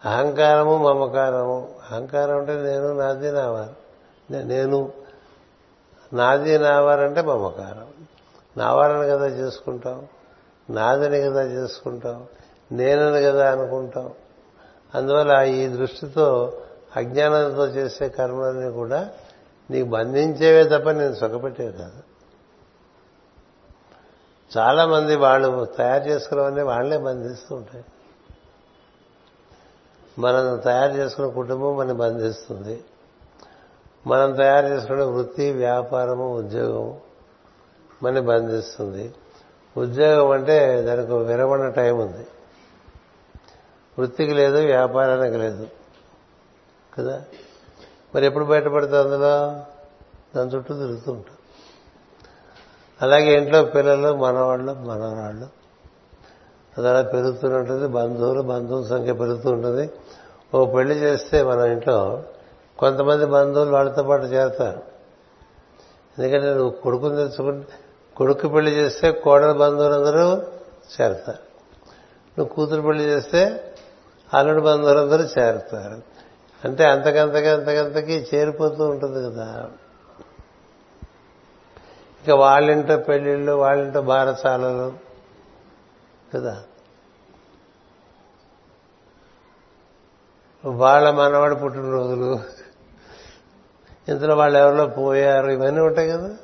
అహంకారము మమకారము. అహంకారం అంటే నేను నాది నావారు. నేను నాది నావారంటే మమకారం. నావారని కదా చేసుకుంటాం? నాదని కదా చేసుకుంటాం నేనని కదా అనుకుంటాం అందువల్ల ఈ దృష్టితో అజ్ఞానంతో చేసే కర్మలన్నీ కూడా నీకు బంధించేవే తప్ప నేను సుఖపెట్టేవి కాదు. చాలా మంది వాళ్ళు తయారు చేసుకున్నవన్నీ వాళ్ళే బంధిస్తూ ఉంటాయి. మనం తయారు చేసుకున్న కుటుంబం మనం బంధిస్తుంది. మనం తయారు చేసుకునే వృత్తి వ్యాపారము ఉద్యోగం మన బంధిస్తుంది. ఉద్యోగం అంటే దానికి విరమణ టైం ఉంది. వృత్తికి లేదు వ్యాపారానికి లేదు. కదా? మరి ఎప్పుడు బయటపడితే అందులో? దాని చుట్టూ తిరుగుతూ ఉంటాం. అలాగే ఇంట్లో పిల్లలు మనవాళ్ళు మనవరాళ్ళు అది అలా పెరుగుతూనే ఉంటుంది. బంధువులు బంధువుల సంఖ్య పెరుగుతూ ఉంటుంది. ఓ పెళ్ళి చేస్తే మన ఇంట్లో కొంతమంది బంధువులు వాళ్ళతో పాటు చేరతారు. ఎందుకంటే నువ్వు కొడుకుని తెచ్చుకుంటే కొడుకు పెళ్ళి చేస్తే కోడల బంధువులందరూ చేరతారు. నువ్వు కూతురు పెళ్ళి చేస్తే అల్లుడి బంధువులందరూ చేరుతారు. అంటే అంతకంతకి అంతకంతకి చేరిపోతూ ఉంటుంది కదా. ఇక వాళ్ళింటో పెళ్ళిళ్ళు వాళ్ళింటో బారసాలలు కదా. వాళ్ళ మనవాడి పుట్టినరోజులు. ఇంతలో వాళ్ళు ఎవరిలో పోయారు? ఇవన్నీ ఉంటాయి కదా.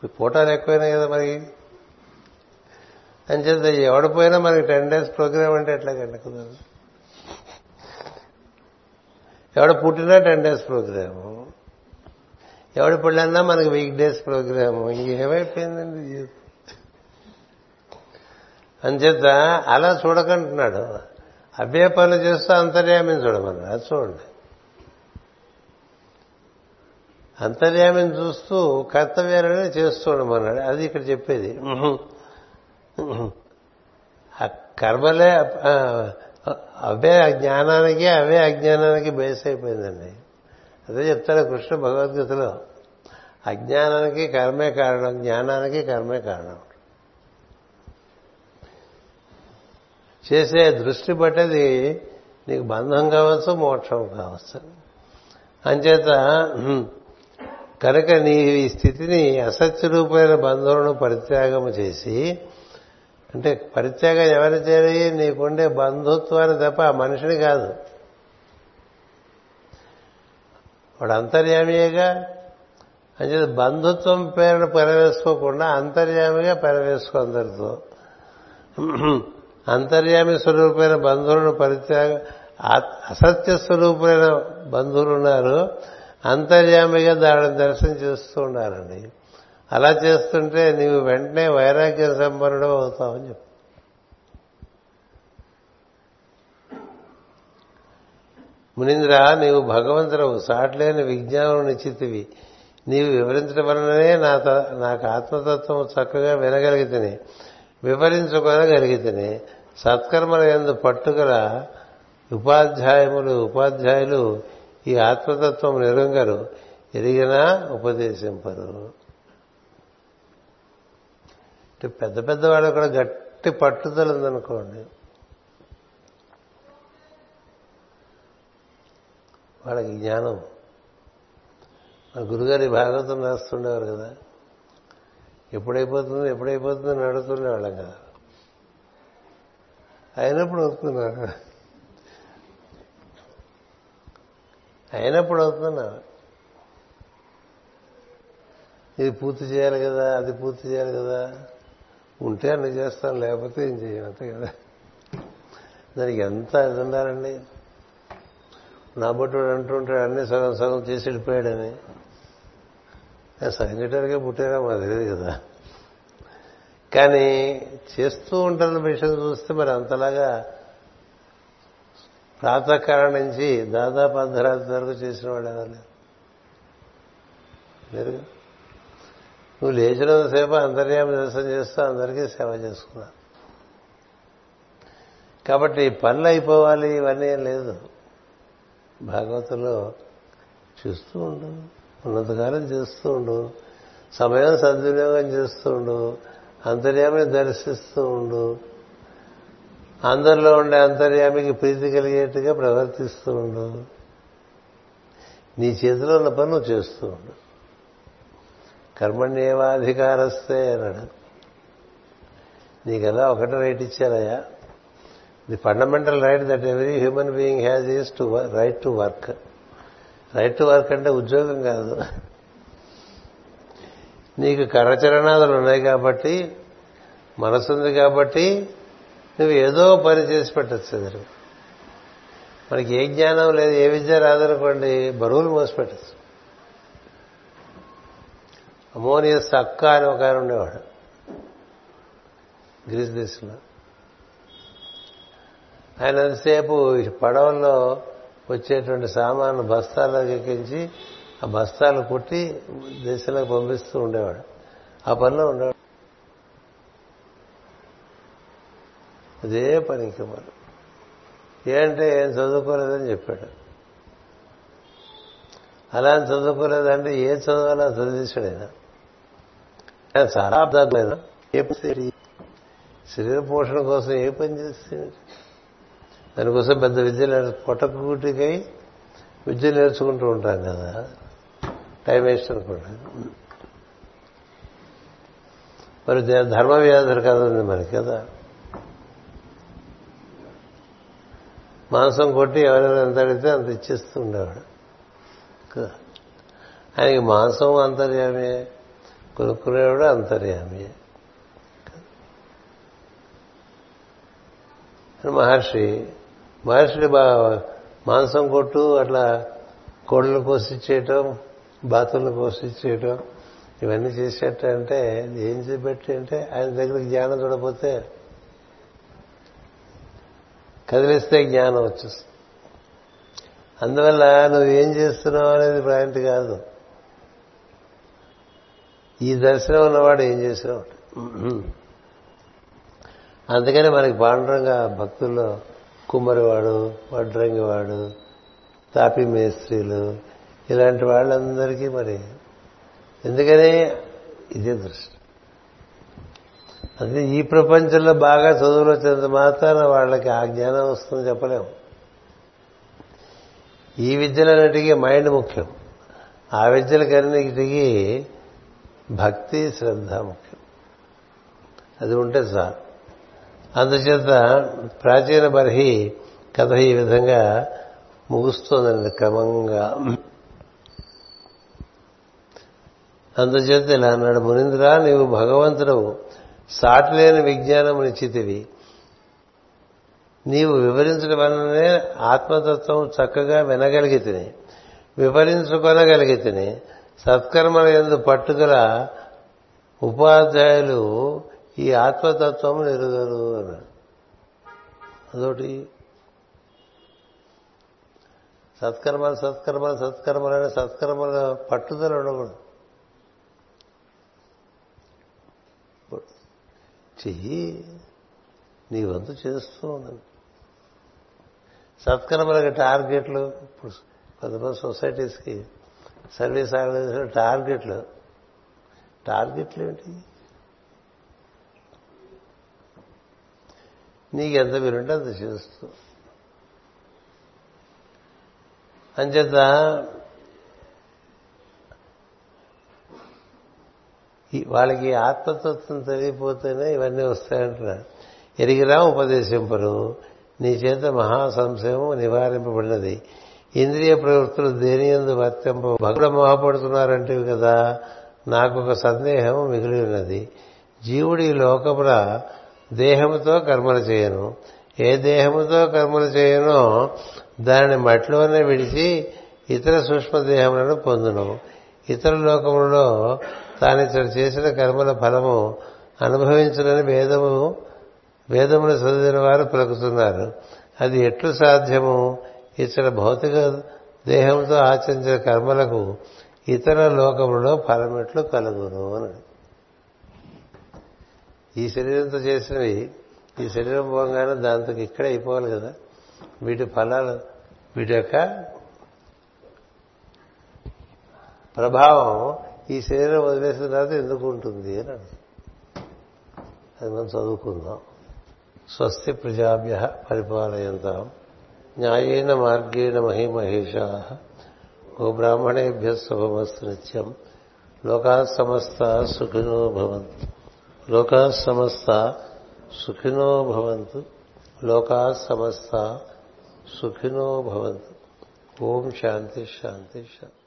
ఇప్పుడు పూటాలు ఎక్కువైనాయి కదా మరి? అని చేత ఎవడు పోయినా మనకి టెన్ డేస్ ప్రోగ్రామ్ అంటే ఎట్లా కండి కుదరదు ఎవడు పుట్టినా టెన్ డేస్ ప్రోగ్రాము. ఎవడు పెళ్ళన్నా మనకి వీక్ డేస్ ప్రోగ్రాము. ఏమైపోయిందండి జీవితం? అంచేత అలా చూడకంటున్నాడు. అవే పనులు చేస్తూ అంతర్యామిని చూడమన్నాడు. అది చూడండి. అంతర్యామిని చూస్తూ కర్తవ్యాలని చేస్తూ ఉండమన్నాడు అది ఇక్కడ చెప్పేది. ఆ కర్మలే అవే జ్ఞానానికి అవే అజ్ఞానానికి బేస్ అయిపోయిందండి. అదే చెప్తాడు కృష్ణ భగవద్గీతలో. అజ్ఞానానికి కర్మే కారణం జ్ఞానానికి కర్మే కారణం. చేసే దృష్టి బట్టది నీకు బంధం కావచ్చు మోక్షం కావచ్చు. అంచేత కనుక నీ ఈ స్థితిని అసత్య రూపమైన బంధువులను పరిత్యాగము చేసి అంటే పరిత్యాగం ఎవరు చేయాలి నీకుండే బంధుత్వాన్ని తప్ప ఆ మనిషిని కాదు. వాడు అంతర్యామియేగా అంచేత బంధుత్వం పేరును పెరవేసుకోకుండా అంతర్యామిగా పెరవేసుకో అందరితో. అంతర్యామి స్వరూపమైన బంధువులను పరిత్యాగం అసత్య స్వరూపమైన బంధువులు ఉన్నారు. అంతర్యామిగా దానిని దర్శనం చేస్తూ ఉండాలండి. అలా చేస్తుంటే నీవు వెంటనే వైరాగ్య సంపన్నుడు అవుతావని చెప్పు. మునింద్ర నీవు భగవంతుడవు సాట్లేని విజ్ఞానం నిశ్చితివి. నీవు వివరించడం వలననే నా నాకు ఆత్మతత్వం చక్కగా వినగలిగితేనే వివరించుకోగలిగితేనే సత్కర్మల ఎందు పట్టుగల ఉపాధ్యాయములు ఉపాధ్యాయులు ఈ ఆత్మతత్వం నిరంగరు. ఎరిగినా ఉపదేశింపరు. అంటే పెద్ద పెద్ద వాళ్ళు కూడా గట్టి పట్టుదల ఉందనుకోండి. వాళ్ళకి జ్ఞానం. మా గురుగారి భాగవతం రాస్తుండేవారు కదా. ఎప్పుడైపోతుంది ఎప్పుడైపోతుంది అడుగుతుండే వాళ్ళం కదా. అయినప్పుడు వస్తున్నారు అయినప్పుడు అవుతుందన్నా ఇది పూర్తి చేయాలి కదా అది పూర్తి చేయాలి కదా. ఉంటే అన్ని చేస్తాను లేకపోతే ఏం చేయను అంతే కదా. దానికి ఎంత ఇది ఉండాలండి? నా బొట్టుడు అంటుంటాడు అన్ని సగం సగం చేసి వెళ్ళిపోయాడని. సగం చేయడానికే పుట్టారా మాకు తెలియదు కదా. కానీ చేస్తూ ఉంటున్న విషయం చూస్తే మరి అంతలాగా ప్రాతకాలం నుంచి దాదాపు అర్ధరాత్రి వరకు చేసిన వాళ్ళు ఎవరు లేరు. నువ్వు లేచినంతసేపు అంతర్యామ దర్శనం చేస్తూ అందరికీ సేవ చేసుకున్నా. కాబట్టి పనులు అయిపోవాలి ఇవన్నీ ఏం లేదు. భాగవతంలో చూస్తూ ఉండు ఉన్నంతకాలం చేస్తూ ఉండు సమయం సద్వినియోగం చేస్తూ ఉండు అంతర్యామిని దర్శిస్తూ ఉండు అందరిలో ఉండే అంతర్యామికి ప్రీతి కలిగేట్టుగా ప్రవర్తిస్తూ ఉండు. నీ చేతిలో ఉన్న పని నువ్వు చేస్తూ ఉండు. కర్మణ్యేవాధికారస్తే అన్నాడు. నీకలా ఒకటి right ఇచ్చారయ్యా? The fundamental right that every human being has is to right to work. Right to work అంటే ఉద్యోగం కాదు. నీకు కరచరణాదులు ఉన్నాయి కాబట్టి మనసుంది కాబట్టి నువ్వు ఏదో పని చేసి పెట్టచ్చు ఎదురు మనకి ఏ జ్ఞానం లేదు ఏ విద్య రాదనుకోండి బరువులు మోసిపెట్టచ్చు అమోనియస్ అక్క అని ఒక ఆయన ఉండేవాడు. గ్రీస్ దేశంలో. ఆయన ఎంతసేపు పడవల్లో వచ్చేటువంటి సామాను బస్తాల్లో ఎక్కించి ఆ బస్తాలు కుట్టి దేశంలోకి పంపిస్తూ ఉండేవాడు. ఆ పనిలో ఉండేవాడు. అదే పనికి మనం ఏంటంటే ఏం చదువుకోలేదని చెప్పాడు. అలా అని చదువుకోలేదంటే ఏ చదవాలో చదివించాడు ఆయన చాలా అర్థాలు ఏ పని శరీర పోషణ కోసం ఏ పని చేస్తే దానికోసం పెద్ద విద్య పొట్టకుటికై విద్య నేర్చుకుంటూ ఉంటాం కదా. టైం వేస్ట్ అనుకోండి మరి ధర్మ వ్యాధులు కదా ఉంది మనకి కదా. మాంసం కొట్టి ఎవరైనా ఎంత అడిగితే అంత ఇచ్చేస్తూ ఉండేవాడు ఆయనకి మాంసం అంతర్యామే కొనుక్కునేవాడు అంతర్యామి. మహర్షి మహర్షి మాంసం కొట్టు అట్లా కోళ్ళు కోసిచ్చేయటం బాతులను కోసిచ్చేయటం ఇవన్నీ చేసేటంటే ఏం చేపెట్టి అంటే ఆయన దగ్గర జ్ఞానం చూడపోతే కదిలిస్తే జ్ఞానం వచ్చేస్తుంది. అందువల్ల నువ్వు ఏం చేస్తున్నావు అనేది పాయింట్ కాదు. ఈ దర్శనం ఉన్నవాడు ఏం చేసినావు అందుకని మనకి పాండురంగ భక్తుల్లో కుమ్మరివాడు వడ్రంగివాడు తాపి మేస్త్రీలు ఇలాంటి వాళ్ళందరికీ మరి. ఎందుకని? ఇదే దృష్టి అందుకే ఈ ప్రపంచంలో బాగా చదువులు వచ్చినంత మాత్రాన వాళ్ళకి ఆ జ్ఞానం వస్తుందని చెప్పలేము. ఈ విద్యలన్నిటికీ మైండ్ ముఖ్యం. ఆ విద్యలకన్నిటికీ భక్తి శ్రద్ధ ముఖ్యం. అది ఉంటే చాలు. అందుచేత ప్రాచీన బర్హి కథ ఈ విధంగా ముగుస్తోందండి క్రమంగా. అందుచేత ఇలా అన్నాడు మునింద్రా నీవు భగవంతుడవు. సాటిలేని విజ్ఞానమునిచ్చితివి నీవు వివరించడం వలననే ఆత్మతత్వం చక్కగా వినగలిగి తిని వివరించుకొనగలిగి తిని సత్కర్మల ఎందు పట్టుదల ఉపాధ్యాయులు ఈ ఆత్మతత్వం ఎరుగరు అన్నాడు. అదొకటి. సత్కర్మలు సత్కర్మలు సత్కర్మలు అనే సత్కర్మల పట్టుదల ఉండకూడదు. చెయ్యి నీ వంతు చేస్తూ ఉండండి సత్కర్మలకు టార్గెట్లు ఇప్పుడు కొంతమంది సొసైటీస్కి సర్వీస్ ఆర్గనైజేషన్ టార్గెట్లు. టార్గెట్లు ఏంటి? నీకు ఎంత వీలుంటే అంత చేస్తూ. అంచేత వాళ్ళకి ఆత్మతత్వం తెలియపోతేనే ఇవన్నీ వస్తాయంటున్నారు. ఎరిగిరా ఉపదేశింపరు నీ చేత మహాసంశయం నివారింపబడినది. ఇంద్రియ ప్రవృత్తులు దేని ఎందు వర్తింప? భగడ మోహపడుతున్నారంటే కదా నాకు ఒక సందేహం మిగిలి ఉన్నది జీవుడి లోకమున దేహముతో కర్మలు చేయను. ఏ దేహముతో కర్మలు చేయనో దానిని మట్టిలోనే విడిచి ఇతర సూక్ష్మదేహములను పొందును. ఇతర లోకములలో తాను ఇతడు చేసిన కర్మల ఫలము అనుభవించునని వేదము వేదములు చదివిన వారు పలుకుతున్నారు. అది ఎట్లు సాధ్యము? ఇతర భౌతిక దేహంతో ఆచరించిన కర్మలకు ఇతర లోకములలో ఫలమెట్లు కలుగును అని ఈ శరీరంతో చేసినవి ఈ శరీరం పోగానే దాంతో ఇక్కడే అయిపోవాలి కదా. వీటి ఫలాలు వీటి యొక్క ప్రభావం ఈ శరీరం వదిలేసిన తర్వాత ఎందుకు ఉంటుంది అని అది మనం చదువుకుందాం. స్వస్తి ప్రజాభ్య పరిపాలయంతాం. న్యాయేన మార్గేణ మహిమహేషా. గోబ్రాహ్మణేభ్య శుభమస్తు నిత్యం. లోకా సమస్త సుఖినో భవంతు. లోకా సమస్త సుఖినో భవంతు. లోకా సమస్త సుఖినో భవంతు. ఓం శాంతి శాంతి శాంతి.